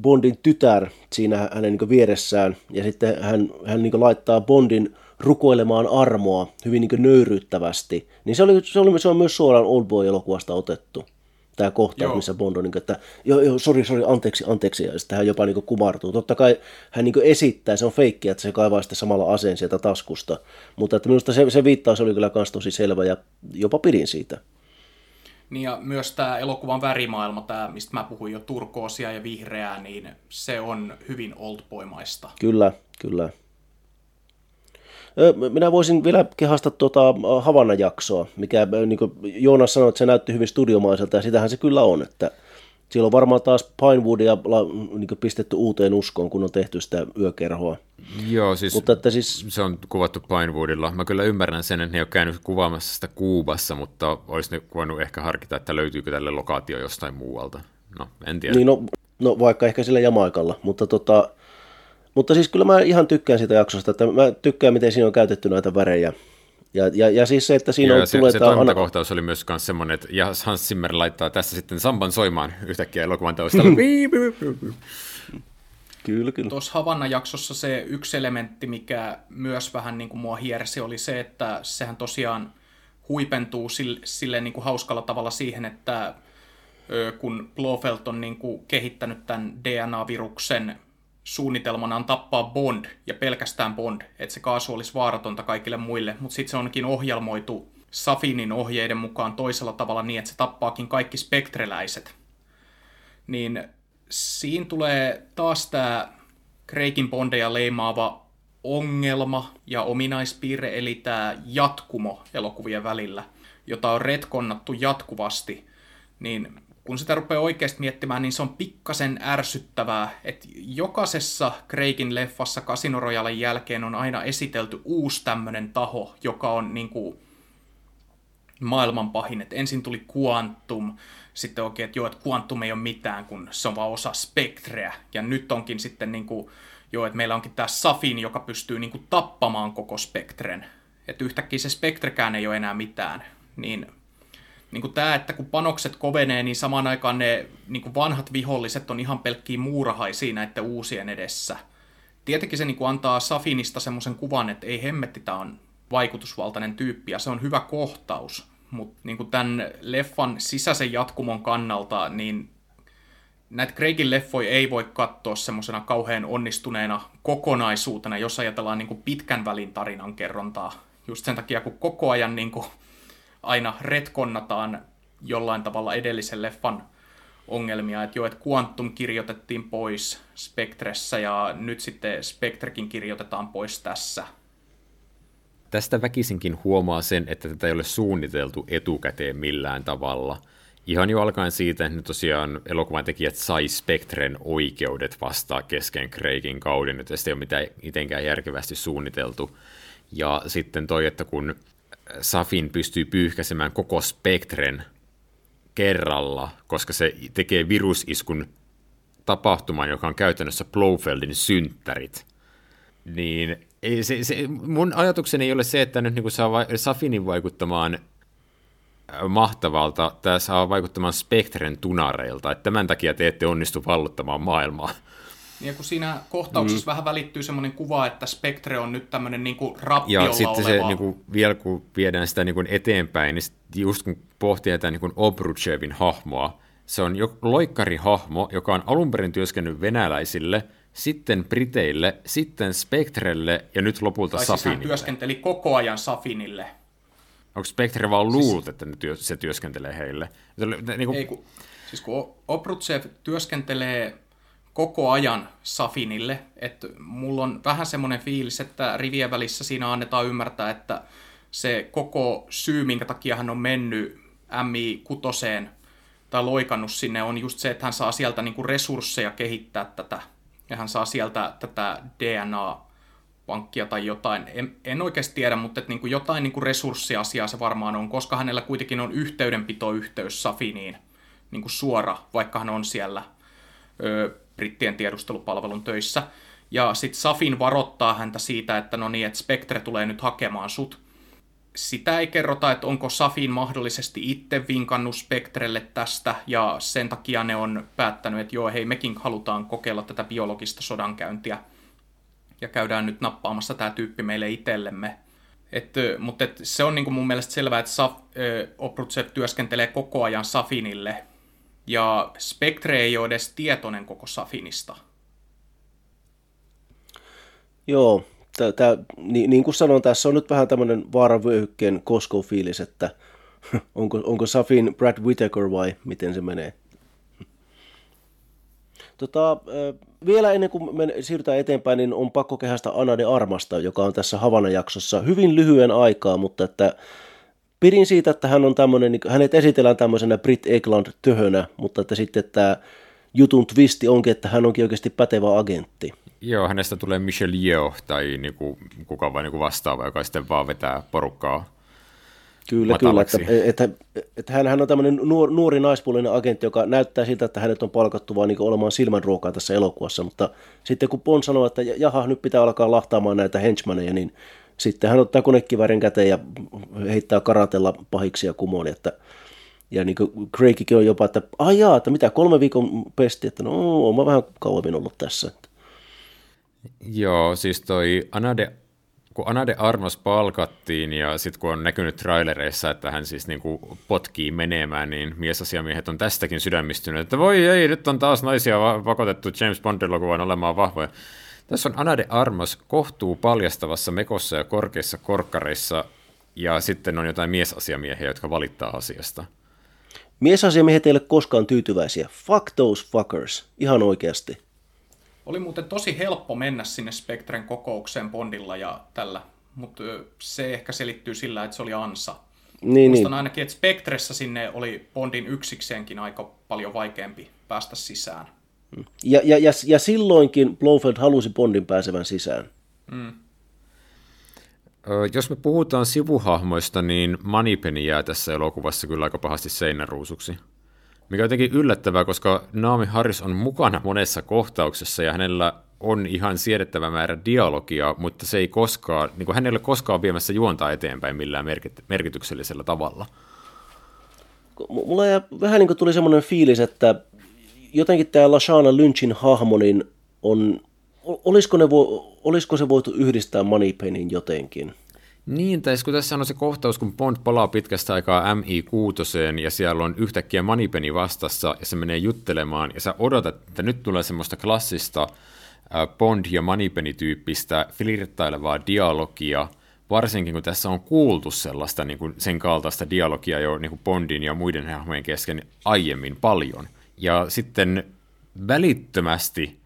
Bondin tytär siinä hänen niin vieressään, ja sitten hän, hän niin laittaa Bondin rukoilemaan armoa hyvin niin nöyryyttävästi. Niin se, oli, se, oli, se on myös suoraan Oldboy-elokuvasta otettu tämä kohta, joo. missä Bond on, niin kuin, että joo, joo, sori, sori, anteeksi, anteeksi, ja sitten hän jopa niin kumartuu. Totta kai hän niin esittää, se on feikki, että se kaivaa sitten samalla aseen sieltä taskusta, mutta että minusta se, se viittaus oli kyllä myös tosi selvä, ja jopa pidin siitä. Niin ja myös tämä elokuvan värimaailma, tämä, mistä mä puhuin jo turkoosia ja vihreää, niin se on hyvin oldboymaista. Kyllä, kyllä. Minä voisin vielä kehasta tuota Havanna-jaksoa, mikä niin kuin Joonas sanoi, että se näytti hyvin studiomaiselta, ja sitähän se kyllä on, että siellä on varmaan taas Pinewoodia niin pistetty uuteen uskoon, kun on tehty sitä yökerhoa. Joo, siis, mutta että siis se on kuvattu Pinewoodilla. Mä kyllä ymmärrän sen, että ne ei ole käynyt kuvaamassa sitä Kuubassa, mutta olisi ne voinut ehkä harkita, että löytyykö tälle lokaatio jostain muualta. No, en tiedä. Niin, no, no vaikka ehkä sillä Jamaikalla, mutta tota, mutta siis kyllä mä ihan tykkään sitä jaksosta, että mä tykkään, miten siinä on käytetty näitä värejä. Ja, ja, ja siis se, että siinä Joo, on... Se, tulee se toimintakohtaus oli myös semmoinen, että ja Hans Zimmer laittaa tässä sitten samban soimaan yhtäkkiä elokuvan taustalla. Kyllä, kyllä. Tuossa Havanna-jaksossa se yksi elementti, mikä myös vähän niin kuin mua hiersi, oli se, että sehän tosiaan huipentuu sille, sille niin kuin hauskalla tavalla siihen, että kun Blofeld on niin kuin kehittänyt tämän DNA-viruksen suunnitelmana on tappaa Bond ja pelkästään Bond, että se kaasu olisi vaaratonta kaikille muille, mutta sitten se onkin ohjelmoitu Safinin ohjeiden mukaan toisella tavalla niin, että se tappaakin kaikki spektreläiset. Niin siinä tulee taas tämä Kreikin Bondeja leimaava ongelma ja ominaispiirre, eli tämä jatkumo elokuvien välillä, jota on retkonnattu jatkuvasti, niin kun sitä rupeaa oikeasti miettimään, niin se on pikkasen ärsyttävää, että jokaisessa Kreikin leffassa Casino Royalen jälkeen on aina esitelty uusi tämmöinen taho, joka on niin kuin maailman pahin. Et ensin tuli Quantum, sitten oikein, että joo, että Quantum ei ole mitään, kun se on vaan osa Spectreä. Ja nyt onkin sitten niin kuin, joo, että meillä onkin tämä Safin, joka pystyy niin kuin tappamaan koko Spectren. Että yhtäkkiä se Spectrekään ei ole enää mitään. Niin niin kuin tämä, että kun panokset kovenee, niin samaan aikaan ne niin kuin vanhat viholliset on ihan pelkkiä muurahaisia näiden uusien edessä. Tietenkin se niin kuin antaa Safinista semmoisen kuvan, että ei hemmetti, tämä on vaikutusvaltainen tyyppi ja se on hyvä kohtaus. Mutta niin tämän leffan sisäisen jatkumon kannalta, niin näitä Craigin leffoja ei voi katsoa semmoisena kauhean onnistuneena kokonaisuutena, jos ajatellaan niin kuin pitkän välin tarinan kerrontaa. Just sen takia, kun koko ajan niin kuin aina retkonnataan jollain tavalla edellisen leffan ongelmia, että jo, että Quantum kirjoitettiin pois Spectressä ja nyt sitten Spectrekin kirjoitetaan pois tässä. Tästä väkisinkin huomaa sen, että tätä ei ole suunniteltu etukäteen millään tavalla. Ihan jo alkaen siitä, että tosiaan elokuvan tekijät sai Spectren oikeudet vastaa kesken Craigin kauden, että sitä ei ole mitään järkevästi suunniteltu. Ja sitten toi, että kun Safin pystyy pyyhkäisemään koko spektren kerralla, koska se tekee virusiskun tapahtuman, joka on käytännössä Blofeldin synttärit, niin ei, se, se, mun ajatukseni ei ole se, että nyt niin saa Safinin vaikuttamaan mahtavalta, tämä saa vaikuttamaan Spektren tunareilta, että tämän takia te ette onnistu vallottamaan maailmaa. Ja kun siinä kohtauksessa mm. vähän välittyy semmoinen kuva, että Spectre on nyt tämmöinen niin rappiolla Ja sitten oleva... se niin kuin, vielä kun viedään sitä niin kuin eteenpäin, niin just kun pohtii tätä niin Obruchevin hahmoa, se on jo loikkarihahmo, joka on alun perin työskennellyt venäläisille, sitten Briteille, sitten Spectrelle ja nyt lopulta tai Safinille. Siis hän työskenteli koko ajan Safinille. Onko Spectre vaan luullut, siis... että työ, se työskentelee heille? Niin kuin... Ei, kun, siis kun Obrutsev työskentelee koko ajan Safinille, että mulla on vähän semmoinen fiilis, että rivien välissä siinä annetaan ymmärtää, että se koko syy, minkä takia hän on mennyt MI6 tai loikannut sinne, on just se, että hän saa sieltä niinku resursseja kehittää tätä, ja hän saa sieltä tätä DNA-pankkia tai jotain. En, en oikeasti tiedä, mutta että niinku jotain niinku resurssiasiaa se varmaan on, koska hänellä kuitenkin on yhteydenpito-yhteys Safiniin niinku suora, vaikka hän on siellä. Ö, brittien tiedustelupalvelun töissä. Ja sitten Safin varoittaa häntä siitä, että no niin, että Spectre tulee nyt hakemaan sut. Sitä ei kerrota, että onko Safin mahdollisesti itse vinkannut Spectrelle tästä, ja sen takia ne on päättänyt, että joo, hei, mekin halutaan kokeilla tätä biologista sodankäyntiä, ja käydään nyt nappaamassa tämä tyyppi meille itsellemme. Et, mutta et se on niinku mun mielestä selvää, että Saf, Oprutsev työskentelee koko ajan Safinille, ja Spectre ei ole edes tietoinen koko Safinista. Joo, tää, tää, niin, niin kuin sanoin, tässä on nyt vähän tämmöinen vaaravyöhykkeen Costco-fiilis, että onko, onko Safin Brad Whittaker vai miten se menee. Tota, vielä ennen kuin me siirrytään eteenpäin, niin on pakko kehästä Anna de Armasta, joka on tässä Havana-jaksossa hyvin lyhyen aikaa, mutta että pidin siitä, että hän on tämmöinen, niin hänet esitellään tämmöisenä Brit Eklund-töhönä, mutta että sitten tämä jutun twisti onkin, että hän onkin oikeasti pätevä agentti. Joo, hänestä tulee Michelle Yeoh tai niinku, kuka vai niinku vastaava, joka sitten vaan vetää porukkaa Kyllä, matalaksi. kyllä. Että, että, että hän, hän on tämmöinen nuor, nuori naispuolinen agentti, joka näyttää siltä, että hänet on palkattu vaan niin olemaan silmänruokaa tässä elokuvassa, mutta sitten kun Bond sanoo, että jaha, nyt pitää alkaa lahtaamaan näitä henchmaneja, niin sitten hän ottaa konekivärin käteen ja heittää karatella pahiksi kumoon, että ja niin kuin Craigikin on jopa, että ajaa, että mitä kolme viikon pesti, että no, olen vähän kauemmin ollut tässä. Joo, siis toi Anade, kun Anade Armas palkattiin ja sitten kun on näkynyt trailereissa, että hän siis niin kuin potkii menemään, niin miesasiamiehet on tästäkin sydämistyneet, että voi ei, nyt on taas naisia pakotettu James Bond-elokuvaan olemaan vahvoja. Tässä on Anade Armas kohtuu paljastavassa mekossa ja korkeissa korkkareissa, ja sitten on jotain miesasiamiehiä, jotka valittaa asiasta. Miesasiamiehet ei ole koskaan tyytyväisiä. Fuck those fuckers. Ihan oikeasti. Oli muuten tosi helppo mennä sinne Spectren kokoukseen Bondilla ja tällä, mutta se ehkä selittyy sillä, että se oli ansa. Niin, Muistan niin. ainakin, että Spectressä sinne oli Bondin yksikseenkin aika paljon vaikeampi päästä sisään. Ja, ja, ja, ja silloinkin Blofeld halusi Bondin pääsevän sisään. Mm. Jos me puhutaan sivuhahmoista, niin Moneypenny jää tässä elokuvassa kyllä aika pahasti seinäruusuksi. Mikä on jotenkin yllättävää, koska Naomi Harris on mukana monessa kohtauksessa ja hänellä on ihan siedettävä määrä dialogia, mutta se ei koskaan, niin kuin hän ei ole koskaan viemässä juontaa eteenpäin millään merkityksellisellä tavalla. Mulla vähän niin kuin tuli semmoinen fiilis, että jotenkin tämä Lashana Lynchin hahmo, niin on, olisiko, ne vo, olisiko se voitu yhdistää Moneypennin jotenkin? Niin, tai kun tässä on se kohtaus, kun Bond palaa pitkästä aikaa MI6 ja siellä on yhtäkkiä Moneypenny vastassa ja se menee juttelemaan ja sä odotat, että nyt tulee semmoista klassista Bond- ja Moneypenny-tyyppistä flirttailevaa dialogia, varsinkin kun tässä on kuultu sellaista niin kuin sen kaltaista dialogia jo niin kuin Bondin ja muiden hahmojen kesken aiemmin paljon – ja sitten välittömästi,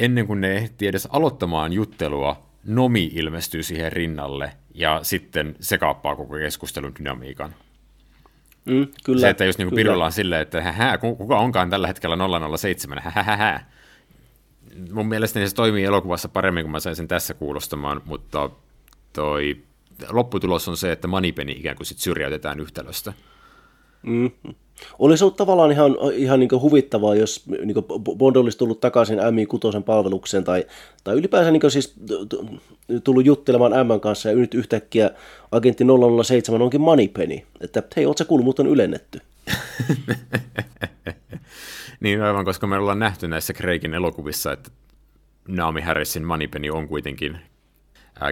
ennen kuin ne ehti edes aloittamaan juttelua, Nomi ilmestyy siihen rinnalle ja sitten se kaappaa koko keskustelun dynamiikan. Mm, kyllä, se, että jos niinku pirullaan silleen, että hä, kuka onkaan tällä hetkellä 007, hä, hä, hä. Mun mielestäni se toimii elokuvassa paremmin kuin mä sain sen tässä kuulostamaan, mutta toi lopputulos on se, että Manipeni ikään kuin sit syrjäytetään yhtälöstä. Mm-hmm. Olisi ollut tavallaan ihan, ihan niin huvittavaa, jos niin Bond olisi tullut takaisin MI6 palvelukseen tai, tai ylipäänsä niin siis tullut juttelemaan M kanssa ja nyt yhtäkkiä agentti 007 onkin Moneypenny. Että hei, oot sä kuullut, mutta on ylennetty. niin aivan, koska me ollaan nähty näissä Craigin elokuvissa, että Naomi Harrisin Moneypenny on kuitenkin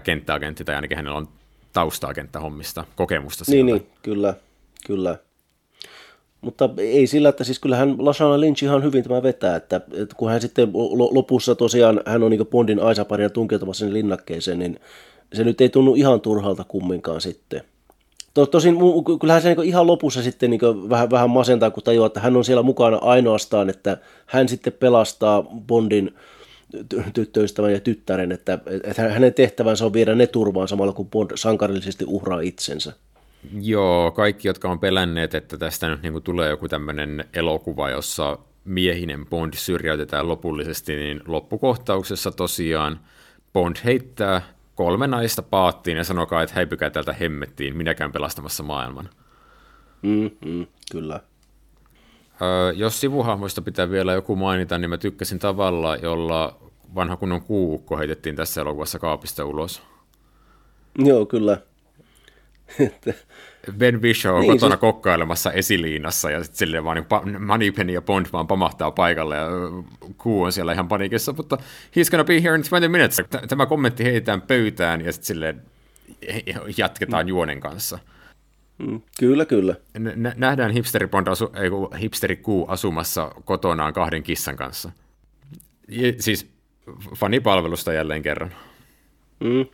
kenttäagentti, tai ainakin hänellä on taustaa kenttähommista, kokemusta sieltä. Niin, niin, kyllä, kyllä. Mutta ei sillä, että siis kyllähän Lashana Lynch ihan hyvin tämä vetää, että, että kun hän sitten lopussa tosiaan, hän on niin Bondin aisaparina tunkeutumassa sinne linnakkeeseen, niin se nyt ei tunnu ihan turhalta kumminkaan sitten. Tosin kyllähän se niin ihan lopussa sitten niin vähän, vähän masentaa, kun tajuaa, että hän on siellä mukana ainoastaan, että hän sitten pelastaa Bondin tyttöystävän ja tyttären, että, että hänen tehtävänsä on viedä ne turvaan samalla kun Bond sankarillisesti uhraa itsensä. Joo, kaikki, jotka on pelänneet, että tästä nyt niin tulee joku tämmöinen elokuva, jossa miehinen Bond syrjäytetään lopullisesti, niin loppukohtauksessa tosiaan Bond heittää kolme naista paattiin ja sanokaa, että häipykää täältä hemmettiin, minäkään pelastamassa maailman. Mm, mm, kyllä. Öö, jos sivuhahmoista pitää vielä joku mainita, niin mä tykkäsin tavalla, jolla vanha kunnon kuukko heitettiin tässä elokuvassa kaapista ulos. Joo, kyllä. Ben Bishop on niin, kotona siis... kokkailemassa esiliinassa ja sitten silleen vaan niin Moneypenny ja Bond vaan pamahtaa paikalle ja kuu on siellä ihan panikissa, mutta he's gonna be here in 20 minutes. Tämä kommentti heitetään pöytään ja sitten silleen jatketaan mm. juonen kanssa. Mm, kyllä, kyllä. N- nähdään hipsteri, Bond asu, ei, hipsteri kuu asumassa kotonaan kahden kissan kanssa. Ja, siis fanipalvelusta jälleen kerran. Mm,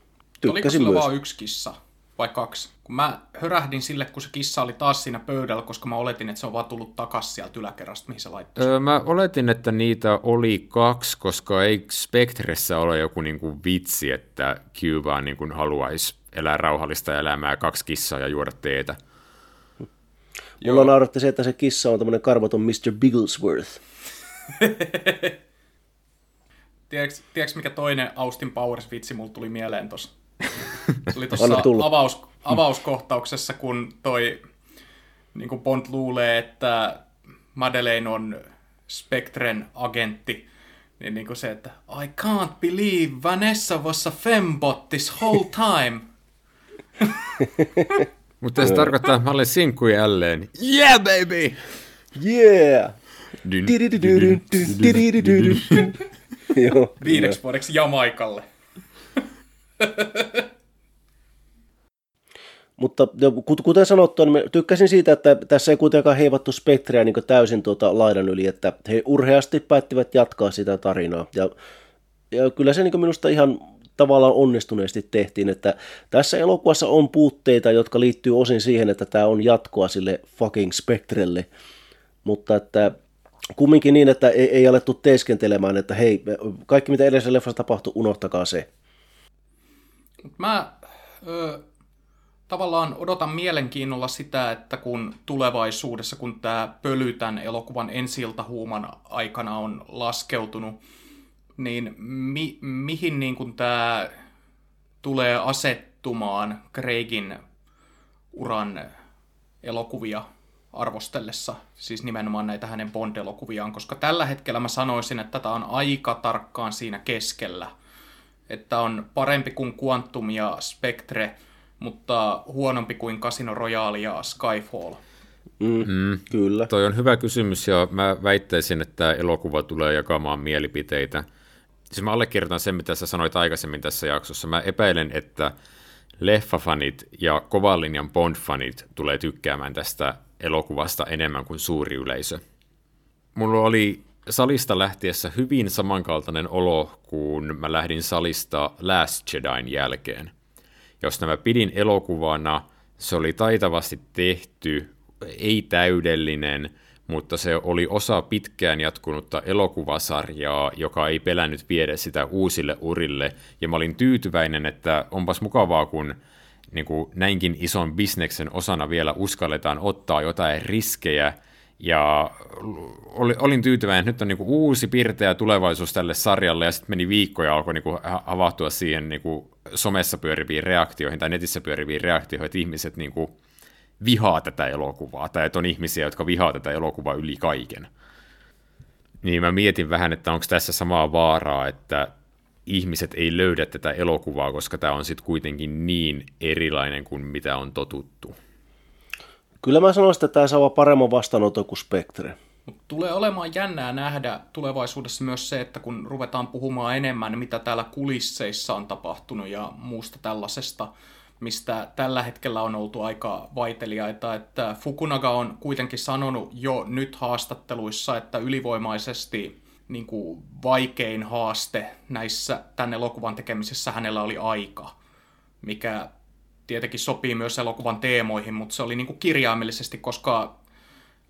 Oliko sillä vain yksi kissa? Vai kaksi. Kun mä hörähdin sille, kun se kissa oli taas siinä pöydällä, koska mä oletin, että se on vaan tullut takaisin sieltä yläkerrasta, mihin se laittoi. Öö, mä oletin, että niitä oli kaksi, koska ei Spectressä ole joku niinku vitsi, että Q vaan niinku haluaisi elää rauhallista elämää, kaksi kissaa ja juoda teetä. Mulla nauratti se, että se kissa on tämmöinen karvaton Mr. Bigglesworth. tiedätkö, tiedätkö, mikä toinen Austin Powers-vitsi mulla tuli mieleen tuossa? Se oli tuossa avaus, avauskohtauksessa, kun toi niin kuin Bond luulee, että Madeleine on Spectren agentti, niin, niin kuin se, että I can't believe Vanessa was a fembot this whole time. Mutta se tarkoittaa, että mä olen sinkku jälleen. Yeah, baby! Yeah! Viideksi vuodeksi Jamaikalle. Mutta kuten sanottu, niin tykkäsin siitä, että tässä ei kuitenkaan heivattu spektreä niin täysin tuota laidan yli, että he urheasti päättivät jatkaa sitä tarinaa. Ja, ja kyllä se niin minusta ihan tavallaan onnistuneesti tehtiin, että tässä elokuvassa on puutteita, jotka liittyy osin siihen, että tämä on jatkoa sille fucking Spectrelle, mutta että kumminkin niin, että ei, ei alettu teeskentelemään, että hei, kaikki mitä edellisessä leffassa tapahtui, unohtakaa se. Mä ö, tavallaan odotan mielenkiinnolla sitä, että kun tulevaisuudessa, kun tämä pöly tämän elokuvan ensiltahuuman aikana on laskeutunut, niin mi, mihin niin tämä tulee asettumaan Craigin uran elokuvia arvostellessa, siis nimenomaan näitä hänen Bond-elokuviaan, koska tällä hetkellä mä sanoisin, että tätä on aika tarkkaan siinä keskellä. Että on parempi kuin Quantum ja Spectre, mutta huonompi kuin Casino Royale ja Skyfall. Mm, mm, kyllä. Toi on hyvä kysymys ja mä väittäisin, että elokuva tulee jakamaan mielipiteitä. Siis mä allekirjoitan sen, mitä sä sanoit aikaisemmin tässä jaksossa. Mä epäilen, että leffafanit ja kovan linjan Bond-fanit tulee tykkäämään tästä elokuvasta enemmän kuin suuri yleisö. Mulla oli salista lähtiessä hyvin samankaltainen olo, kun mä lähdin salista Last Jedin jälkeen – jos nämä pidin elokuvana, se oli taitavasti tehty, ei täydellinen, mutta se oli osa pitkään jatkunutta elokuvasarjaa, joka ei pelännyt viedä sitä uusille urille, ja mä olin tyytyväinen, että onpas mukavaa, kun niin kuin näinkin ison bisneksen osana vielä uskalletaan ottaa jotain riskejä, ja olin tyytyväinen, että nyt on niin kuin uusi pirteä tulevaisuus tälle sarjalle, ja sitten meni viikkoja ja alkoi niin kuin havahtua siihen niin kuin somessa pyöriviin reaktioihin tai netissä pyöriviin reaktioihin, että ihmiset niin kuin vihaa tätä elokuvaa, tai että on ihmisiä, jotka vihaa tätä elokuvaa yli kaiken. Niin mä mietin vähän, että onko tässä samaa vaaraa, että ihmiset ei löydä tätä elokuvaa, koska tämä on sitten kuitenkin niin erilainen kuin mitä on totuttu. Kyllä mä sanoisin, että tämä saa paremman vastaanoton kuin Spectre. Tulee olemaan jännää nähdä tulevaisuudessa myös se, että kun ruvetaan puhumaan enemmän, mitä täällä kulisseissa on tapahtunut ja muusta tällaisesta, mistä tällä hetkellä on oltu aika vaiteliaita, että Fukunaga on kuitenkin sanonut jo nyt haastatteluissa, että ylivoimaisesti niin kuin vaikein haaste näissä tänne elokuvan tekemisessä hänellä oli aika, mikä tietenkin sopii myös elokuvan teemoihin, mutta se oli niin kuin kirjaimellisesti, koska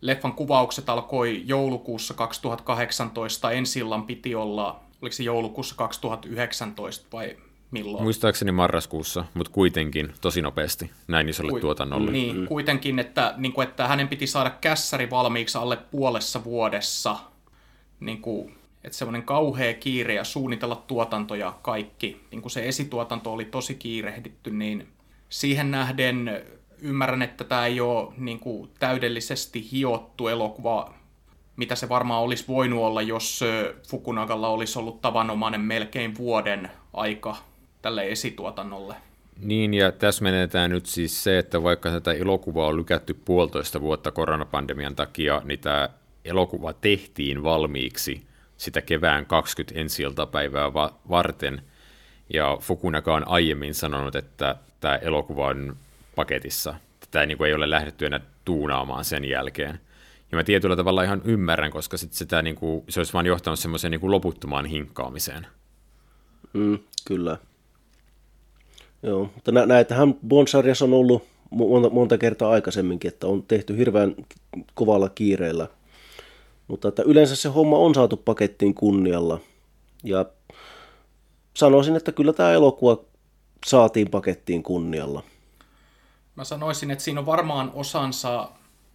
leffan kuvaukset alkoi joulukuussa 2018, ensillan piti olla, oliko se joulukuussa 2019 vai milloin? Muistaakseni marraskuussa, mutta kuitenkin tosi nopeasti näin isolle Kui, tuotannolle. Niin, mm. kuitenkin, että, niin kuin, että hänen piti saada kässäri valmiiksi alle puolessa vuodessa. Niin kuin, että semmoinen kauhea kiire ja suunnitella tuotanto ja kaikki. Niin kuin se esituotanto oli tosi kiirehditty, niin siihen nähden ymmärrän, että tämä ei ole niin kuin, täydellisesti hiottu elokuva, mitä se varmaan olisi voinut olla, jos Fukunagalla olisi ollut tavanomainen melkein vuoden aika tälle esituotannolle. Niin, ja tässä menetään nyt siis se, että vaikka tätä elokuvaa on lykätty puolitoista vuotta koronapandemian takia, niin tämä elokuva tehtiin valmiiksi sitä kevään 20 ensi päivää varten, ja Fukunaga on aiemmin sanonut, että tämä elokuva on paketissa. Tätä niin kuin ei ole lähdetty enää tuunaamaan sen jälkeen. Ja mä tietyllä tavalla ihan ymmärrän, koska sit sitä, niin kuin, se olisi vain johtanut semmoiseen niin loputtomaan hinkkaamiseen. Mm, kyllä. Joo, mutta nä- näitähän Bond-sarjassa on ollut monta, monta kertaa aikaisemminkin, että on tehty hirveän kovalla kiireellä. Mutta että yleensä se homma on saatu pakettiin kunnialla. Ja sanoisin, että kyllä tämä elokuva saatiin pakettiin kunnialla. Mä sanoisin, että siinä on varmaan osansa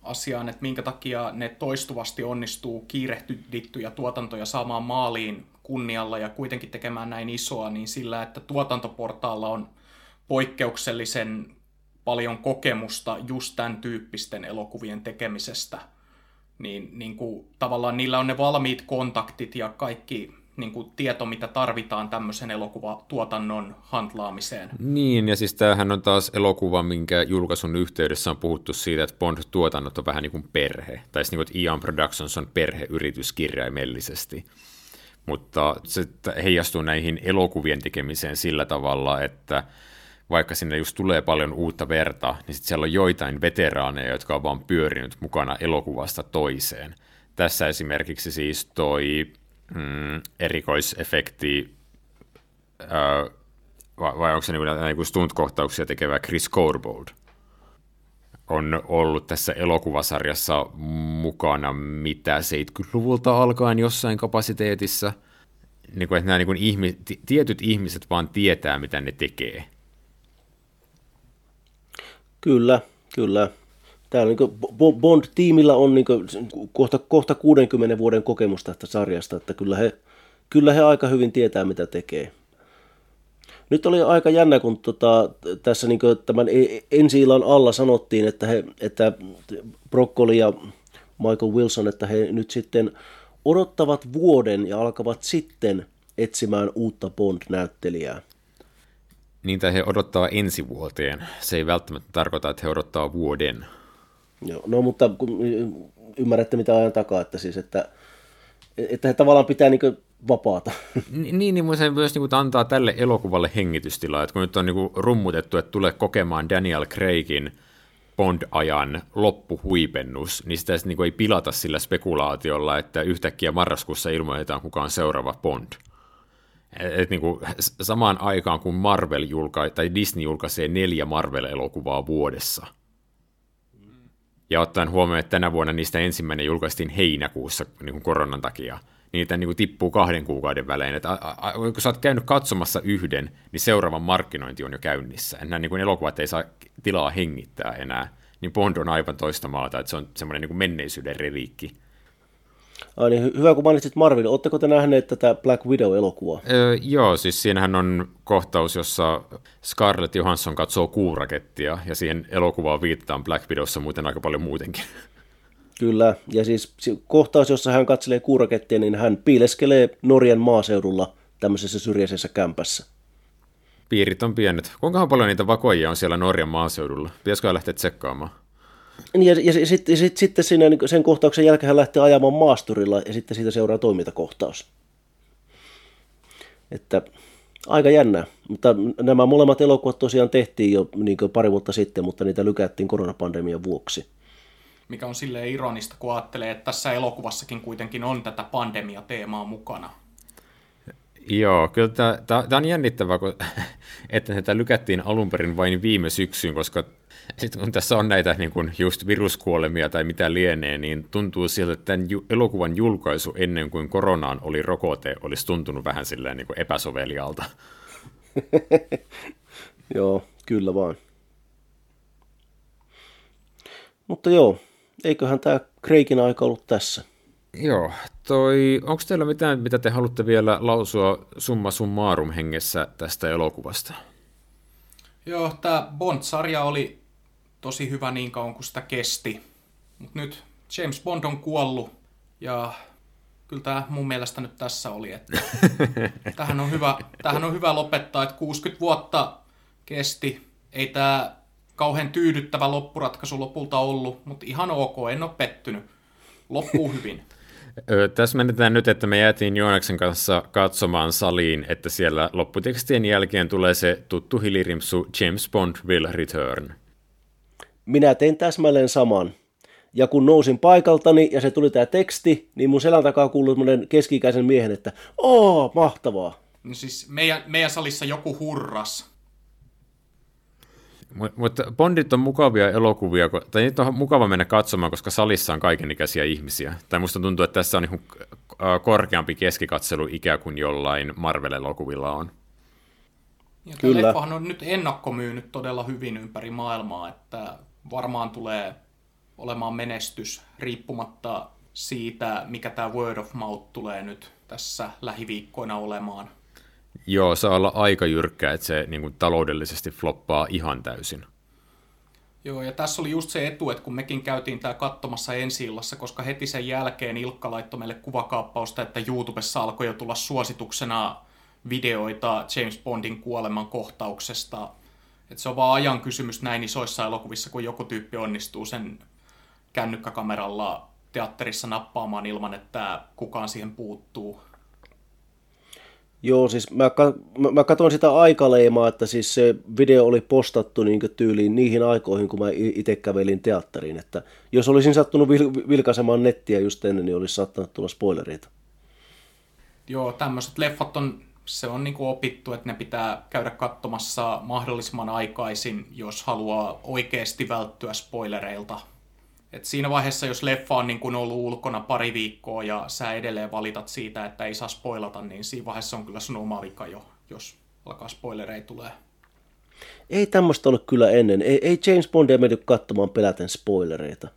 asiaan, että minkä takia ne toistuvasti onnistuu kiirehdittyjä tuotantoja saamaan maaliin kunnialla ja kuitenkin tekemään näin isoa, niin sillä, että tuotantoportaalla on poikkeuksellisen paljon kokemusta just tämän tyyppisten elokuvien tekemisestä, niin, niin kuin, tavallaan niillä on ne valmiit kontaktit ja kaikki niin kuin, tieto, mitä tarvitaan tämmöisen elokuvatuotannon handlaamiseen. Niin, ja siis tämähän on taas elokuva, minkä julkaisun yhteydessä on puhuttu siitä, että Bond-tuotannot on vähän niin kuin perhe, tai siis niin kuin, että Ian Productions on perheyritys kirjaimellisesti. Mutta se heijastuu näihin elokuvien tekemiseen sillä tavalla, että vaikka sinne just tulee paljon uutta verta, niin sitten siellä on joitain veteraaneja, jotka on vaan pyörinyt mukana elokuvasta toiseen. Tässä esimerkiksi siis toi mm, erikoisefekti, ää, vai, vai onko se niin, niin stunt-kohtauksia tekevä Chris Corbold, on ollut tässä elokuvasarjassa mukana mitä 70-luvulta alkaen jossain kapasiteetissa. Niin kuin, että nämä niin kuin ihmi, tietyt ihmiset vaan tietää, mitä ne tekee. Kyllä, kyllä. Täällä niin Bond-tiimillä on niin kohta, kohta 60 vuoden kokemus tästä sarjasta, että kyllä he, kyllä he aika hyvin tietää, mitä tekee. Nyt oli aika jännä, kun tota, tässä niin tämän e-, ensi illan alla sanottiin, että, he, että Broccoli ja Michael Wilson, että he nyt sitten odottavat vuoden ja alkavat sitten etsimään uutta Bond-näyttelijää. Tai he odottaa ensi vuoteen. Se ei välttämättä tarkoita, että he odottaa vuoden. Joo, no mutta ymmärrätte mitä ajan takaa, että siis, että, että he tavallaan pitää niin vapaata. Niin, niin se myös niin kuin, antaa tälle elokuvalle hengitystilaa, että kun nyt on niin kuin, rummutettu, että tulee kokemaan Daniel Craigin Bond-ajan loppuhuipennus, niin sitä niin kuin, ei pilata sillä spekulaatiolla, että yhtäkkiä marraskuussa ilmoitetaan, kuka on seuraava Bond. Et, niin kuin, samaan aikaan, kun Marvel julkaisee, tai Disney julkaisee neljä Marvel-elokuvaa vuodessa – ja ottaen huomioon, että tänä vuonna niistä ensimmäinen julkaistiin heinäkuussa niin kuin koronan takia, niitä niin kuin tippuu kahden kuukauden välein. Että, a, a, kun sä oot käynyt katsomassa yhden, niin seuraavan markkinointi on jo käynnissä. Nämä niin kuin elokuvat ei saa tilaa hengittää enää. Niin Bond on aivan toista maata, että se on semmoinen niin kuin menneisyyden reliikki. Ai niin, hyvä kun mainitsit Marvel. Oletteko te nähneet tätä Black Widow-elokuvaa? Öö, joo, siis siinähän on kohtaus, jossa Scarlett Johansson katsoo kuurakettia, ja siihen elokuvaan viitataan Black Widowssa muuten aika paljon muutenkin. Kyllä, ja siis kohtaus, jossa hän katselee kuurakettia, niin hän piileskelee Norjan maaseudulla tämmöisessä syrjäisessä kämpässä. Piirit on pienet. Kuinka paljon niitä vakoja on siellä Norjan maaseudulla? Pitäisikö lähteä tsekkaamaan? Niin, ja, ja, ja sitten sit, sit siinä, niin sen kohtauksen jälkeen hän lähtee ajamaan maasturilla, ja sitten siitä seuraa toimintakohtaus. Että aika jännää. Mutta nämä molemmat elokuvat tosiaan tehtiin jo niin pari vuotta sitten, mutta niitä lykättiin koronapandemian vuoksi mikä on silleen ironista, kun ajattelee, että tässä elokuvassakin kuitenkin on tätä pandemiateemaa mukana. Joo, kyllä tämä on jännittävää, kun, että tätä lykättiin alun perin vain viime syksyyn, koska sitten kun tässä on näitä niin kuin just viruskuolemia tai mitä lienee, niin tuntuu siltä, että tämän elokuvan julkaisu ennen kuin koronaan oli rokote, olisi tuntunut vähän silleen niin kuin epäsovelialta. joo, kyllä vaan. Mutta joo, eiköhän tämä Kreikin aika ollut tässä. Joo, toi, onko teillä mitään, mitä te haluatte vielä lausua summa summarum hengessä tästä elokuvasta? Joo, tämä Bond-sarja oli tosi hyvä niin kauan kuin sitä kesti. Mutta nyt James Bond on kuollut ja kyllä tämä mun mielestä nyt tässä oli, että tähän on hyvä, tähän on hyvä lopettaa, että 60 vuotta kesti. Ei tämä kauhean tyydyttävä loppuratkaisu lopulta ollut, mutta ihan ok, en ole pettynyt. Loppuu hyvin. Tässä menetään nyt, että me jäätiin Joonaksen kanssa katsomaan saliin, että siellä lopputekstien jälkeen tulee se tuttu hilirimsu James Bond will return. Minä tein täsmälleen saman. Ja kun nousin paikaltani ja se tuli tämä teksti, niin mun selän takaa kuului semmoinen keski-ikäisen miehen, että oo, mahtavaa. No siis meidän, meidän salissa joku hurras. Mutta Bondit on mukavia elokuvia, tai niitä on mukava mennä katsomaan, koska salissa on kaikenikäisiä ihmisiä. Tai musta tuntuu, että tässä on niin korkeampi keskikatselu ikä kuin jollain Marvel-elokuvilla on. Ja Kyllä. leffahan on nyt ennakkomyynyt todella hyvin ympäri maailmaa, että varmaan tulee olemaan menestys riippumatta siitä, mikä tämä word of mouth tulee nyt tässä lähiviikkoina olemaan. Joo, saa olla aika jyrkkä, että se niin kuin, taloudellisesti floppaa ihan täysin. Joo, ja tässä oli just se etu, että kun mekin käytiin tää katsomassa ensi koska heti sen jälkeen Ilkka laittoi meille kuvakaappausta, että YouTubessa alkoi jo tulla suosituksena videoita James Bondin kuoleman kohtauksesta. Että se on vaan ajan kysymys näin isoissa elokuvissa, kun joku tyyppi onnistuu sen kännykkäkameralla teatterissa nappaamaan ilman, että kukaan siihen puuttuu. Joo, siis mä, mä, mä katsoin sitä aikaleimaa, että siis se video oli postattu niin tyyliin niihin aikoihin, kun mä itse kävelin teatteriin. Että jos olisin sattunut vil- vilkaisemaan nettiä just ennen, niin olisi saattanut tulla spoilereita. Joo, tämmöiset leffat on, se on niin kuin opittu, että ne pitää käydä katsomassa mahdollisimman aikaisin, jos haluaa oikeasti välttyä spoilereilta. Et siinä vaiheessa, jos leffa on niin kun ollut ulkona pari viikkoa ja sä edelleen valitat siitä, että ei saa spoilata, niin siinä vaiheessa on kyllä sun oma vika jo, jos alkaa spoilereita tulee. Ei tämmöistä ole kyllä ennen. Ei, ei James Bondia mennyt katsomaan peläten spoilereita.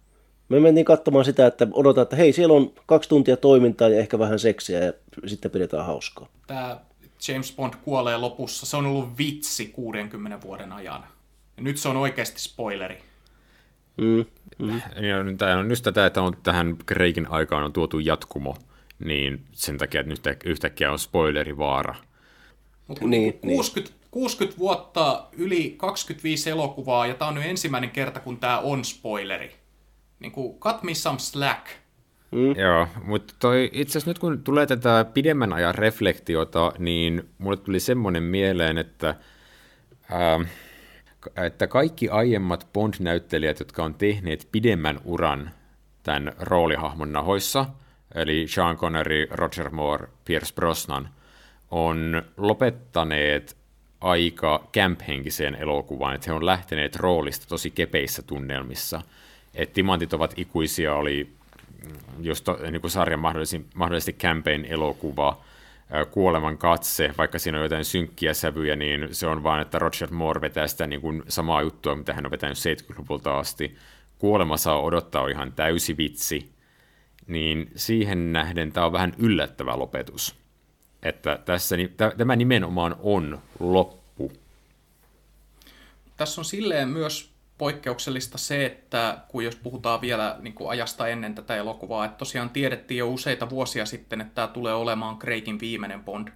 Me mentiin katsomaan sitä, että odotetaan, että hei, siellä on kaksi tuntia toimintaa ja ehkä vähän seksiä ja sitten pidetään hauskaa. Tämä James Bond kuolee lopussa, se on ollut vitsi 60 vuoden ajan. Ja nyt se on oikeasti spoileri. Mm, mm. Ja tämä on just tätä, että on tähän Kreikin aikaan on tuotu jatkumo, niin sen takia, että nyt yhtäkkiä on spoilerivaara. Mutta niin, 60, niin. 60 vuotta, yli 25 elokuvaa, ja tämä on nyt ensimmäinen kerta, kun tämä on spoileri. Niin kuin, cut me some slack. Mm. Joo, mutta itse asiassa nyt kun tulee tätä pidemmän ajan reflektiota, niin mulle tuli semmoinen mieleen, että... Ää, että kaikki aiemmat Bond-näyttelijät, jotka on tehneet pidemmän uran tämän roolihahmon nahoissa, eli Sean Connery, Roger Moore, Pierce Brosnan, on lopettaneet aika camp-henkiseen elokuvaan, että he on lähteneet roolista tosi kepeissä tunnelmissa. että timantit ovat ikuisia, oli just niin kuin sarjan mahdollisesti, mahdollisesti campaign-elokuva, kuoleman katse, vaikka siinä on jotain synkkiä sävyjä, niin se on vaan, että Roger Moore vetää sitä niin kuin samaa juttua, mitä hän on vetänyt 70-luvulta asti. Kuolema saa odottaa ihan täysi vitsi. niin siihen nähden tämä on vähän yllättävä lopetus. Että tässä, tämä nimenomaan on loppu. Tässä on silleen myös poikkeuksellista se, että kun jos puhutaan vielä niin kuin ajasta ennen tätä elokuvaa, että tosiaan tiedettiin jo useita vuosia sitten, että tämä tulee olemaan Craigin viimeinen Bond.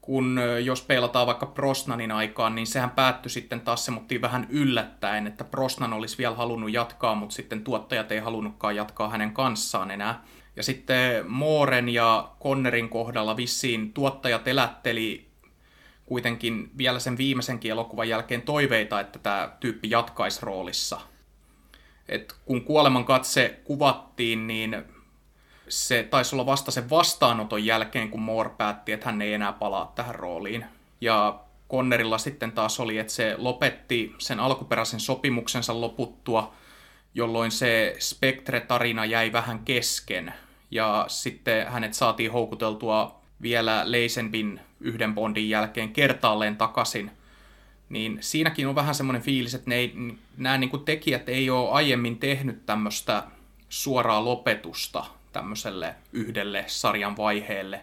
Kun jos peilataan vaikka Brosnanin aikaan, niin sehän päättyi sitten taas semmoittiin vähän yllättäen, että Brosnan olisi vielä halunnut jatkaa, mutta sitten tuottajat ei halunnutkaan jatkaa hänen kanssaan enää. Ja sitten Mooren ja Connerin kohdalla vissiin tuottajat elätteli kuitenkin vielä sen viimeisenkin elokuvan jälkeen toiveita, että tämä tyyppi jatkaisi roolissa. Et kun kuoleman katse kuvattiin, niin se taisi olla vasta sen vastaanoton jälkeen, kun Moore päätti, että hän ei enää palaa tähän rooliin. Ja Connerilla sitten taas oli, että se lopetti sen alkuperäisen sopimuksensa loputtua, jolloin se Spectre-tarina jäi vähän kesken. Ja sitten hänet saatiin houkuteltua vielä Leisenbin yhden Bondin jälkeen kertaalleen takaisin, niin siinäkin on vähän semmoinen fiilis, että ne ei, nämä niin kuin tekijät ei ole aiemmin tehnyt tämmöistä suoraa lopetusta tämmöiselle yhdelle sarjan vaiheelle.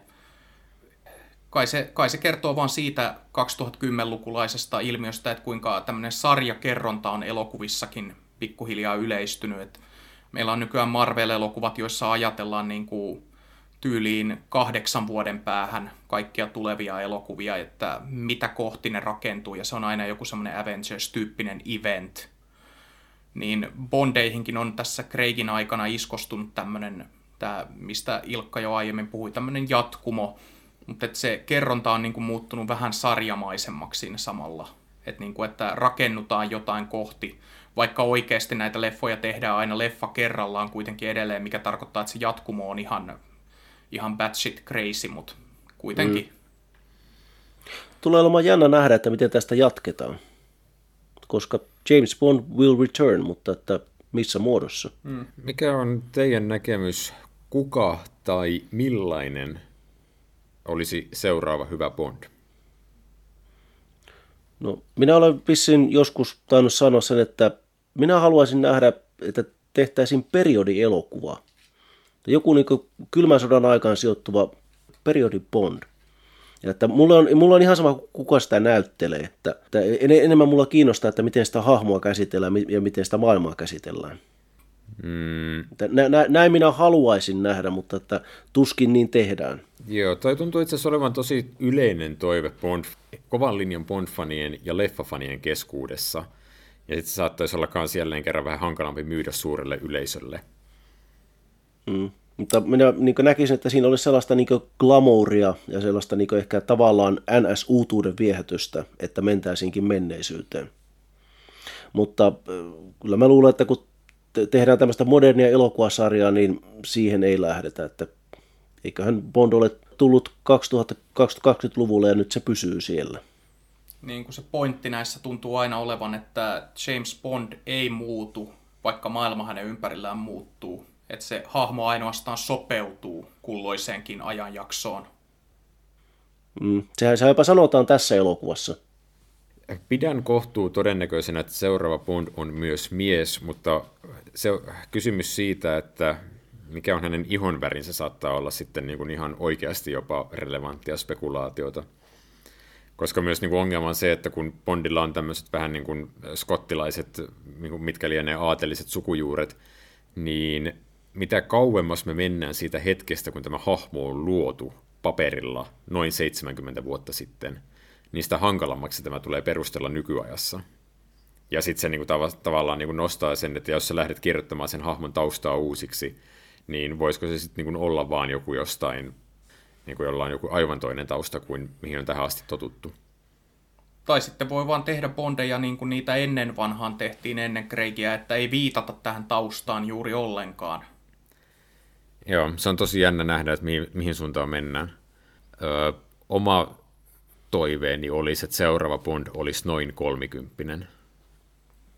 Kai se, kai se kertoo vaan siitä 2010-lukulaisesta ilmiöstä, että kuinka tämmöinen sarjakerronta on elokuvissakin pikkuhiljaa yleistynyt. Että meillä on nykyään Marvel-elokuvat, joissa ajatellaan niin kuin tyyliin kahdeksan vuoden päähän kaikkia tulevia elokuvia, että mitä kohti ne rakentuu, ja se on aina joku semmoinen Avengers-tyyppinen event. Niin Bondeihinkin on tässä Craigin aikana iskostunut tämmöinen, tämä, mistä Ilkka jo aiemmin puhui, tämmöinen jatkumo, mutta että se kerronta on niin kuin muuttunut vähän sarjamaisemmaksi siinä samalla. Että, niin kuin, että rakennutaan jotain kohti, vaikka oikeasti näitä leffoja tehdään aina leffa kerrallaan kuitenkin edelleen, mikä tarkoittaa, että se jatkumo on ihan ihan batshit crazy, mutta kuitenkin. Mm. Tulee olemaan jännä nähdä, että miten tästä jatketaan. Koska James Bond will return, mutta että missä muodossa? Mm. Mikä on teidän näkemys, kuka tai millainen olisi seuraava hyvä Bond? No, minä olen vissiin joskus tainnut sanoa sen, että minä haluaisin nähdä, että tehtäisiin periodielokuva joku niin kylmän sodan aikaan sijoittuva periodi Bond. Ja että mulla on, mulla on ihan sama, kuka sitä näyttelee. Että, että enemmän mulla kiinnostaa, että miten sitä hahmoa käsitellään ja miten sitä maailmaa käsitellään. Mm. Nä, nä, näin minä haluaisin nähdä, mutta että tuskin niin tehdään. Joo, toi tuntuu itse asiassa olevan tosi yleinen toive Bond, kovan linjan Bond-fanien ja leffafanien keskuudessa. Ja sitten se saattaisi olla myös jälleen kerran vähän hankalampi myydä suurelle yleisölle. Mm. Mutta minä niin näkisin, että siinä olisi sellaista niin glamouria ja sellaista niin ehkä tavallaan NS-uutuuden viehätystä, että mentäisinkin menneisyyteen. Mutta kyllä mä luulen, että kun tehdään tämmöistä modernia elokuvasarjaa, niin siihen ei lähdetä. Että eiköhän Bond ole tullut 2020-luvulle ja nyt se pysyy siellä. Niin kuin se pointti näissä tuntuu aina olevan, että James Bond ei muutu, vaikka maailma hänen ympärillään muuttuu että se hahmo ainoastaan sopeutuu kulloiseenkin ajanjaksoon. Mm, sehän se jopa sanotaan tässä elokuvassa. Pidän kohtuu todennäköisenä, että seuraava Bond on myös mies, mutta se kysymys siitä, että mikä on hänen ihonvärinsä, saattaa olla sitten niin kuin ihan oikeasti jopa relevanttia spekulaatiota. Koska myös niin kuin ongelma on se, että kun Bondilla on tämmöiset vähän niin kuin skottilaiset, niin kuin mitkä lienee aateliset sukujuuret, niin mitä kauemmas me mennään siitä hetkestä, kun tämä hahmo on luotu paperilla noin 70 vuotta sitten, niin sitä hankalammaksi tämä tulee perustella nykyajassa. Ja sitten se niinku tav- tavallaan niinku nostaa sen, että jos sä lähdet kirjoittamaan sen hahmon taustaa uusiksi, niin voisiko se sitten niinku olla vaan joku jostain, niinku jolla on joku aivan toinen tausta kuin mihin on tähän asti totuttu. Tai sitten voi vaan tehdä bondeja niin kuin niitä ennen vanhaan tehtiin ennen Craigia, että ei viitata tähän taustaan juuri ollenkaan. Joo, se on tosi jännä nähdä, että mihin, mihin suuntaan mennään. Öö, oma toiveeni olisi, että seuraava Bond olisi noin kolmikymppinen.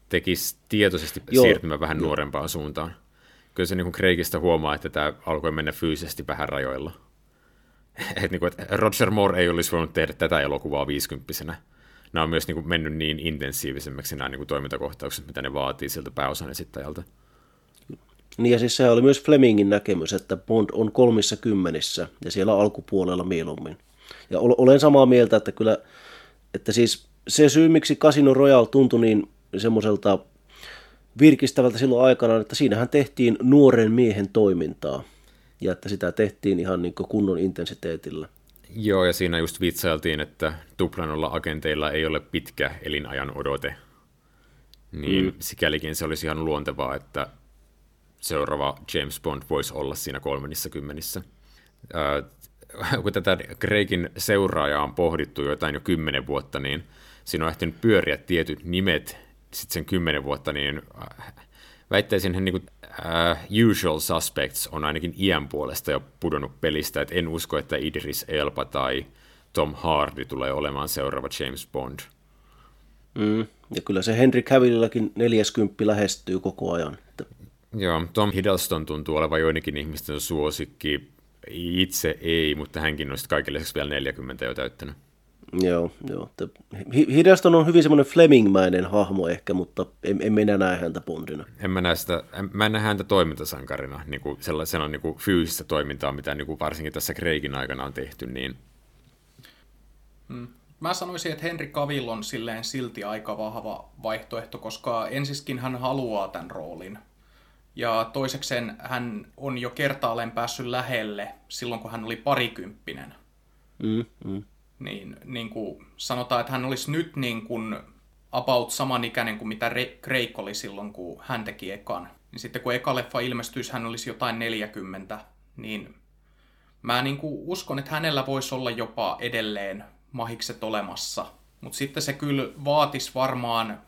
Tekisi tietoisesti Joo. siirtymä vähän Joo. nuorempaan suuntaan. Kyllä se niin kuin Craigista huomaa, että tämä alkoi mennä fyysisesti vähän rajoilla. Et niin kuin, että Roger Moore ei olisi voinut tehdä tätä elokuvaa viisikymppisenä. Nämä on myös niin kuin mennyt niin intensiivisemmäksi nämä niin kuin toimintakohtaukset, mitä ne vaatii siltä pääosan esittäjältä Niin ja siis se oli myös Flemingin näkemys, että Bond on kolmissa kymmenissä ja siellä alkupuolella mieluummin. Ja olen samaa mieltä, että kyllä, että siis se syy, miksi Casino Royale tuntui niin semmoiselta virkistävältä silloin aikana, että siinähän tehtiin nuoren miehen toimintaa ja että sitä tehtiin ihan niin kunnon intensiteetillä. Joo, ja siinä just vitsailtiin, että tuplanolla agenteilla ei ole pitkä elinajan odote. Niin mm. sikälikin se olisi ihan luontevaa, että seuraava James Bond voisi olla siinä kolmannissa kymmenissä. Äh, kun tätä Craigin seuraajaa on pohdittu jotain jo kymmenen vuotta, niin siinä on ehtinyt pyöriä tietyt nimet sitten sen kymmenen vuotta, niin äh, väittäisin, että niin uh, Usual Suspects on ainakin iän puolesta jo pudonnut pelistä, että en usko, että Idris Elba tai Tom Hardy tulee olemaan seuraava James Bond. Mm, ja kyllä se Henry Cavillillakin 40 lähestyy koko ajan. Joo, Tom Hiddleston tuntuu olevan joidenkin ihmisten suosikki. Itse ei, mutta hänkin on kaikille vielä 40 jo täyttänyt. Joo, joo. Hiddleston on hyvin semmoinen Fleming-mäinen hahmo ehkä, mutta en, en minä näe häntä Bondina. En mä näe, sitä, en, mä en näe häntä toimintasankarina, niin kuin sellaisena niin kuin fyysistä toimintaa, mitä niin kuin varsinkin tässä Kreikin aikana on tehty. Niin... Hmm. Mä sanoisin, että Henry Cavill on silleen silti aika vahva vaihtoehto, koska ensiskin hän haluaa tämän roolin. Ja toisekseen hän on jo kertaalleen päässyt lähelle silloin, kun hän oli parikymppinen. Mm, mm niin, niin kuin sanotaan, että hän olisi nyt niin kuin about samanikäinen kuin mitä Craig oli silloin, kun hän teki ekan. Niin sitten kun eka leffa ilmestyisi, hän olisi jotain 40, niin mä niin kuin uskon, että hänellä voisi olla jopa edelleen mahikset olemassa. Mutta sitten se kyllä vaatisi varmaan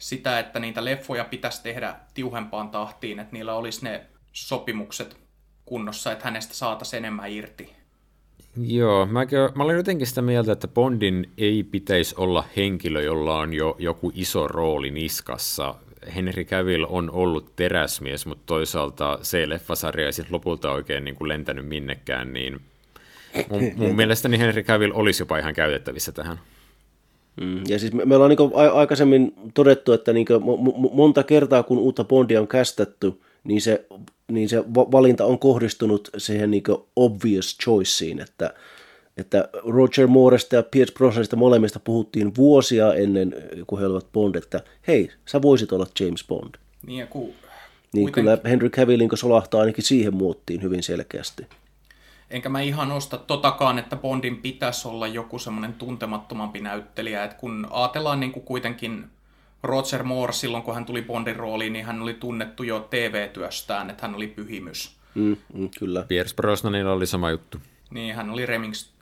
sitä, että niitä leffoja pitäisi tehdä tiuhempaan tahtiin, että niillä olisi ne sopimukset kunnossa, että hänestä saataisiin enemmän irti. Joo, mä, mä olen jotenkin sitä mieltä, että Bondin ei pitäisi olla henkilö, jolla on jo joku iso rooli niskassa. Henry Cavill on ollut teräsmies, mutta toisaalta se leffasarja ei sitten lopulta oikein niin kuin lentänyt minnekään, niin mun, mun mielestäni Henry Cavill olisi jopa ihan käytettävissä tähän. Mm, ja siis me, me ollaan niin aikaisemmin todettu, että niin monta kertaa kun uutta Bondia on kästetty, niin se niin se valinta on kohdistunut siihen niin obvious choiceen, että, että Roger Mooresta ja Pierce Brosnanista molemmista puhuttiin vuosia ennen, kun he olivat Bond, että hei, sä voisit olla James Bond. Niin, ja ku, niin kuiten... kyllä Henry Cavill solahtaa ainakin siihen muottiin hyvin selkeästi. Enkä mä ihan osta totakaan, että Bondin pitäisi olla joku semmoinen tuntemattomampi näyttelijä, että kun ajatellaan niin kuin kuitenkin Roger Moore silloin, kun hän tuli Bondin rooliin, niin hän oli tunnettu jo TV-työstään, että hän oli pyhimys. Mm, mm, kyllä. Pierce Brosnanilla oli sama juttu. Niin, hän oli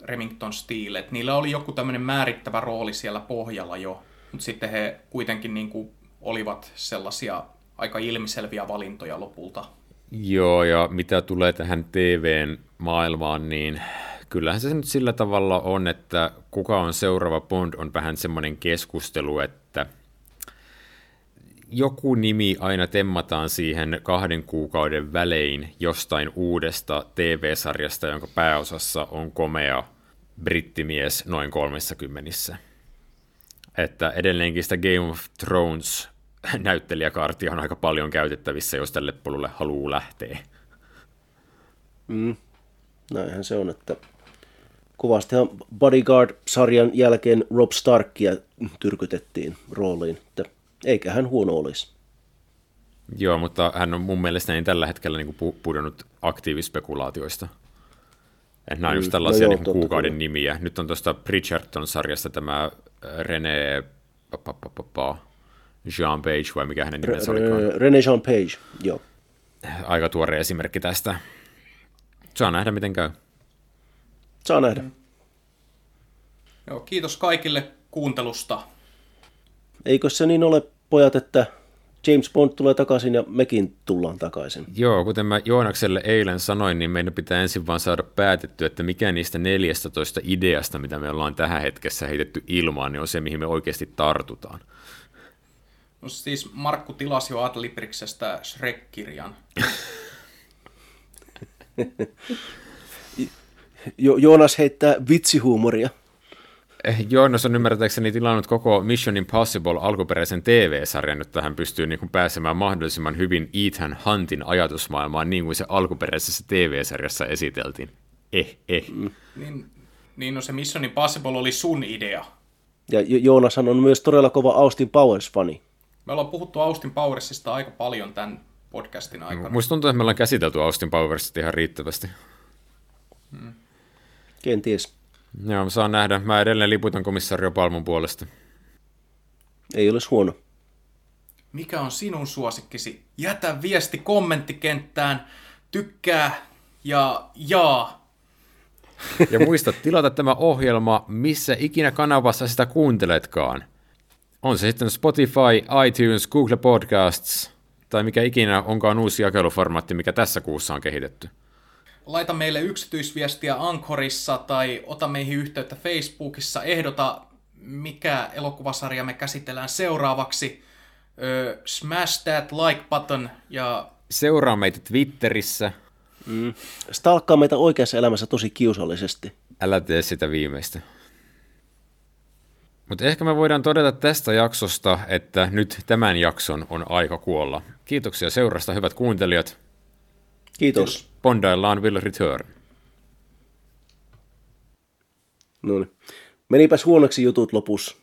Remington Steele. Että niillä oli joku tämmöinen määrittävä rooli siellä pohjalla jo, mutta sitten he kuitenkin niin kuin olivat sellaisia aika ilmiselviä valintoja lopulta. Joo, ja mitä tulee tähän TVn maailmaan, niin kyllähän se nyt sillä tavalla on, että kuka on seuraava Bond on vähän semmoinen keskustelu, että – joku nimi aina temmataan siihen kahden kuukauden välein jostain uudesta TV-sarjasta, jonka pääosassa on komea brittimies noin 30. Että edelleenkin sitä Game of Thrones näyttelijäkaartia on aika paljon käytettävissä, jos tälle polulle haluaa lähteä. Mm. Näinhän se on, että kovastihan Bodyguard-sarjan jälkeen Rob Starkia tyrkytettiin rooliin, että eikä hän huono olisi. Joo, mutta hän on mun mielestä niin tällä hetkellä niin kuin pudonnut aktiivispekulaatioista. Että nämä on just mm, tällaisia no joo, niin kuukauden kyllä. nimiä. Nyt on tuosta Bridgerton-sarjasta tämä äh, René Jean Page, vai mikä hänen nimensä oli? René Jean Page, joo. Aika tuore esimerkki tästä. Saa nähdä, miten käy. Saa nähdä. Joo, kiitos kaikille kuuntelusta. Eikö se niin ole, pojat, että James Bond tulee takaisin ja mekin tullaan takaisin. Joo, kuten mä Joonakselle eilen sanoin, niin meidän pitää ensin vaan saada päätetty, että mikä niistä 14 ideasta, mitä me ollaan tähän hetkessä heitetty ilmaan, niin on se, mihin me oikeasti tartutaan. No siis Markku tilasi jo Adlibriksestä Shrek-kirjan. jo- Joonas heittää vitsihuumoria. Eh, Joonas on ymmärtääkseni tilannut koko Mission Impossible alkuperäisen TV-sarjan, jotta hän pystyy niin kuin pääsemään mahdollisimman hyvin Ethan Huntin ajatusmaailmaan niin kuin se alkuperäisessä TV-sarjassa esiteltiin. Eh, eh. Mm. Niin, niin no se Mission Impossible oli sun idea. Ja Jo- Joonas on myös todella kova Austin Powers-fani. Me ollaan puhuttu Austin Powersista aika paljon tämän podcastin aikana. Musta tuntuu, että me ollaan käsitelty Austin Powersit ihan riittävästi. Kenties. Joo, mä saan nähdä. Mä edelleen liputan komissario Palmun puolesta. Ei olisi huono. Mikä on sinun suosikkisi? Jätä viesti kommenttikenttään, tykkää ja jaa. Ja muista tilata tämä ohjelma, missä ikinä kanavassa sitä kuunteletkaan. On se sitten Spotify, iTunes, Google Podcasts tai mikä ikinä onkaan uusi jakeluformaatti, mikä tässä kuussa on kehitetty. Laita meille yksityisviestiä Ankorissa tai ota meihin yhteyttä Facebookissa. Ehdota, mikä elokuvasarja me käsitellään seuraavaksi. Ö, smash that like button ja Seuraa meitä Twitterissä. Stalkkaa meitä oikeassa elämässä tosi kiusallisesti. Älä tee sitä viimeistä. Mutta ehkä me voidaan todeta tästä jaksosta, että nyt tämän jakson on aika kuolla. Kiitoksia seurasta, hyvät kuuntelijat. Kiitos. Bondaillaan will return. No niin. Menipäs huonoksi jutut lopussa.